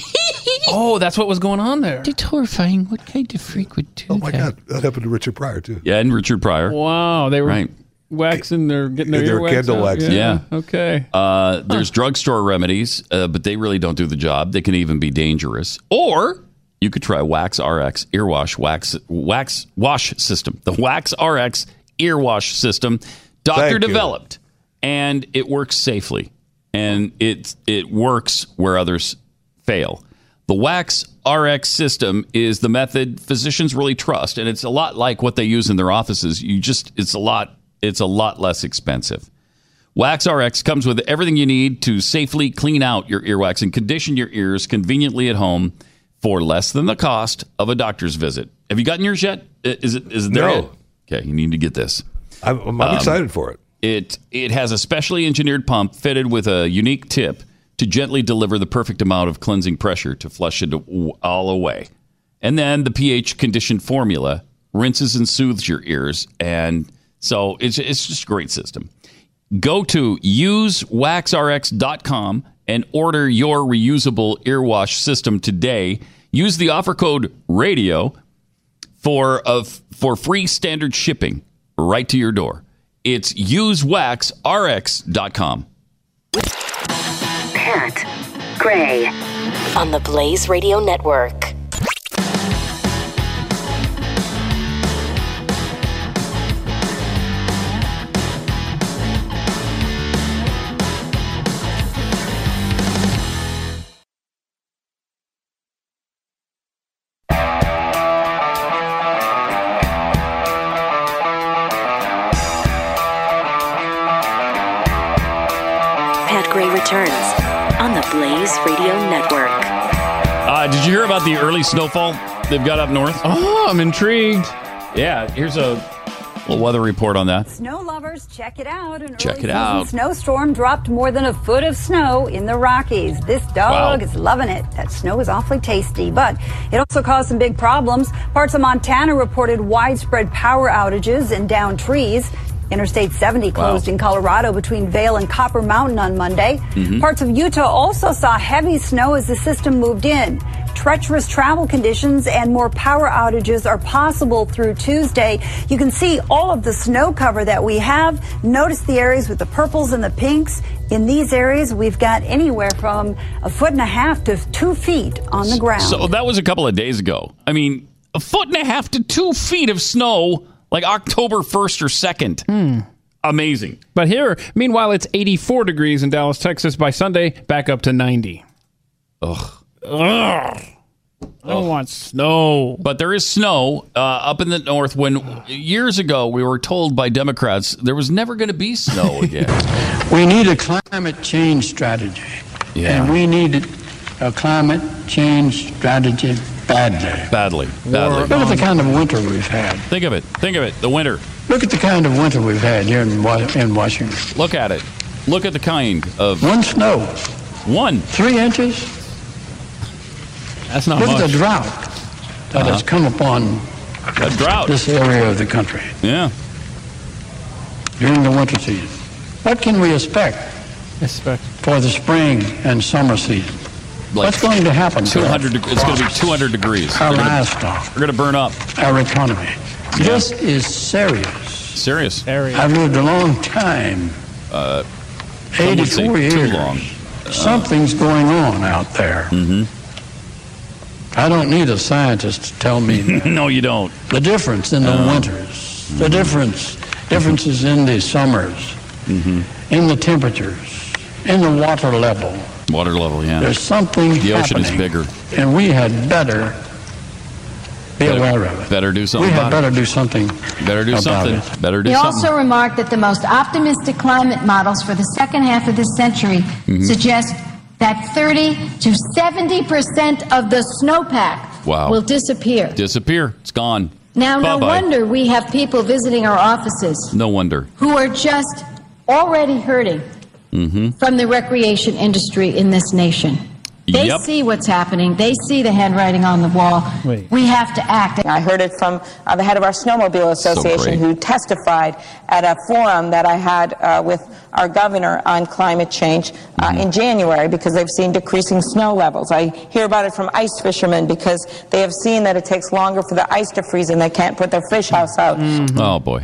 Oh, that's what was going on there. It's horrifying. What kind of freak would do that? Oh my God, that happened to Richard Pryor too. Yeah, and Richard Pryor. Wow, they were Right. Waxing their getting their They were ear candle waxed out? waxing. Yeah. Okay. Uh, there's drugstore remedies, uh, but they really don't do the job. They can even be dangerous. Or you could try Wax RX earwash wax wax wash system. The Wax RX earwash system, doctor Thank you. developed, and it works safely, and it it works where others fail. The Wax RX system is the method physicians really trust, and it's a lot like what they use in their offices. You just it's a lot it's a lot less expensive. Wax RX comes with everything you need to safely clean out your earwax and condition your ears conveniently at home for less than the cost of a doctor's visit. Have you gotten yours yet? Is it is it there No. yet? Okay, you need to get this. I'm, I'm Um, excited for it. It it has a specially engineered pump fitted with a unique tip to gently deliver the perfect amount of cleansing pressure to flush it all away. And then the pH conditioned formula rinses and soothes your ears, and so it's it's just a great system. Go to usewaxrx.com and order your reusable earwash system today. Use the offer code radio for of for free standard shipping right to your door. It's usewaxrx.com. Pat Gray on the Blaze Radio Network. Blaze Radio Network. Uh, did you hear about the early snowfall they've got up north? Oh, I'm intrigued. Yeah, here's a little weather report on that. Snow lovers, check it out. An Check early it out. season Snowstorm dropped more than a foot of snow in the Rockies. This dog Wow. is loving it. That snow is awfully tasty, but it also caused some big problems. Parts of Montana reported widespread power outages and downed trees. Interstate 70 closed in Colorado between Vail and Copper Mountain on Monday. Mhm. Parts of Utah also saw heavy snow as the system moved in. Treacherous travel conditions and more power outages are possible through Tuesday. You can see all of the snow cover that we have. Notice the areas with the purples and the pinks. In these areas, we've got anywhere from a foot and a half to two feet on the ground. So that was a couple of days ago. I mean, a foot and a half to two feet of snow, like October 1st or 2nd. Amazing. But here, meanwhile, it's 84 degrees in Dallas, Texas. By Sunday, back up to 90. Ugh. Ugh. I don't want snow. But there is snow uh, up in the north. When years ago we were told by Democrats there was never going to be snow again. We need a climate change strategy. Yeah. And we need a climate change strategy badly. badly, badly. Look at the kind of winter we've had. Think of it. Think of it. The winter. Look at the kind of winter we've had here in, in Washington. Look at it. Look at the kind of One snow. One. Three inches. That's not Look at much. the drought that has Uh-huh. come upon A drought. this area of the country Yeah. during the winter season. What can we expect Expect. for the spring and summer season? Like What's going to happen? 200. our deg- It's going to be 200 degrees. Our They're gonna- We're going to burn up. our economy. This is serious. Serious. I've lived a long time. Uh, some would say 84 too years. long. Something's going on out there. Mm-hmm. I don't need a scientist to tell me that. no, you don't. the difference in the No. winters, the difference, differences in the summers, Mm-hmm. in the temperatures, in the water level. Water level, yeah. There's something The ocean is happening, bigger. and we had better be Better- aware of it. Better do something We had about better it. do something. Better do about something. it. Better do something. He something. also remarked that the most optimistic climate models for the second half of this century Mhm. suggest that 30 to 70 percent of the snowpack Wow. will disappear. Disappear. It's gone. Now, no Bye-bye. wonder we have people visiting our offices No wonder. who are just already hurting Mm-hmm. from the recreation industry in this nation. They Yep. see what's happening. They see the handwriting on the wall. Wait. We have to act. I heard it from uh, the head of our Snowmobile Association great. who testified at a forum that I had uh, with our governor on climate change uh, Mm-hmm. in January because they've seen decreasing snow levels. I hear about it from ice fishermen because they have seen that it takes longer for the ice to freeze and they can't put their fish house out. Oh boy.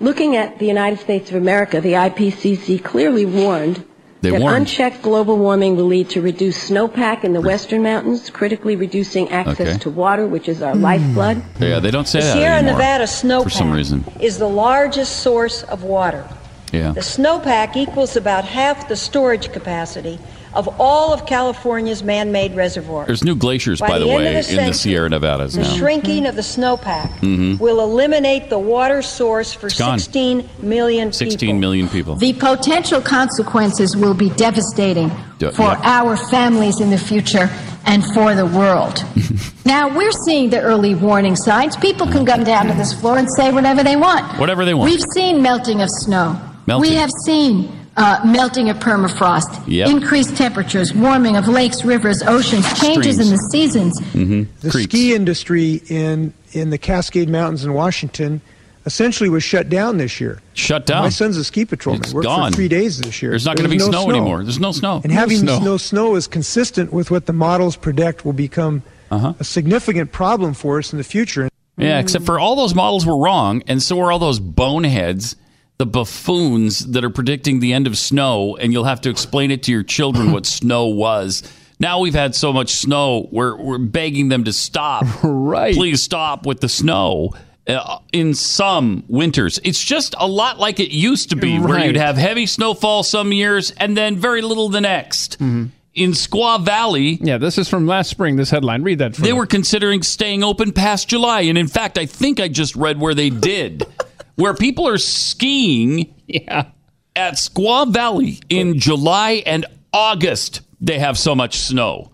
Looking at the United States of America, the IPCC clearly warned They that warned. unchecked global warming will lead to reduced snowpack in the western mountains, critically reducing access Okay. to water, which is our lifeblood. Yeah, they don't say The that Sierra anymore. Nevada for some snowpack reason. is the largest source of water. Yeah. The snowpack equals about half the storage capacity of all of California's man-made reservoirs. There's new glaciers, By by, the, the way, of the in the Sierra Nevadas The now. shrinking of the snowpack Mhm. will eliminate the water source for It's gone. 16 million people. 16 million people. The potential consequences will be devastating Yeah, for yeah. our families in the future and for the world. now, we're seeing the early warning signs. People can come down to this floor and say whatever they want. Whatever they want. We've seen melting of snow. Melting. We have seen uh, melting of permafrost, Yep. increased temperatures, warming of lakes, rivers, oceans, changes in the seasons. Mm-hmm. The ski industry in in the Cascade Mountains in Washington essentially was shut down this year. Shut down. My son's a ski patrolman. It's Worked gone. for three days this year. There's not going to be no snow, anymore. There's no snow. And No having snow. no snow is consistent with what the models predict will become Uh-huh. a significant problem for us in the future. Yeah, except for all those models were wrong, and so are all those boneheads, the buffoons that are predicting the end of snow, and you'll have to explain it to your children what snow was. Now we've had so much snow, we're, we're begging them to stop. right. Please stop with the snow. Uh, in some winters, it's just a lot like it used to be, where you'd have heavy snowfall some years and then very little the next. In Squaw Valley, yeah, this is from last spring. This headline, read that. For they me. were considering staying open past July. And in fact, I think I just read where they did, where people are skiing at Squaw Valley in July and August. They have so much snow.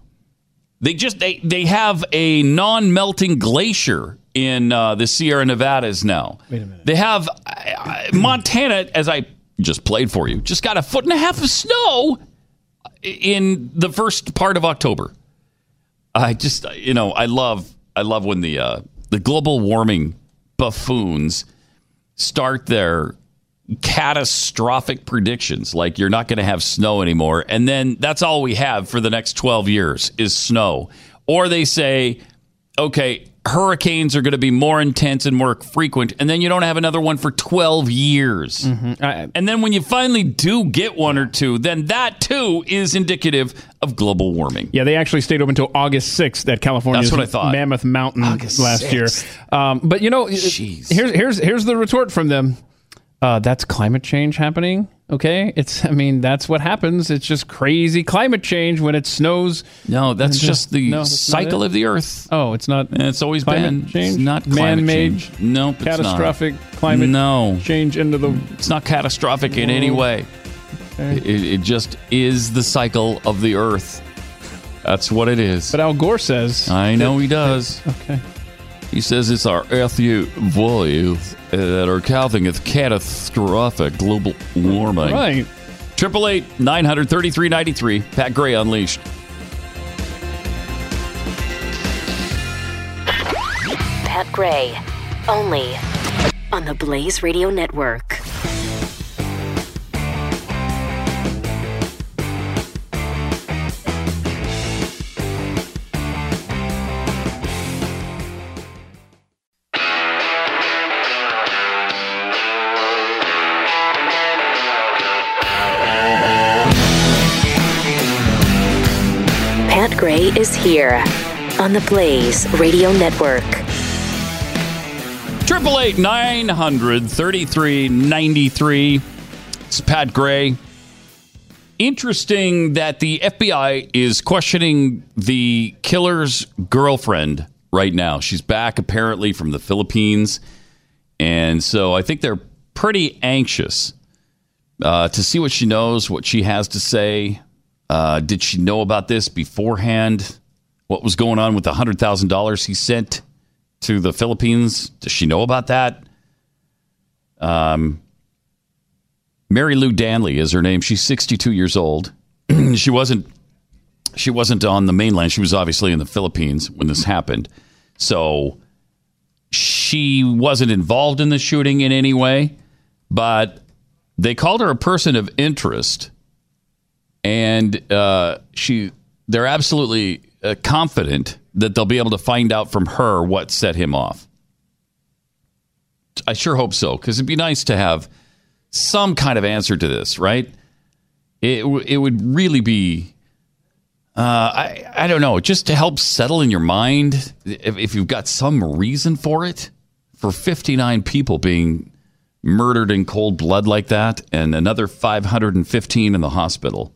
They just they they have a non-melting glacier in uh, the Sierra Nevadas now. Wait a minute. They have uh, Montana, as I just played for you, just got a foot and a half of snow in the first part of October. I just you know I love I love when the uh, the global warming buffoons start their catastrophic predictions like you're not going to have snow anymore and then that's all we have for the next 12 years is snow. Or they say okay hurricanes are going to be more intense and more frequent and then you don't have another one for 12 years and then when you finally do get one or two then that too is indicative of global warming Yeah, they actually stayed open until August 6th at California's That's what I thought. Mammoth Mountain August last year. Um, but you know, here's here's here's the retort from them. Uh, that's climate change happening. Okay, it's I mean that's what happens. It's just crazy climate change when it snows. No, that's And, uh, just the no, that's cycle of the earth. Oh, it's not. It's always been change. It's not climate man-made. change. Nope, it's not. catastrophic climate No. change into the. It's not catastrophic in any way. It, it just is the cycle of the earth. That's what it is. But Al Gore says. I know he does. Okay. He says it's our earthly voice uh, that are causing its catastrophic global warming. Right. Triple eight nine hundred thirty three ninety three. Pat Gray unleashed. Pat Gray, only on the Blaze Radio Network. Here on the Blaze Radio Network. Triple eight nine hundred thirty three ninety three. It's Pat Gray. Interesting that the FBI is questioning the killer's girlfriend right now. She's back apparently from the Philippines, and so I think they're pretty anxious uh, to see what she knows, what she has to say. Uh, did she know about this beforehand? What was going on with the hundred thousand dollars he sent to the Philippines? Does she know about that? Um, Mary Lou Danley is her name. She's 62 years old. she wasn't she wasn't on the mainland. She was obviously in the Philippines when this happened. So she wasn't involved in the shooting in any way, but they called her a person of interest, and uh, she they're absolutely uh, confident that they'll be able to find out from her what set him off. I sure hope so because it'd be nice to have some kind of answer to this, right? It w- it would really be. Uh, I I don't know, just to help settle in your mind if, if you've got some reason for it, for fifty nine people being murdered in cold blood like that, and another five hundred and fifteen in the hospital.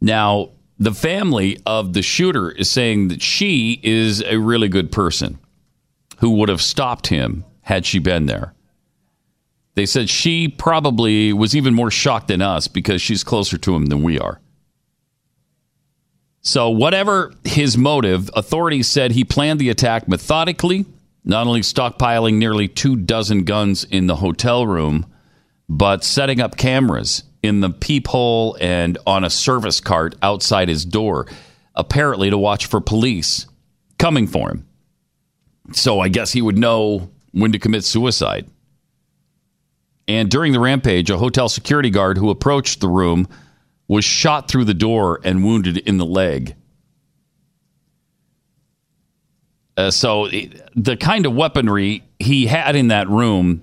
Now, the family of the shooter is saying that she is a really good person who would have stopped him had she been there. They said she probably was even more shocked than us because she's closer to him than we are. So, whatever his motive, authorities said he planned the attack methodically, not only stockpiling nearly two dozen guns in the hotel room, but setting up cameras in the peephole and on a service cart outside his door, apparently to watch for police coming for him. So, I guess he would know when to commit suicide. And during the rampage, a hotel security guard who approached the room was shot through the door and wounded in the leg. Uh, so the kind of weaponry he had in that room,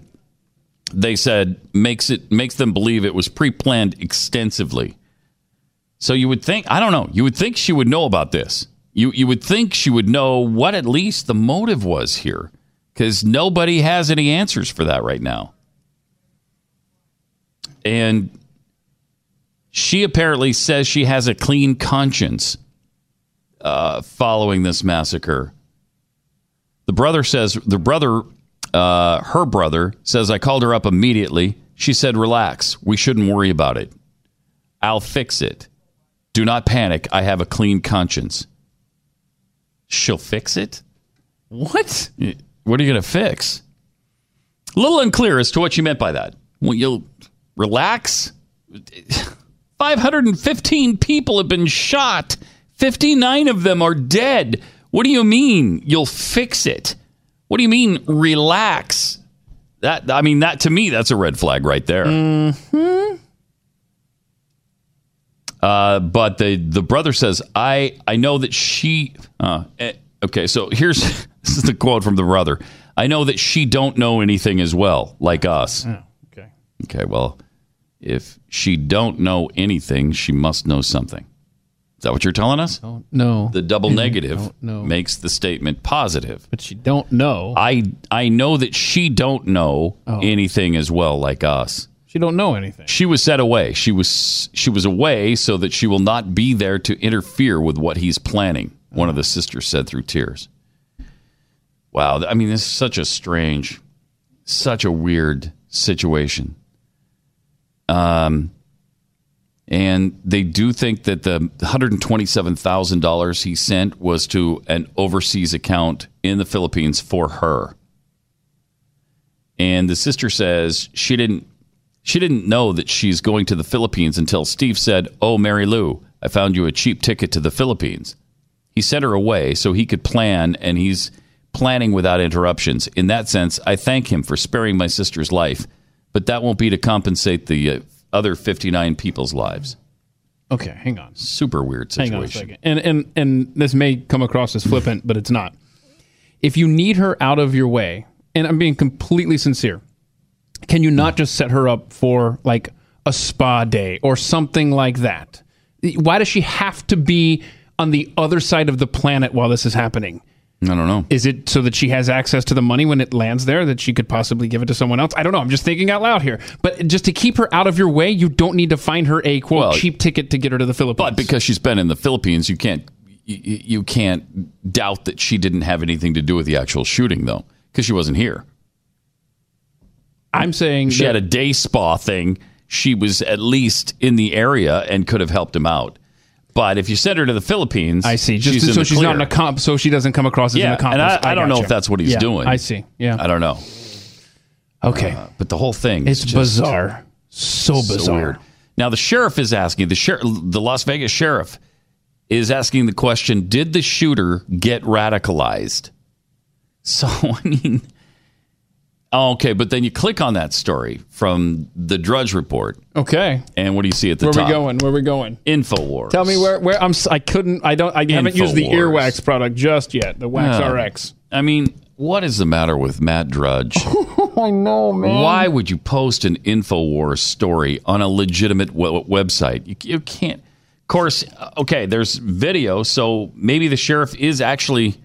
they said makes it makes them believe it was pre-planned extensively. So you would think, I don't know, you would think she would know about this. You you would think she would know what at least the motive was here, because nobody has any answers for that right now. And she apparently says she has a clean conscience uh, following this massacre. The brother says the brother, uh, her brother says, I called her up immediately. She said, "Relax. We shouldn't worry about it. I'll fix it. Do not panic. I have a clean conscience." She'll fix it. What? What are you going to fix? A little unclear as to what you meant by that. Well, you'll relax. 515 people have been shot. 59 of them are dead. What do you mean you'll fix it? What do you mean relax? That I mean that to me that's a red flag right there. Hmm? Uh, but the the brother says, "I I know that she." Uh, eh, okay, so here's this is the quote from the brother. I know that she don't know anything as well, like us. okay. Okay. Well, if she don't know anything, she must know something. Is that what you're telling us? No. The double negative Don't know. makes the statement positive. But she don't know. I I know that she don't know Oh. anything as well, like us. She don't know anything. She was set away. She was she was away so that she will not be there to interfere with what he's planning. One of the sisters said through tears. Wow, I mean this is such a strange, such a weird situation. Um and they do think that the $127,000 he sent was to an overseas account in the Philippines for her. And the sister says she didn't she didn't know that she's going to the Philippines until Steve said, "Oh, Mary Lou, I found you a cheap ticket to the Philippines." He sent her away so he could plan and he's planning without interruptions. In that sense, I thank him for sparing my sister's life, but that won't be to compensate the uh, other 59 people's lives. Okay, hang on. Super weird situation. Hang on a second. And and and this may come across as flippant, but it's not. If you need her out of your way, and I'm being completely sincere, can you not just set her up for like a spa day or something like that? Why does she have to be on the other side of the planet while this is happening? I don't know. Is it so that she has access to the money when it lands there that she could possibly give it to someone else? I don't know. I'm just thinking out loud here. But just to keep her out of your way, you don't need to find her a quote Well, cheap ticket to get her to the Philippines. But because she's been in the Philippines, you can't you, you can't doubt that she didn't have anything to do with the actual shooting, though, because she wasn't here. I'm saying she that- had a day spa thing. She was at least in the area and could have helped him out. But if you send her to the Philippines, I see. Just she's in so she's not clear. an accomp, so she doesn't come across as yeah, an accomplice. and I, I don't know if that's what he's Yeah, doing. I see. Yeah, I don't know. Okay, Uh, but the whole thing it's bizarre. So bizarre. weird. Now the sheriff is asking the sheriff, the Las Vegas sheriff is asking the question: Did the shooter get radicalized? So I mean, oh, okay, but then you click on that story from the Drudge Report, Okay, and what do you see at the where top? Where we going? Where we going? Infowars. Tell me where where I'm. I couldn't. I don't. I haven't used the earwax product just yet. The Wax. RX. I mean, what is the matter with Matt Drudge? I know, man. Why would you post an Infowars story on a legitimate we- website? You, you can't. Of course, uh, okay, there's video, so maybe the sheriff is actually.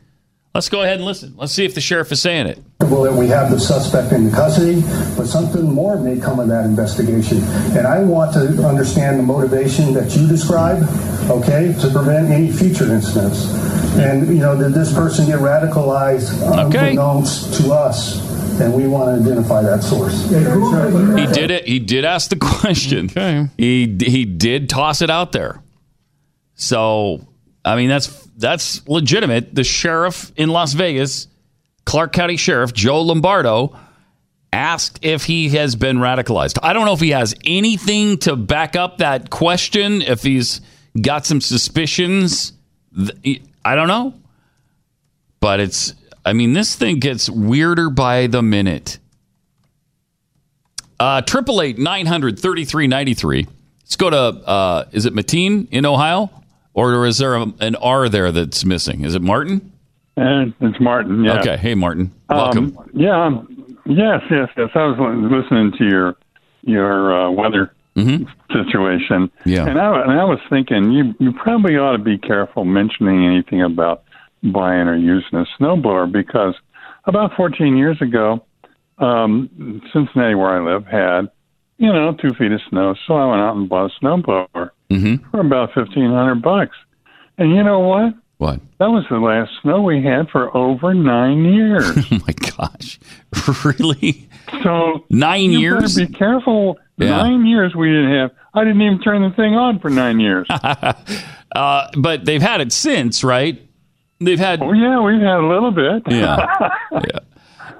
Let's go ahead and listen. Let's see if the sheriff is saying it. Well, that we have the suspect in custody, but something more may come of that investigation. And I want to understand the motivation that you describe, okay, to prevent any future incidents. And, you know, did this person get radicalized unbeknownst to us? And we want to identify that source. He did it. He did ask the question. Okay. He he did toss it out there. So I mean, that's that's legitimate. The sheriff in Las Vegas, Clark County Sheriff Joe Lombardo, asked if he has been radicalized. I don't know if he has anything to back up that question. If he's got some suspicions, I don't know. But it's, I mean, this thing gets weirder by the minute. Uh, Triple eight nine hundred thirty three ninety three. Let's go to. Uh, is it Mateen in Ohio, or is there a, an R there that's missing? Is it Martin? And it's Martin. Yeah. Okay. Hey, Martin. Welcome. Um, yeah. um, Yes. Yes. Yes. I was listening to your your uh, weather situation. Mm-hmm. Yeah. And I and I was thinking you you probably ought to be careful mentioning anything about buying or using a snowblower because about 14 years ago, um, Cincinnati, where I live, had you know two feet of snow, so I went out and bought a snowblower Mm-hmm. for about 1500 bucks. And you know what? What? That was the last snow we had for over nine years. oh my gosh! Really? So nine you years? Better be careful. Yeah. Nine years we didn't have. I didn't even turn the thing on for nine years. Uh, but they've had it since, right? They've had. Oh yeah, we've had a little bit. Yeah. yeah.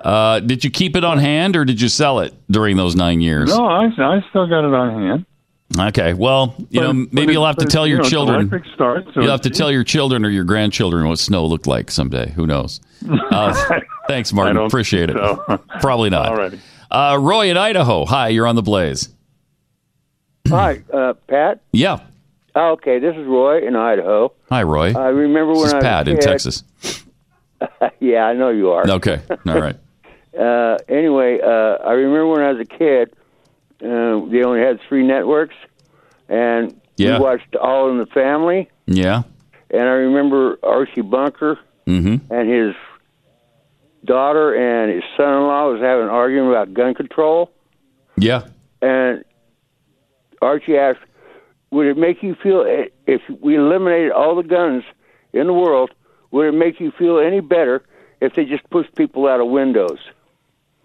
Uh, did you keep it on hand or did you sell it during those nine years? no, I, I still got it on hand. Okay. Well, you But- know, maybe you'll have to but, tell you your know, children. electric start, so you'll have to tell your children or your grandchildren what snow looked like someday. Who knows? Uh, thanks, Martin. Appreciate it. so. Probably not. Alrighty. Uh, Roy in Idaho. Hi, you're on the Blaze. Hi, uh, Pat. Yeah. Oh, okay, this is Roy in Idaho. Hi, Roy. I remember when this is I was Pat a in kid- Texas. yeah, I know you are. Okay. All right. Uh, anyway, uh, I remember when I was a kid, uh, they only had three networks, and Yeah. we watched All in the Family. Yeah. And I remember Archie Bunker Mm-hmm. and his daughter and his son-in-law was having an argument about gun control. Yeah. And Archie asked, "Would it make you feel if we eliminated all the guns in the world? Would it make you feel any better if they just pushed people out of windows?"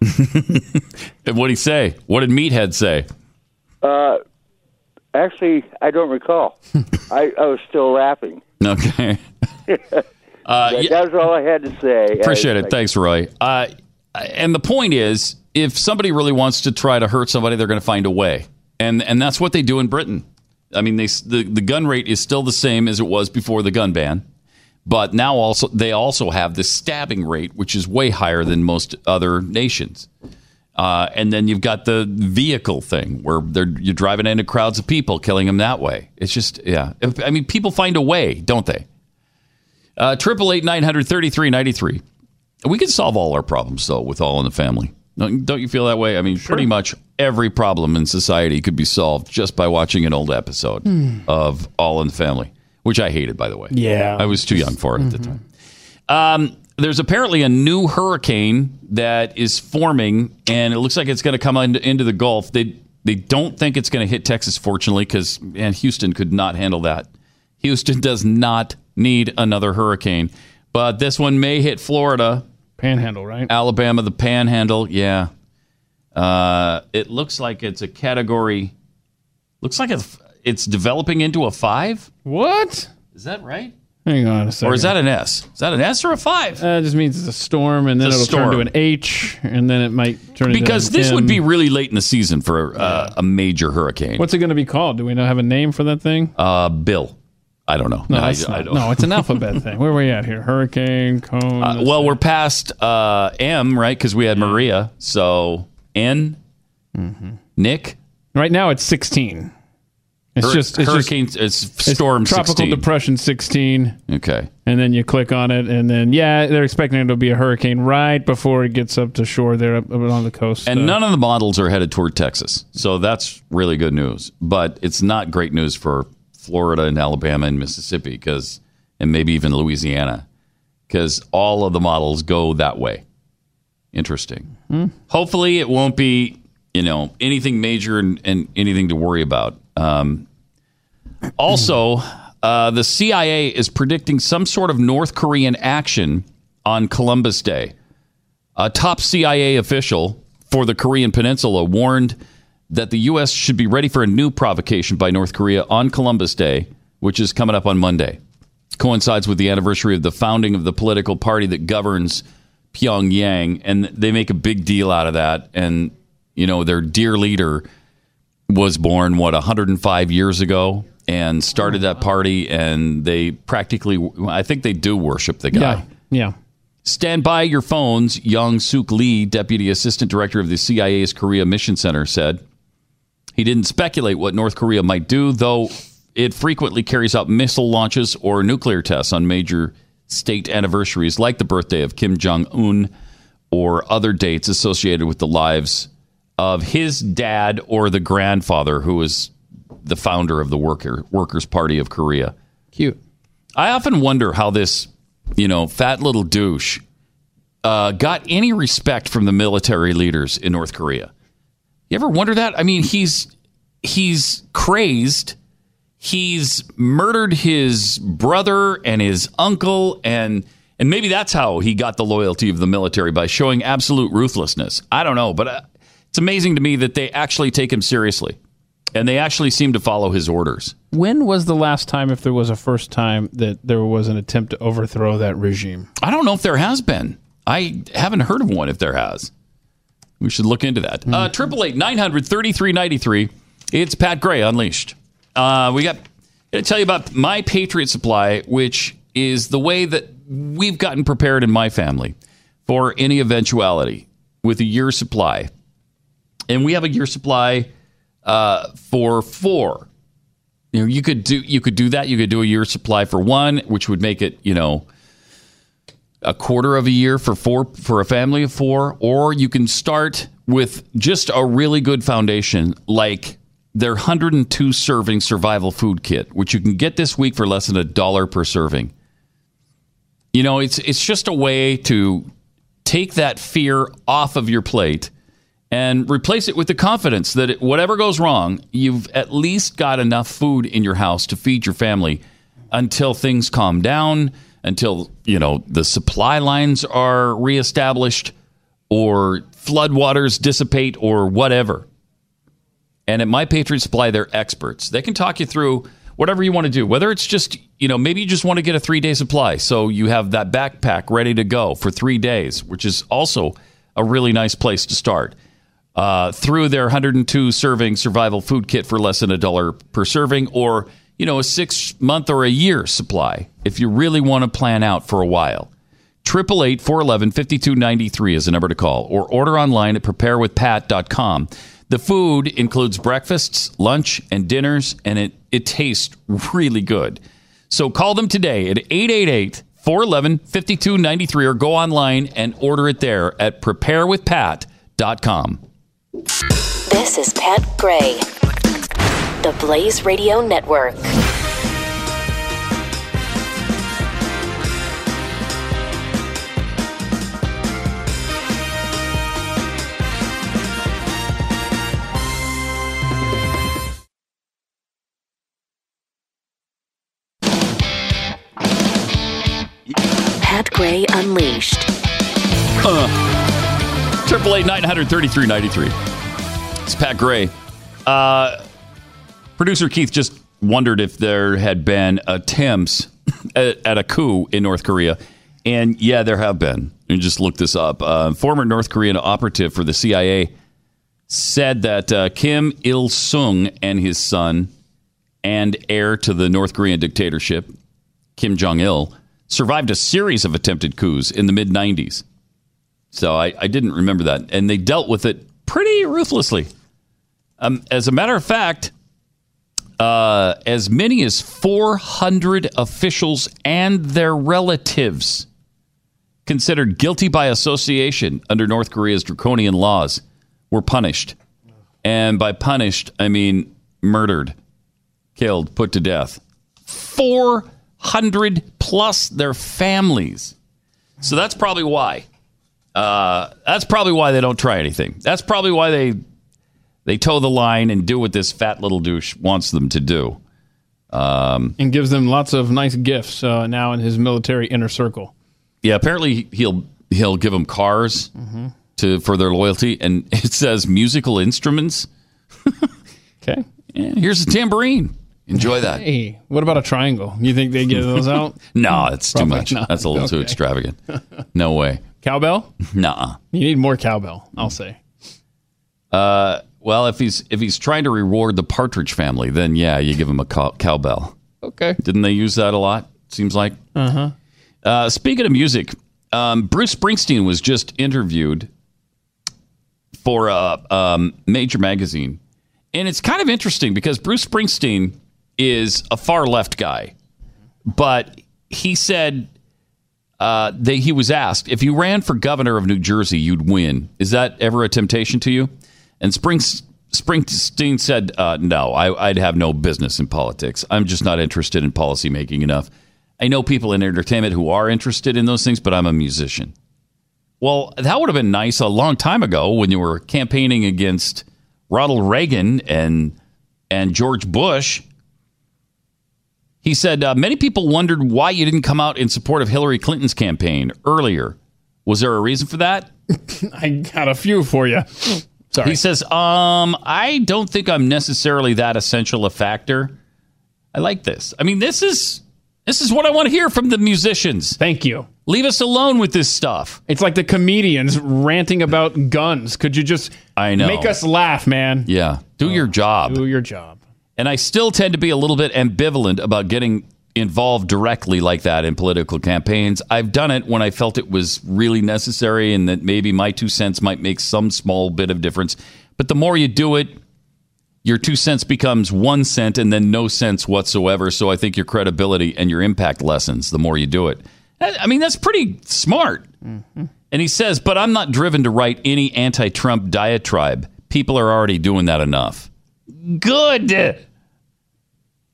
And what did he say? What did Meathead say? Uh, actually, I don't recall. I, I was still laughing. Okay. Uh, that, that was all I had to say. Appreciate I- it. Thanks, Roy. Uh, and the point is, if somebody really wants to try to hurt somebody, they're going to find a way, and and that's what they do in Britain. I mean, they, the the gun rate is still the same as it was before the gun ban, but now also they also have the stabbing rate, which is way higher than most other nations. Uh, and then you've got the vehicle thing where they're you're driving into crowds of people, killing them that way. It's just yeah. I mean, people find a way, don't they? Uh, Triple eight nine hundred thirty three ninety three. We can solve all our problems though with All in the Family. Don't, you feel that way? I mean, pretty much every problem in society could be solved just by watching an old episode Hmm. of All in the Family, which I hated, by the way. Yeah. I was too young for it at the time. Um, there's apparently a new hurricane that is forming, and it looks like it's going to come into, into the Gulf. They they don't think it's going to hit Texas, fortunately, because man, Houston could not handle that. Houston does not need another hurricane, but this one may hit Florida, Panhandle, right? Alabama, the Panhandle. Yeah, uh, it looks like it's a category. Looks like it's it's developing into a five. What? Is that right? Hang on a second. Or is that an S? Is that an S or a five? Uh, it just means it's a storm, and then it'll turn to an H, and then it might turn into because this would be really late in the season for uh, a major hurricane. What's it going to be called? Do we not have a name for that thing? Uh, Bill. I don't know. No, I, that's I not- don't. no, it's an alphabet thing. Where are we at here? Hurricane, cone. Uh, well, we're past uh, M, right? Because we had Maria. So N, Nick. Mm-hmm. Right now, it's sixteen. It's Hur- just it's hurricane. Just, it's storm tropical 16. depression sixteen. Okay. And then you click on it, and then yeah, they're expecting it to be a hurricane right before it gets up to shore there up, up on the coast. And Uh, none of the models are headed toward Texas. So that's really good news. But it's not great news for Florida and Alabama and Mississippi because, and maybe even Louisiana, because all of the models go that way. Interesting. Hmm. Hopefully, it won't be, you know, anything major and, and anything to worry about. Um, also, uh, the CIA is predicting some sort of North Korean action on Columbus Day. A top CIA official for the Korean Peninsula warned that the U.S. should be ready for a new provocation by North Korea on Columbus Day, which is coming up on Monday. coincides with the anniversary of the founding of the political party that governs Pyongyang, and they make a big deal out of that. And you know, their dear leader was born what 105 years ago and started that oh, party, and they practically, I think they do worship the guy. Yeah. Yeah. Stand by your phones, Yong Suk Lee, Deputy Assistant Director of the CIA's Korea Mission Center, said. He didn't speculate what North Korea might do, though it frequently carries out missile launches or nuclear tests on major state anniversaries, like the birthday of Kim Jong un or other dates associated with the lives of his dad or the grandfather, who was the founder of the Worker, Workers' Party of Korea. Cute. I often wonder how this, you know, fat little douche uh, got any respect from the military leaders in North Korea. You ever wonder that? I mean, he's he's crazed. He's murdered his brother and his uncle, and and maybe that's how he got the loyalty of the military by showing absolute ruthlessness. I don't know, but uh, it's amazing to me that they actually take him seriously, and they actually seem to follow his orders. When was the last time, if there was a first time, that there was an attempt to overthrow that regime? I don't know if there has been. I haven't heard of one. If there has, we should look into that. Uh, Triple eight nine hundred thirty three ninety three. It's Pat Gray Unleashed. Uh, we got to tell you about my Patriot Supply, which is the way that we've gotten prepared in my family for any eventuality with a year supply, and we have a year supply uh, for four. You know, you could do you could do that. You could do a year supply for one, which would make it you know a quarter of a year for four for a family of four, or you can start with just a really good foundation like their 102 serving survival food kit, which you can get this week for less than a dollar per serving. You know, it's it's just a way to take that fear off of your plate and replace it with the confidence that it, whatever goes wrong, you've at least got enough food in your house to feed your family until things calm down, until, you know, the supply lines are reestablished or floodwaters dissipate or whatever. And at My Patriot Supply, they're experts. They can talk you through whatever you want to do, whether it's just, you know, maybe you just want to get a three day supply. So you have that backpack ready to go for three days, which is also a really nice place to start. Uh, through their 102 serving survival food kit for less than a dollar per serving, or, you know, a six month or a year supply if you really want to plan out for a while. 888 411 5293 is the number to call, or order online at preparewithpat.com. The food includes breakfasts, lunch, and dinners, and it, it tastes really good. So call them today at 888 411 5293 or go online and order it there at preparewithpat.com. This is Pat Gray, the Blaze Radio Network. Pat Gray Unleashed. Triple eight nine hundred thirty three ninety three. It's Pat Gray. Uh, producer Keith just wondered if there had been attempts at, at a coup in North Korea, and yeah, there have been. And just look this up. Uh, former North Korean operative for the CIA said that uh, Kim Il Sung and his son, and heir to the North Korean dictatorship, Kim Jong Il, survived a series of attempted coups in the mid 90s. So I, I didn't remember that. And they dealt with it pretty ruthlessly. Um, as a matter of fact, uh, as many as 400 officials and their relatives considered guilty by association under North Korea's draconian laws were punished. And by punished, I mean murdered, killed, put to death. 400 plus their families. So that's probably why. Uh, that's probably why they don't try anything. That's probably why they they toe the line and do what this fat little douche wants them to do. Um, and gives them lots of nice gifts uh, now in his military inner circle. yeah, apparently he'll he'll give them cars Mm-hmm. to for their loyalty, and it says musical instruments. okay, And here's a tambourine. Enjoy that. Hey, what about a triangle? You think they give those out? No, that's too much. not. That's a little too Okay. extravagant. No way. Cowbell? Nuh-uh. You need more cowbell, I'll say. Uh, well, if he's if he's trying to reward the Partridge Family, then yeah, you give him a cow- cowbell. Okay. Didn't they use that a lot? Seems like. Uh-huh. Uh, speaking of music, um, Bruce Springsteen was just interviewed for a um, major magazine, and it's kind of interesting because Bruce Springsteen is a far left guy, but he said uh, that he was asked if you ran for governor of New Jersey, you'd win. Is that ever a temptation to you? And Springs, Springsteen said, uh, "No, I, I'd have no business in politics. I'm just not interested in policy making enough. I know people in entertainment who are interested in those things, but I'm a musician." Well, that would have been nice a long time ago when you were campaigning against Ronald Reagan and and George Bush. He said uh, many people wondered why you didn't come out in support of Hillary Clinton's campaign earlier. Was there a reason for that? I got a few for you. Sorry. He says, um, I don't think I'm necessarily that essential a factor. I like this. I mean, this is this is what I want to hear from the musicians. Thank you. Leave us alone with this stuff. It's like the comedians ranting about guns. Could you just I know. make us laugh, man? Yeah. Do your job. Do your job. And I still tend to be a little bit ambivalent about getting involved directly like that in political campaigns. I've done it when I felt it was really necessary and that maybe my two cents might make some small bit of difference. But the more you do it, your two cents becomes one cent and then no sense whatsoever. So I think your credibility and your impact lessens the more you do it. I mean, that's pretty smart. And he says, but I'm not driven to write any anti Trump diatribe. People are already doing that enough. Good.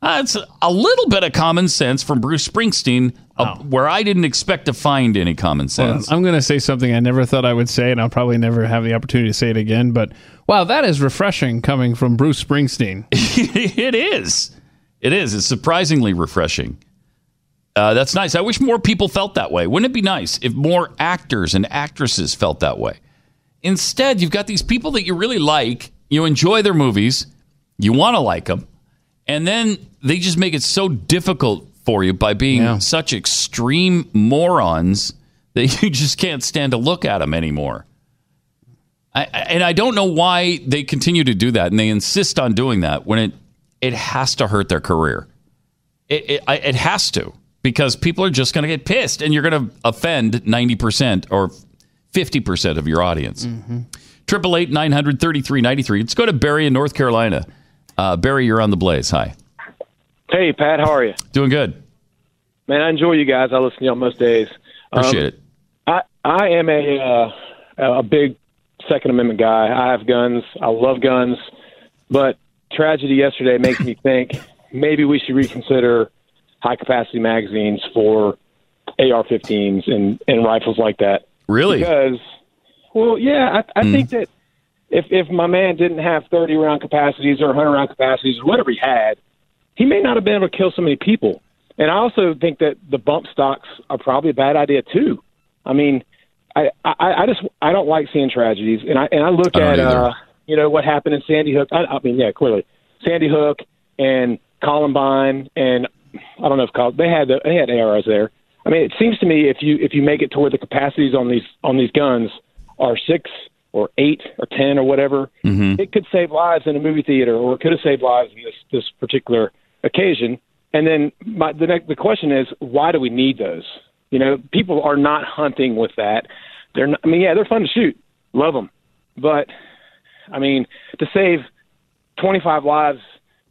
That's a little bit of common sense from Bruce Springsteen, uh, where I didn't expect to find any common Well, sense. I'm going to say something I never thought I would say, and I'll probably never have the opportunity to say it again. But wow, that is refreshing coming from Bruce Springsteen. it is. It is. It's surprisingly refreshing. Uh, that's nice. I wish more people felt that way. Wouldn't it be nice if more actors and actresses felt that way? Instead, you've got these people that you really like, you enjoy their movies, you want to like them, and then they just make it so difficult for you by being such extreme morons that you just can't stand to look at them anymore. I, and I don't know why they continue to do that, and they insist on doing that when it it has to hurt their career. It it, it has to because people are just going to get pissed, and you're going to offend ninety percent or fifty percent of your audience. Mm-hmm. Triple eight nine hundred thirty three ninety three. Let's go to Barry in North Carolina. Uh, Barry, you're on the Blaze. Hi, Hey, Pat, how are you? doing good. Man, I enjoy you guys. I listen to you on most days. Appreciate Um, it. I I am a uh, a big Second Amendment guy. I have guns. I love guns, but tragedy yesterday makes me think maybe we should reconsider high capacity magazines for AR-15s and and rifles like that. Really? Because, well, yeah, I, I Hmm. think that if if my man didn't have 30 round capacities or 100 round capacities or whatever he had, he may not have been able to kill so many people. And I also think that the bump stocks are probably a bad idea too. I mean, I I, I just I don't like seeing tragedies, and I and I look I at either. uh, you know what happened in Sandy Hook. I, I mean, yeah, clearly Sandy Hook and Columbine, and I don't know if Col- they had the, they had ARs there. I mean, it seems to me if you if you make it to where the capacities on these on these guns are six or eight or ten or whatever, Mm-hmm. it could save lives in a movie theater, or it could have saved lives in this this particular occasion. And then my, the next the question is, why do we need those? You know, people are not hunting with that. They're not, I mean, yeah, they're fun to shoot, love them, but I mean, to save 25 lives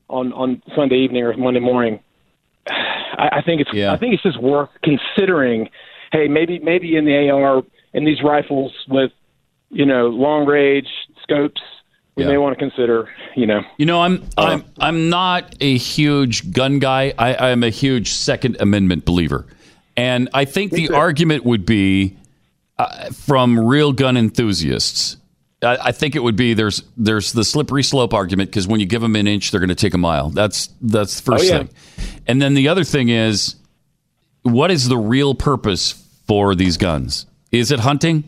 on on Sunday evening or Monday morning, I, I think it's yeah. I think it's just worth considering. Hey, maybe maybe in the AR in these rifles with you know long range scopes, we may want to consider you know You know, I'm I'm I'm not a huge gun guy. I, I'm a huge Second Amendment believer, and I think the argument would be uh, from real gun enthusiasts. I, I think it would be there's there's the slippery slope argument because when you give them an inch, they're going to take a mile. That's that's the first Oh, yeah. thing, and then the other thing is, what is the real purpose for these guns? Is it hunting?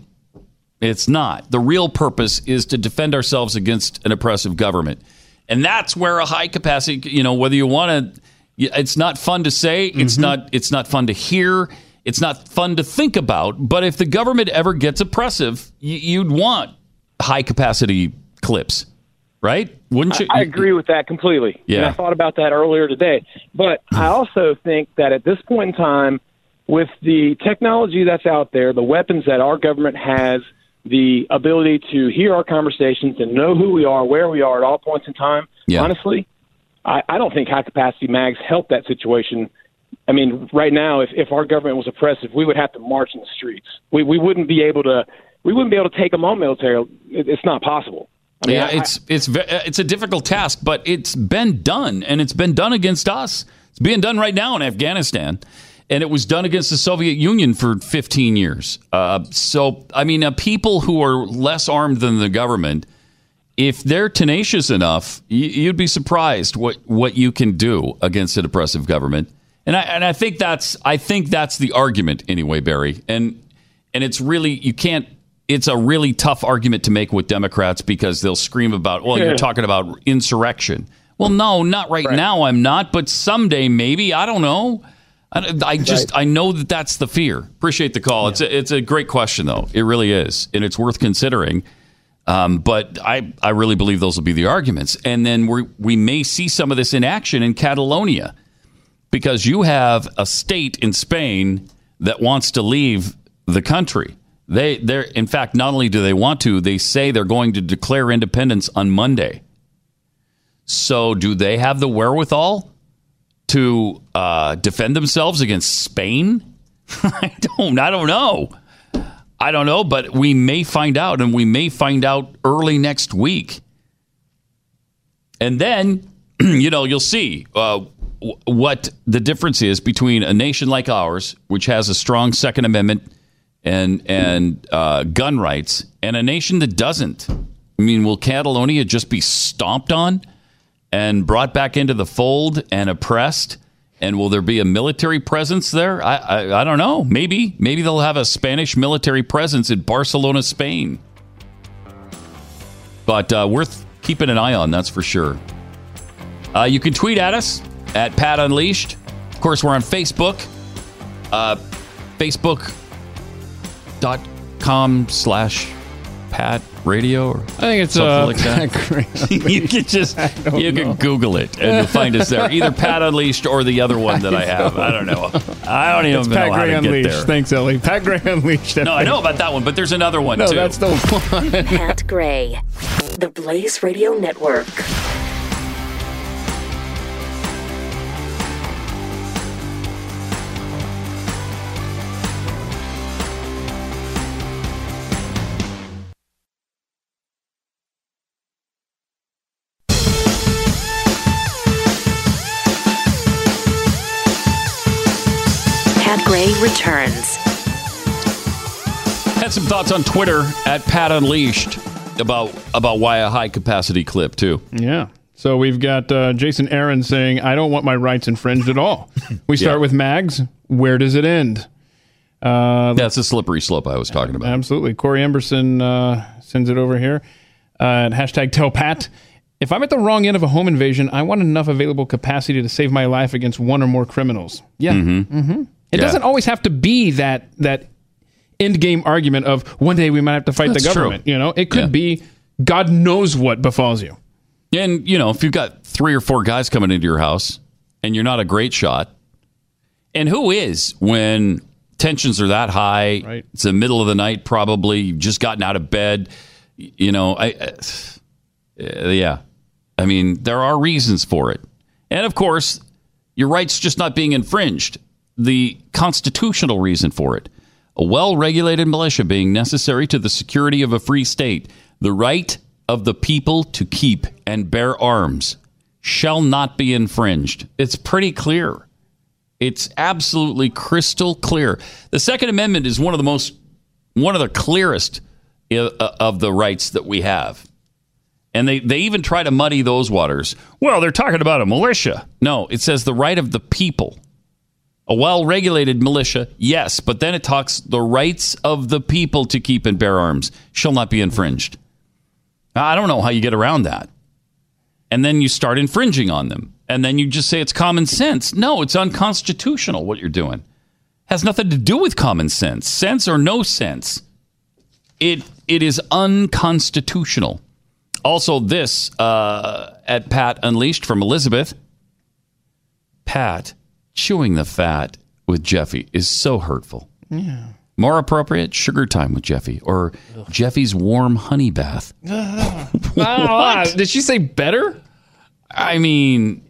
It's not. The real purpose is to defend ourselves against an oppressive government. And that's where a high capacity, you know, whether you want to, it's not fun to say, it's mm-hmm. not, it's not fun to hear, it's not fun to think about. But if the government ever gets oppressive, y- you'd want high capacity clips, right? Wouldn't you? I, I agree with that completely. Yeah. And I thought about that earlier today. But I also think that at this point in time, with the technology that's out there, the weapons that our government has, the ability to hear our conversations and know who we are, where we are at all points in time, honestly, I, I don't think high capacity mags help that situation. I mean, right now, if, if our government was oppressive, we would have to march in the streets. We, we wouldn't be able to. We wouldn't be able to take them on military. It, it's not possible. I mean, yeah, I- it's it's it's a difficult task, but it's been done, and it's been done against us. It's being done right now in Afghanistan, and it was done against the Soviet Union for 15 years. Uh, so, I mean, uh, people who are less armed than the government, if they're tenacious enough, y- you'd be surprised what what you can do against an oppressive government. And I and I think that's I think that's the argument anyway, Barry. And and it's really you can't it's a really tough argument to make with Democrats because they'll scream about, well, you're talking about insurrection. Well, no, not right, now. I'm not, but someday maybe. I don't know. I, I just I know that that's the fear. Appreciate the call. It's a, it's a great question though. It really is, and it's worth considering. Um, but I I really believe those will be the arguments, and then we we may see some of this in action in Catalonia because you have a state in Spain that wants to leave the country. They they're in fact not only do they want to, they say they're going to declare independence on Monday. So do they have the wherewithal to uh, defend themselves against Spain? I don't I don't know. I don't know, but we may find out, and we may find out early next week. And then, you know, you'll see uh, what the difference is between a nation like ours, which has a strong Second Amendment and and uh, gun rights, and a nation that doesn't. I mean, will Catalonia just be stomped on and brought back into the fold and oppressed? And will there be a military presence there? I, I, I don't know. Maybe. Maybe they'll have a Spanish military presence in Barcelona, Spain. But uh, worth keeping an eye on, that's for sure. Uh, you can tweet at us at Pat Unleashed. Of course, we're on Facebook. Uh, Facebook.com slash Pat Radio. Or I think it's, something uh, like that. Pat you can just you can Google it and you'll find us there. Either Pat Unleashed or the other one that I have. I don't know. I don't even It's know Pat how Gray to Unleashed. get there. Thanks, Ellie. Pat Gray Unleashed. No, I know about that one, but there's another one No, too. that's the one. Pat Gray, the Blaze Radio Network. Returns. Had some thoughts on Twitter at Pat Unleashed about about why a high capacity clip too. Yeah. So we've got uh, Jason Aaron saying, I don't want my rights infringed at all. We start Yeah. with Mags. Where does it end? Uh, That's a slippery slope I was talking about. Absolutely. Corey Emberson uh, sends it over here. Uh, hashtag tell Pat. If I'm at the wrong end of a home invasion, I want enough available capacity to save my life against one or more criminals. Yeah. Mm-hmm. hmm It Yeah. doesn't always have to be that that end game argument of one day we might have to fight That's the true. government. You know, it could Yeah. be God knows what befalls you. And you know, if you've got three or four guys coming into your house and you're not a great shot, and who is when tensions are that high? Right. It's the middle of the night, probably. You've just gotten out of bed. You know, I, uh, yeah. I mean, there are reasons for it, and of course, your rights just not being infringed. The constitutional reason for it. A well regulated militia being necessary to the security of a free state. The right of the people to keep and bear arms shall not be infringed. It's pretty clear. It's absolutely crystal clear. The Second Amendment is one of the most, one of the clearest uh, of the rights that we have. And they, they even try to muddy those waters. Well, they're talking about a militia. No, it says the right of the people. A well regulated militia, yes, but then it talks the rights of the people to keep and bear arms shall not be infringed. I don't know how you get around that. and then you start infringing on them, and then you just say it's common sense. No, it's unconstitutional what you're doing. Has nothing to do with common sense. Sense or no sense. It it is unconstitutional. Also, this uh, at Pat Unleashed from Elizabeth. Pat chewing the fat with Jeffy is so hurtful. Yeah. More appropriate, sugar time with Jeffy or Jeffy's warm honey bath. Ah, did she say better? I mean,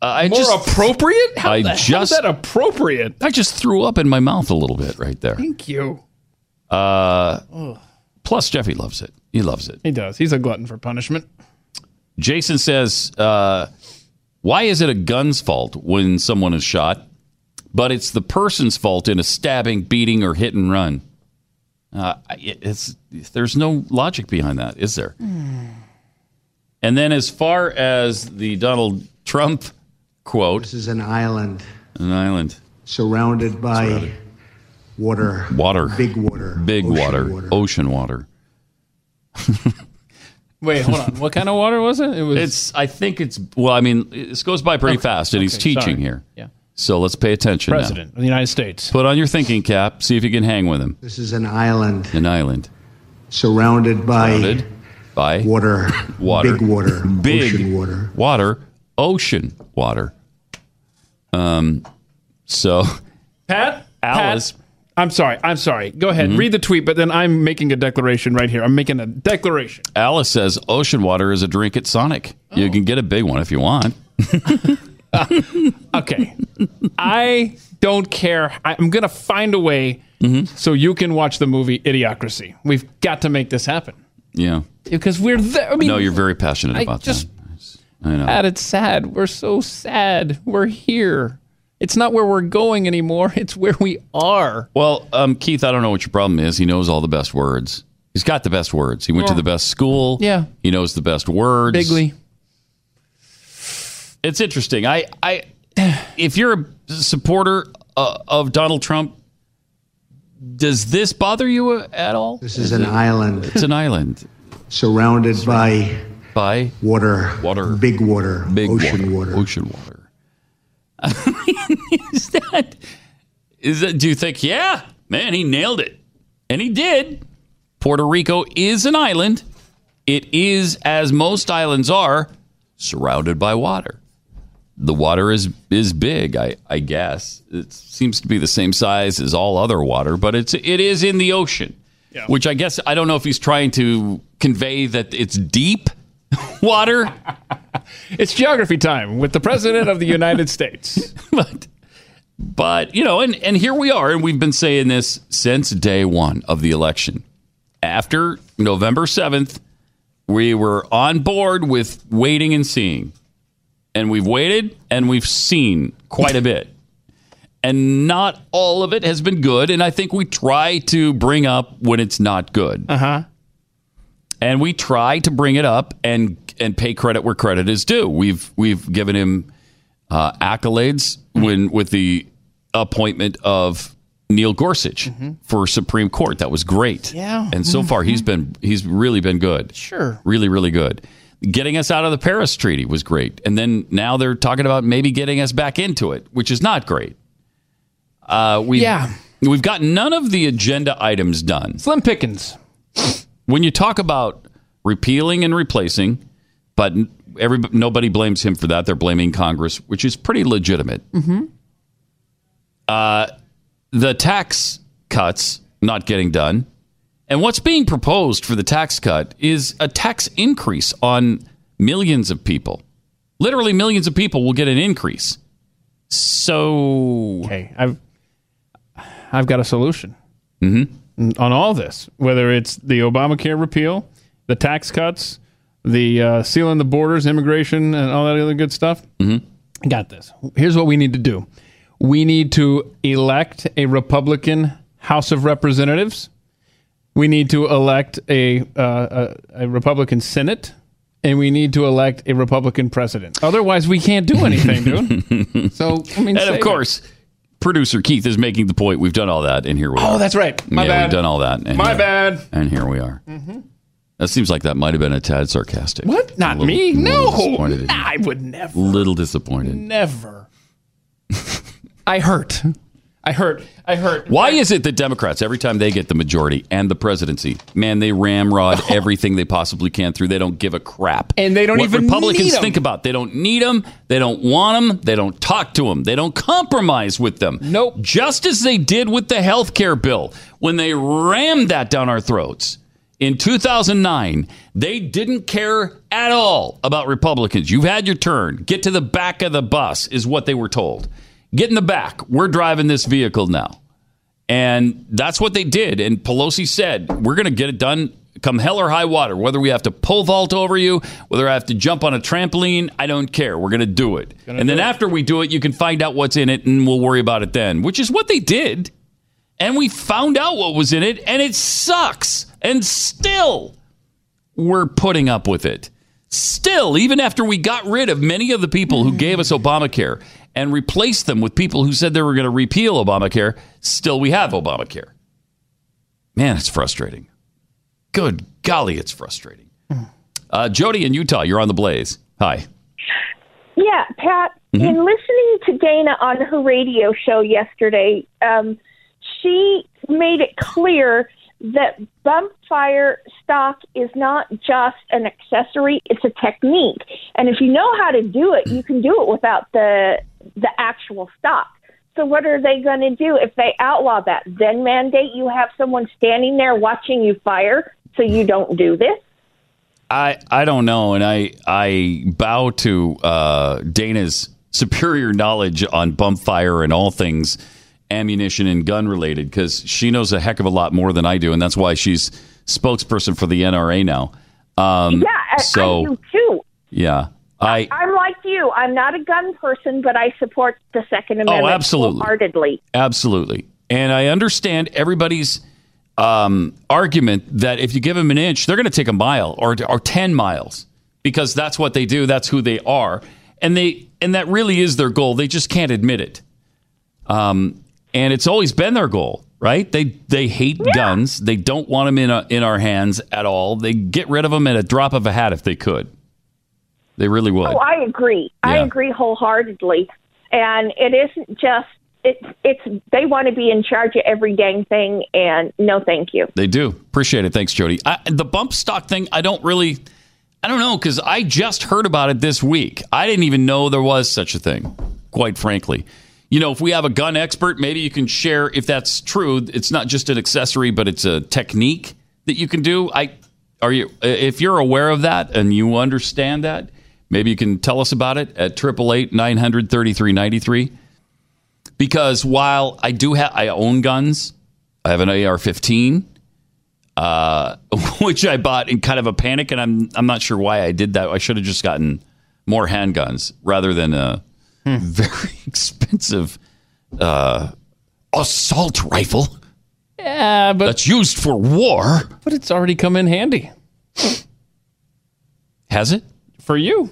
uh, I More just appropriate? How I the hell is just that appropriate? I just threw up in my mouth a little bit right there. Thank you. Uh, Ugh. plus, Jeffy loves it. He loves it. He does. He's a glutton for punishment. Jason says, uh, "Why is it a gun's fault when someone is shot, but it's the person's fault in a stabbing, beating, or hit and run?" Uh, it's there's no logic behind that, is there? And then, as far as the Donald Trump quote, This is an island an island, surrounded by Surrounded. water. water, Big water. big ocean water, ocean water. Wait, hold on. What kind of water was it? It was. It's. I think it's. Well, I mean, this goes by pretty Okay, fast, and he's okay, teaching sorry. here. Yeah. So let's pay attention. now. President of the United States. Put on your thinking cap. See if you can hang with him. This is an island An island surrounded by surrounded by water. water, Big water. big Ocean water. water, ocean water. Um. So, Pat? Alice. Pat, I'm sorry. I'm sorry. Go ahead. Mhm. Read the tweet, but then I'm making a declaration right here. I'm making a declaration. Alice says ocean water is a drink at Sonic. You Oh. can get a big one if you want. Okay. I don't care. I'm going to find a way so you can watch the movie Idiocracy. We've got to make this happen Yeah. because we're there. I mean, no, you're very passionate I about just- that. I know. Pat, it's sad. We're so sad. We're here. It's not where we're going anymore. It's where we are. Well, um, Keith, I don't know what your problem is. He knows all the best words. He's got the best words. He went to the best school. Yeah. He knows the best words. Bigly. It's interesting. I, I, if you're a supporter uh, of Donald Trump, does this bother you uh, at all? This is an island It's an island surrounded by by water. Water. Big water. big ocean water, water. ocean water. is that? Is that? Do you think? Yeah, man, he nailed it, and he did. Puerto Rico is an island. It is, as most islands are, surrounded by water. The water is is big, I, I guess. It seems to be the same size as all other water, but it's it is in the ocean. Which I guess I don't know if he's trying to convey that it's deep water. It's geography time with the President of the United States. but but you know and and here we are and we've been saying this since day one of the election. After november 7th we were on board with waiting and seeing. And we've waited and we've seen quite a bit. And not all of it has been good and i think we try to bring up when it's not good. Uh-huh and we try to bring it up and and pay credit where credit is due. We've we've given him uh, accolades when with the appointment of Neil Gorsuch for Supreme Court. That was great. Mm-hmm. Yeah. and so far he's been he's really been good. Sure. really really good. Getting us out of the Paris Treaty was great, and then now they're talking about maybe getting us back into it, which is not great. Uh, we Yeah. we've got none of the agenda items done. Slim pickings. When you talk about repealing and replacing, but every nobody blames him for that. They're blaming Congress, which is pretty legitimate. Mm-hmm. Uh, the tax cuts not getting done, and what's being proposed for the tax cut is a tax increase on millions of people. Literally, millions of people will get an increase. So, okay, I've I've got a solution Mm-hmm. On all this. Whether it's the Obamacare repeal, the tax cuts, the uh, sealing the borders, immigration, and all that other good stuff. Mm-hmm. Got this. Here's what we need to do. We need to elect a Republican House of Representatives. We need to elect a uh, a, a Republican Senate, and we need to elect a Republican president. Otherwise, we can't do anything, dude. So I mean, and of it. Producer Keith is making the point. We've done all that, and here we are. Oh, that's right. My yeah, bad. We've done all that. And My here- bad. And here we are. Mhm. That seems like that might have been a tad sarcastic. What? Not little- me? No. Nah. I would never. Little disappointed. Never. I hurt. I heard. I hurt. Why is it that Democrats, every time they get the majority and the presidency, man, they ramrod everything they possibly can through. They don't give a crap. And they don't what even Republicans think about. They don't need them. They don't want them. They don't talk to them. They don't compromise with them. Nope. Just as they did with the health care bill when they rammed that down our throats. In 2009, they didn't care at all about Republicans. You've had your turn. Get to the back of the bus, is what they were told. Get in the back. We're driving this vehicle now. And that's what they did. And Pelosi said, we're going to get it done come hell or high water. Whether we have to pole vault over you, whether I have to jump on a trampoline, I don't care. We're going to do it. and then after we do it, you can find out what's in it and we'll worry about it then, which is what they did. And we found out what was in it and it sucks. And still, we're putting up with it. Still, even after we got rid of many of the people who gave us Obamacare and replaced them with people who said they were going to repeal Obamacare, still we have Obamacare. Man, it's frustrating. Good golly, it's frustrating. Uh, Jody in Utah, you're on the blaze. Hi. Yeah, Pat, Mhm. in listening to Dana on her radio show yesterday, um, she made it clear that bump fire stock is not just an accessory, it's a technique. And if you know how to do it, you can do it without the the actual stock. So what are they going to do if they outlaw that? Then mandate you have someone standing there watching you fire so you don't do this? I I don't know, and I I bow to uh, Dana's superior knowledge on bump fire and all things ammunition and gun related because she knows a heck of a lot more than I do, and that's why she's spokesperson for the NRA now. Um, yeah, so I do too. yeah, I I'm like you. I'm not a gun person, but I support the Second Amendment Oh, absolutely. wholeheartedly. Absolutely. And I understand everybody's um, argument that if you give them an inch, they're going to take a mile or, or 10 miles because that's what they do. That's who they are. And they and that really is their goal. They just can't admit it. Um, and it's always been their goal, right? They they hate guns. They don't want them in a, in our hands at all. They get rid of them at a drop of a hat if they could. They really would. Oh, I agree. I agree wholeheartedly. And it isn't just it's it's they want to be in charge of every dang thing, and no, thank you. They do. Appreciate it. Thanks, Jody. I, the bump stock thing, I don't really, I don't know, because I just heard about it this week. I didn't even know there was such a thing, quite frankly. You know, if we have a gun expert, maybe you can share if that's true. It's not just an accessory, but it's a technique that you can do. I are you if you're aware of that and you understand that, maybe you can tell us about it at 888 900 3393 because while I do have, I own guns. I have an AR-15, uh, which I bought in kind of a panic, and I'm I'm not sure why I did that. I should have just gotten more handguns rather than a very expensive uh, assault rifle Yeah, but that's used for war. but it's already come in handy Has it for you.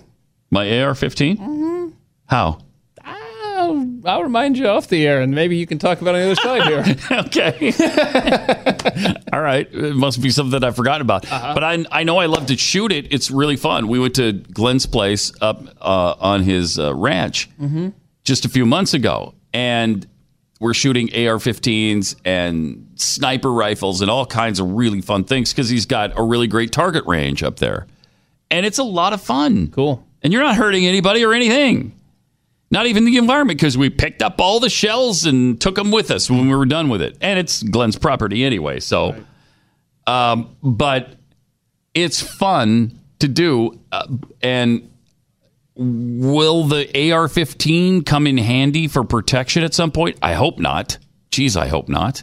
My AR-15? How? I'll, I'll remind you off the air, and maybe you can talk about it on the other side here. okay. All right. It must be something that I've forgotten about. But I, I know I love to shoot it. It's really fun. We went to Glenn's place up uh, on his uh, ranch Mhm. just a few months ago, and we're shooting AR-15s and sniper rifles and all kinds of really fun things because he's got a really great target range up there, and it's a lot of fun. Cool. And you're not hurting anybody or anything. Not even the environment because we picked up all the shells and took them with us when we were done with it. And it's Glenn's property anyway. So, um, but it's fun to do. Uh, and will the AR 15 come in handy for protection at some point? I hope not. Geez, I hope not.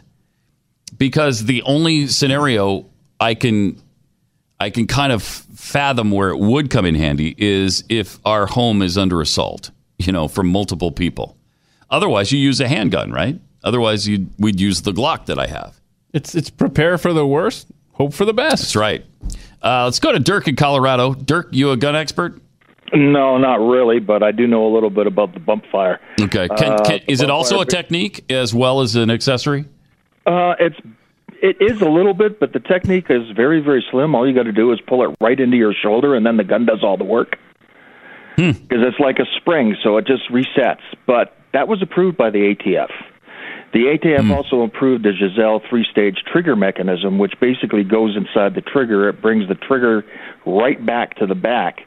Because the only scenario I can I can kind of fathom where it would come in handy is if our home is under assault, you know, from multiple people. Otherwise, you use a handgun, right? Otherwise, you'd, we'd use the Glock that I have. It's it's prepare for the worst, hope for the best. That's right. Uh, let's go to Dirk in Colorado. Dirk, you a gun expert? No, not really, but I do know a little bit about the bump fire. Okay. Can, Uh, can, the is it also fire- a technique as well as an accessory? Uh, it's it is a little bit, but the technique is very, very slim. All you got to do is pull it right into your shoulder, and then the gun does all the work. Hmm. Because it's like a spring, so it just resets. But that was approved by the ATF. The ATF hmm. also approved the Giselle three-stage trigger mechanism, which basically goes inside the trigger. It brings the trigger right back to the back,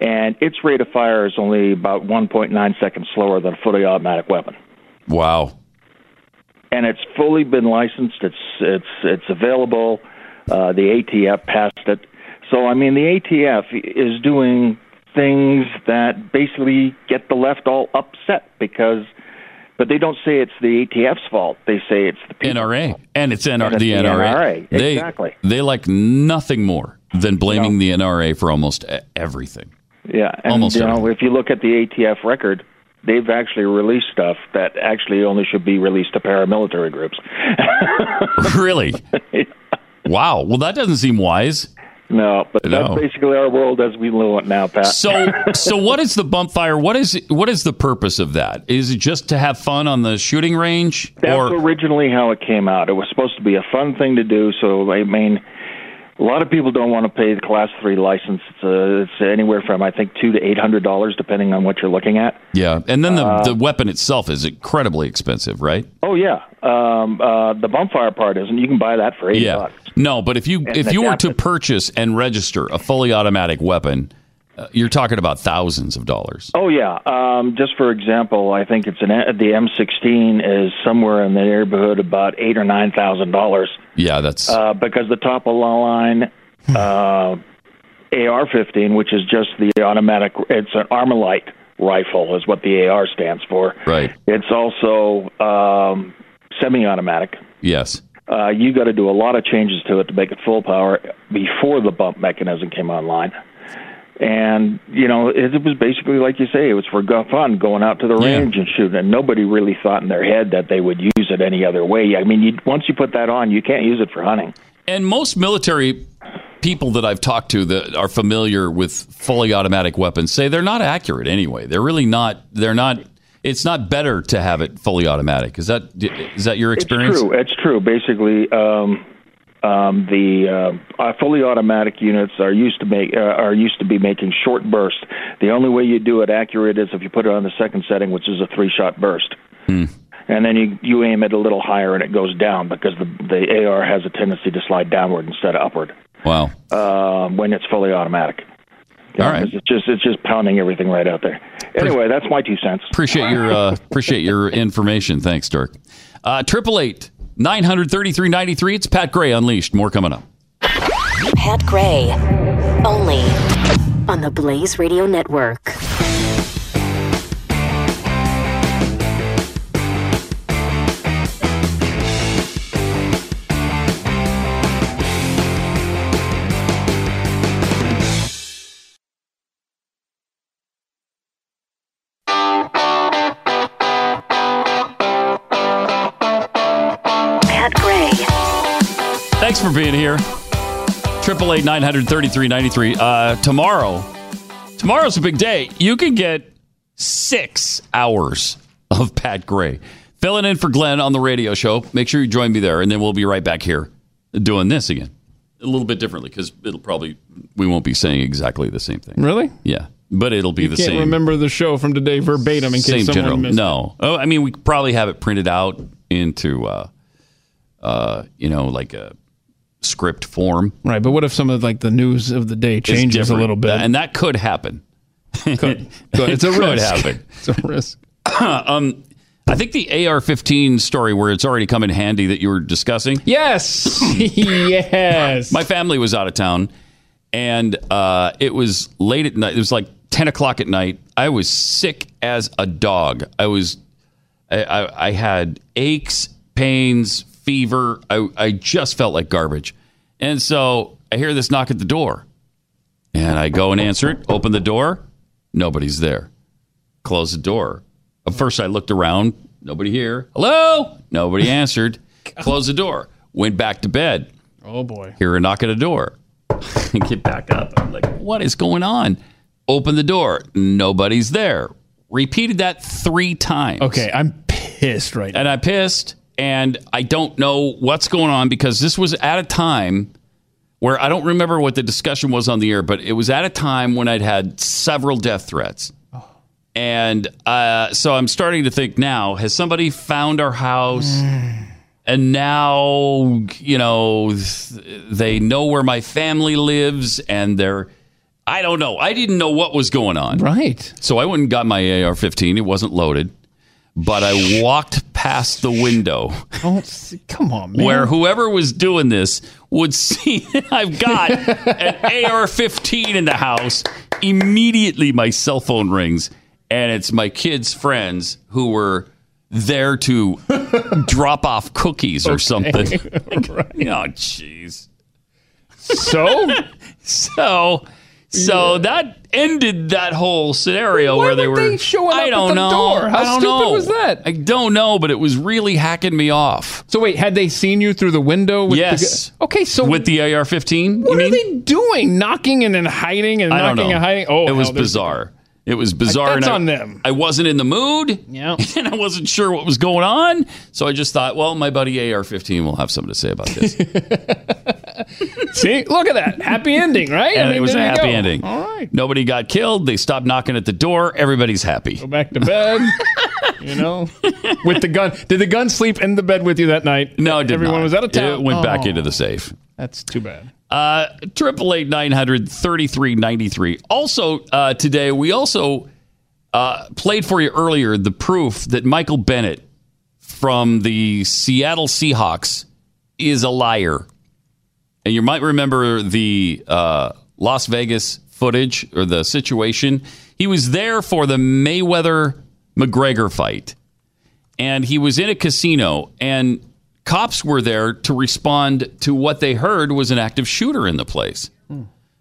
and its rate of fire is only about 1.9 seconds slower than a fully automatic weapon Wow. And it's fully been licensed. It's it's it's available. Uh, the ATF passed it. So I mean, the ATF is doing things that basically get the left all upset because, but they don't say it's the ATF's fault. They say it's the people. NRA. And it's NR- And it's the the NRA. NRA, They, exactly. They like nothing more than blaming the NRA for almost everything. Yeah, and Almost you know, if you look at the ATF record, they've actually released stuff that actually only should be released to paramilitary groups. really? Wow. Well, that doesn't seem wise. No, but No. that's basically our world as we know it now, Pat. So, so what is the bump fire? What is what is the purpose of that? Is it just to have fun on the shooting range, That's or originally how it came out. It was supposed to be a fun thing to do. So I mean, a lot of people don't want to pay the class three license. It's, uh, it's anywhere from I think two to eight hundred dollars, depending on what you're looking at. yeah? And then the Uh, the weapon itself is incredibly expensive, right? Oh yeah, um, uh, the bump fire part isn't. You can buy that for eighty yeah. bucks. No, but if you And if you were to purchase and register a fully automatic weapon, uh, you're talking about thousands of dollars. Oh yeah. Um, just for example, I think it's an the M16 is somewhere in the neighborhood about eight or nine thousand dollars. Yeah, that's uh, because the top of the line uh, AR-15, which is just the automatic, it's an Armalite rifle, is what the AR stands for. right. It's also um, semi-automatic. Yes. Uh, you got to do a lot of changes to it to make it full power before the bump mechanism came online. And you know, it, was basically like you say, it was for fun, going out to the Yeah. range and shooting. And nobody really thought in their head that they would use it any other way. I mean, you, once you put that on, you can't use it for hunting. And most military people that I've talked to that are familiar with fully automatic weapons say they're not accurate anyway. They're really not. They're not. It's not better to have it fully automatic. Is that is that your experience? It's true. It's true. Basically, um, um, the uh, fully automatic units are used to make uh, are used to be making short bursts. The only way you do it accurate is if you put it on the second setting, which is a three shot burst. Hmm. And then you you aim it a little higher and it goes down because the the AR has a tendency to slide downward instead of upward Wow. uh, when it's fully automatic. All right. It's just it's just pounding everything right out there. Anyway, that's my two cents. Appreciate your uh, appreciate your information. Thanks, Dirk. Uh, Triple eight nine hundred thirty three ninety three. It's Pat Gray Unleashed. More coming up. Pat Gray, only on the Blaze Radio Network. Being here. Triple eight nine hundred thirty three ninety three. Uh, tomorrow, tomorrow's a big day. You can get six hours of Pat Gray filling in for Glenn on the radio show. Make sure you join me there, and then we'll be right back here doing this again, a little bit differently because it'll probably we won't be saying exactly the same thing. Really? Yeah, but it'll be You the can't same. remember the show from today verbatim in same case someone general. missed. No, oh, I mean we probably have it printed out into, uh, uh, you know, like a script form. Right, but what if some of like the news of the day changes a little bit? and that could happen. Could. Could. It's a It could risk. happen. It's a risk. um, I think the AR-15 story where it's already come in handy that you were discussing. Yes, yes. My family was out of town, and uh, it was late at night. It was like ten o'clock at night. I was sick as a dog. I was, I, I, I had aches, pains, fever. I, I just felt like garbage, and so I hear this knock at the door, and I go and answer it. Open the door, nobody's there. Close the door. At first, I looked around. Nobody here. Hello. Nobody answered. Close the door. Went back to bed. Oh boy. Hear a knock at a door. Get back up. I'm like, what is going on? Open the door. Nobody's there. Repeated that three times. Okay, I'm pissed right now. And I pissed. And I don't know what's going on because this was at a time where I don't remember what the discussion was on the air, but it was at a time when I'd had several death threats. And uh, so I'm starting to think now, has somebody found our house? And now, you know, they know where my family lives and they're, I don't know. I didn't know what was going on. Right. So I went and got my AR 15. It wasn't loaded, but I walked past the window come on, man. where whoever was doing this would see I've got an AR 15 in the house. Immediately, my cell phone rings, and it's my kids' friends who were there to drop off cookies or something. Oh, jeez. So? so. So that ended that whole scenario Why where they were they showing up I don't the know. door? How I don't stupid know. was that? I don't know, but it was really hacking me off. So wait, had they seen you through the window? With Yes. The, okay, so with the AR-15, what are mean? they doing? Knocking and then hiding and I knocking and hiding. Oh, it was hell, bizarre. It was bizarre. That's and I, on them. I wasn't in the mood. Yeah. And I wasn't sure what was going on. So I just thought, well, my buddy AR-15 will have something to say about this. See, look at that happy ending, right? I and mean, it was a happy go. ending. All right, Nobody got killed. They stopped knocking at the door. Everybody's happy. go back to bed. you know, with the gun. Did the gun sleep in the bed with you that night? No, Everyone not. was out of town. It went back Oh, into the safe. That's too bad. Uh, Triple eight nine hundred thirty three ninety three. Also uh, today, we also uh, played for you earlier the proof that Michael Bennett from the Seattle Seahawks is a liar. And you might remember the uh, Las Vegas footage or the situation. He was there for the Mayweather McGregor fight, and he was in a casino, and cops were there to respond to what they heard was an active shooter in the place.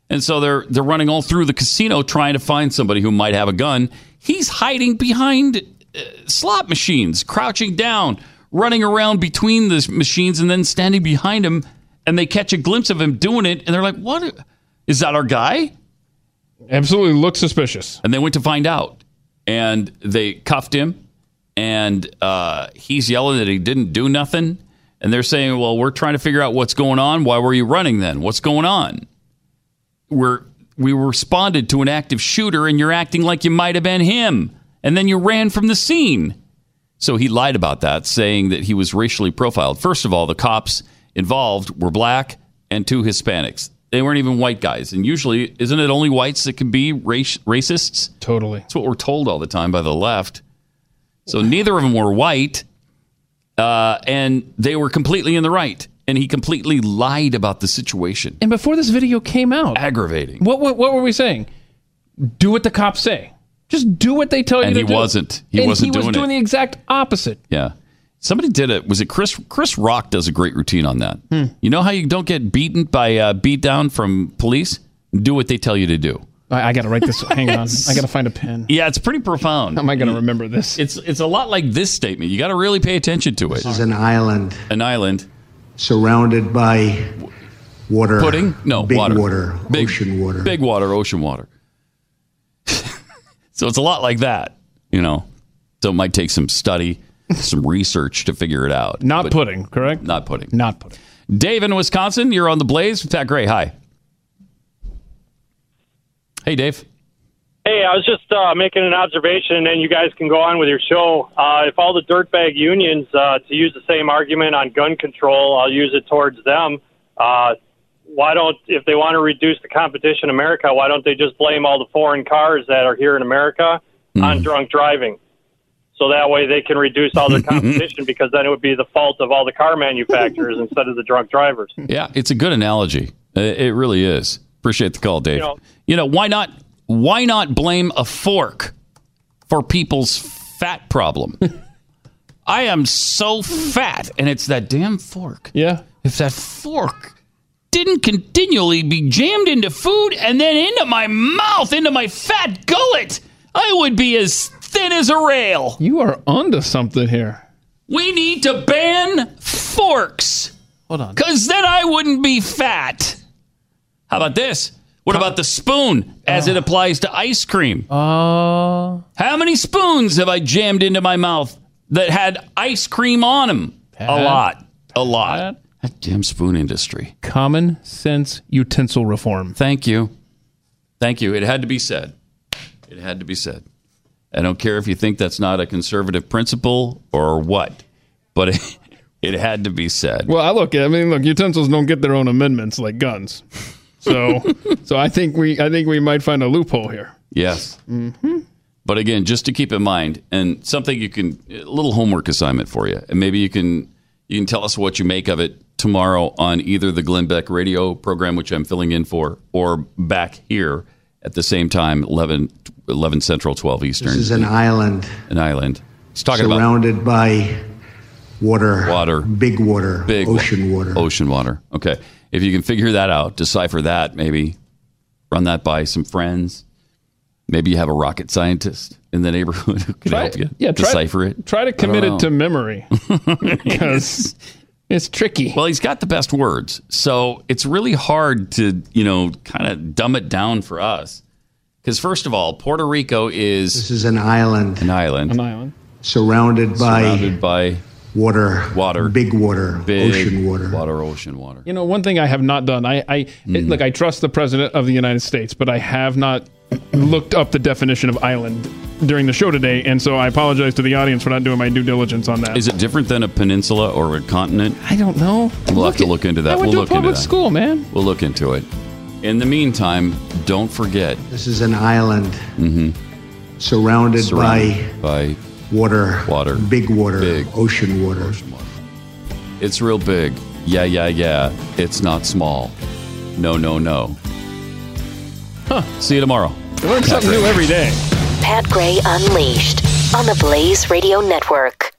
And so they're they're running all through the casino trying to find somebody who might have a gun. He's hiding behind uh, slot machines, crouching down, running around between the machines, and then standing behind him. And they catch a glimpse of him doing it, and they're like, "What is that? Our guy?" Absolutely looks suspicious. And they went to find out, and they cuffed him, and uh, he's yelling that he didn't do nothing. And they're saying, "Well, we're trying to figure out what's going on. Why were you running then? What's going on?" We're we responded to an active shooter, and you're acting like you might have been him, and then you ran from the scene. So he lied about that, saying that he was racially profiled. First of all, the cops involved were black and two Hispanics. They weren't even white guys. And usually, isn't it only whites that can be race, racists? Totally. That's what we're told all the time by the left. So neither of them were white, uh, and they were completely in the right. And he completely lied about the situation. And before this video came out, aggravating. What what, what were we saying? Do what the cops say. Just do what they tell you And to he do. wasn't. He And wasn't doing he was doing doing it. the exact opposite. Yeah. Somebody did it. Was it Chris? Chris Rock does a great routine on that. Hmm. You know how you don't get beaten by uh, beat down from police? Do what they tell you to do. I, I got to write this. Hang on. I got to find a pen. Yeah, it's pretty profound. How am I going to remember this? It's it's a lot like this statement. You got to really pay attention to it. This is an island An island. surrounded by water. Pudding? No, big water. water, Big- ocean water. Big water, ocean water. so it's a lot like that, you know. So it might take some study, some research to figure it out. Not But pudding, correct? Not pudding. Not pudding. Dave in Wisconsin, you're on the Blaze with Pat Gray. Hi. Hey, Dave. Hey, I was just uh, making an observation, and then you guys can go on with your show. Uh, if all the dirtbag unions, uh, to use the same argument on gun control, I'll use it towards them. Uh, why don't, if they want to reduce the competition in America, why don't they just blame all the foreign cars that are here in America on drunk driving? So that way they can reduce all their competition because then it would be the fault of all the car manufacturers instead of the drunk drivers. Yeah, it's a good analogy. Uh, It really is. Appreciate the call, Dave. You know- you know, why not why not blame a fork for people's fat problem? I am so fat and it's that damn fork. Yeah. If that fork didn't continually be jammed into food and then into my mouth, into my fat gullet, I would be as thin as a rail. You are onto something here. We need to ban forks. Hold on. Because then I wouldn't be fat. How about this? What about the spoon as it applies to ice cream? Uh, How many spoons have I jammed into my mouth that had ice cream on them? A lot. A lot. That damn spoon industry. Common sense utensil reform. Thank you. Thank you. It had to be said. It had to be said. I don't care if you think that's not a conservative principle or what, but it, it had to be said. Well, I look. I mean, look. Utensils don't get their own amendments like guns. So, so I think we, I think we might find a loophole here. Yes. Mm-hmm. But again, just to keep in mind, and something you can, a little homework assignment for you, and maybe you can you can tell us what you make of it tomorrow on either the Glenn Beck radio program, which I'm filling in for, or back here at the same time, 11, 11 Central, 12 Eastern. This is an island An island. He's talking about surrounded by water, water, big water, big ocean water. Ocean water. Okay. If you can figure that out, decipher that, maybe run that by some friends. Maybe you have a rocket scientist in the neighborhood who can help you Yeah, try, decipher it. Try to commit it to memory because it's tricky. Well, he's got the best words, so it's really hard to you know kind of dumb it down for us. Because first of all, Puerto Rico is This is an island. An island. An island. Surrounded by surrounded by water, water, big water, big ocean water. water, ocean water. You know, one thing I have not done. I, I Mm. it, look. I trust the president of the United States, but I have not looked up the definition of island during the show today, and so I apologize to the audience for not doing my due diligence on that. Is it different than a peninsula or a continent? I don't know. We'll have to look into that. I went we'll to a look into public that. school, man. We'll look into it. In the meantime, don't forget. This is an island Mm-hmm. surrounded, Surrounded by by water, water, big water, Big. ocean water. It's real big. Yeah, yeah, yeah. It's not small. No, no, no. Huh. See you tomorrow. Learn something new every day. Pat Gray Unleashed on the Blaze Radio Network.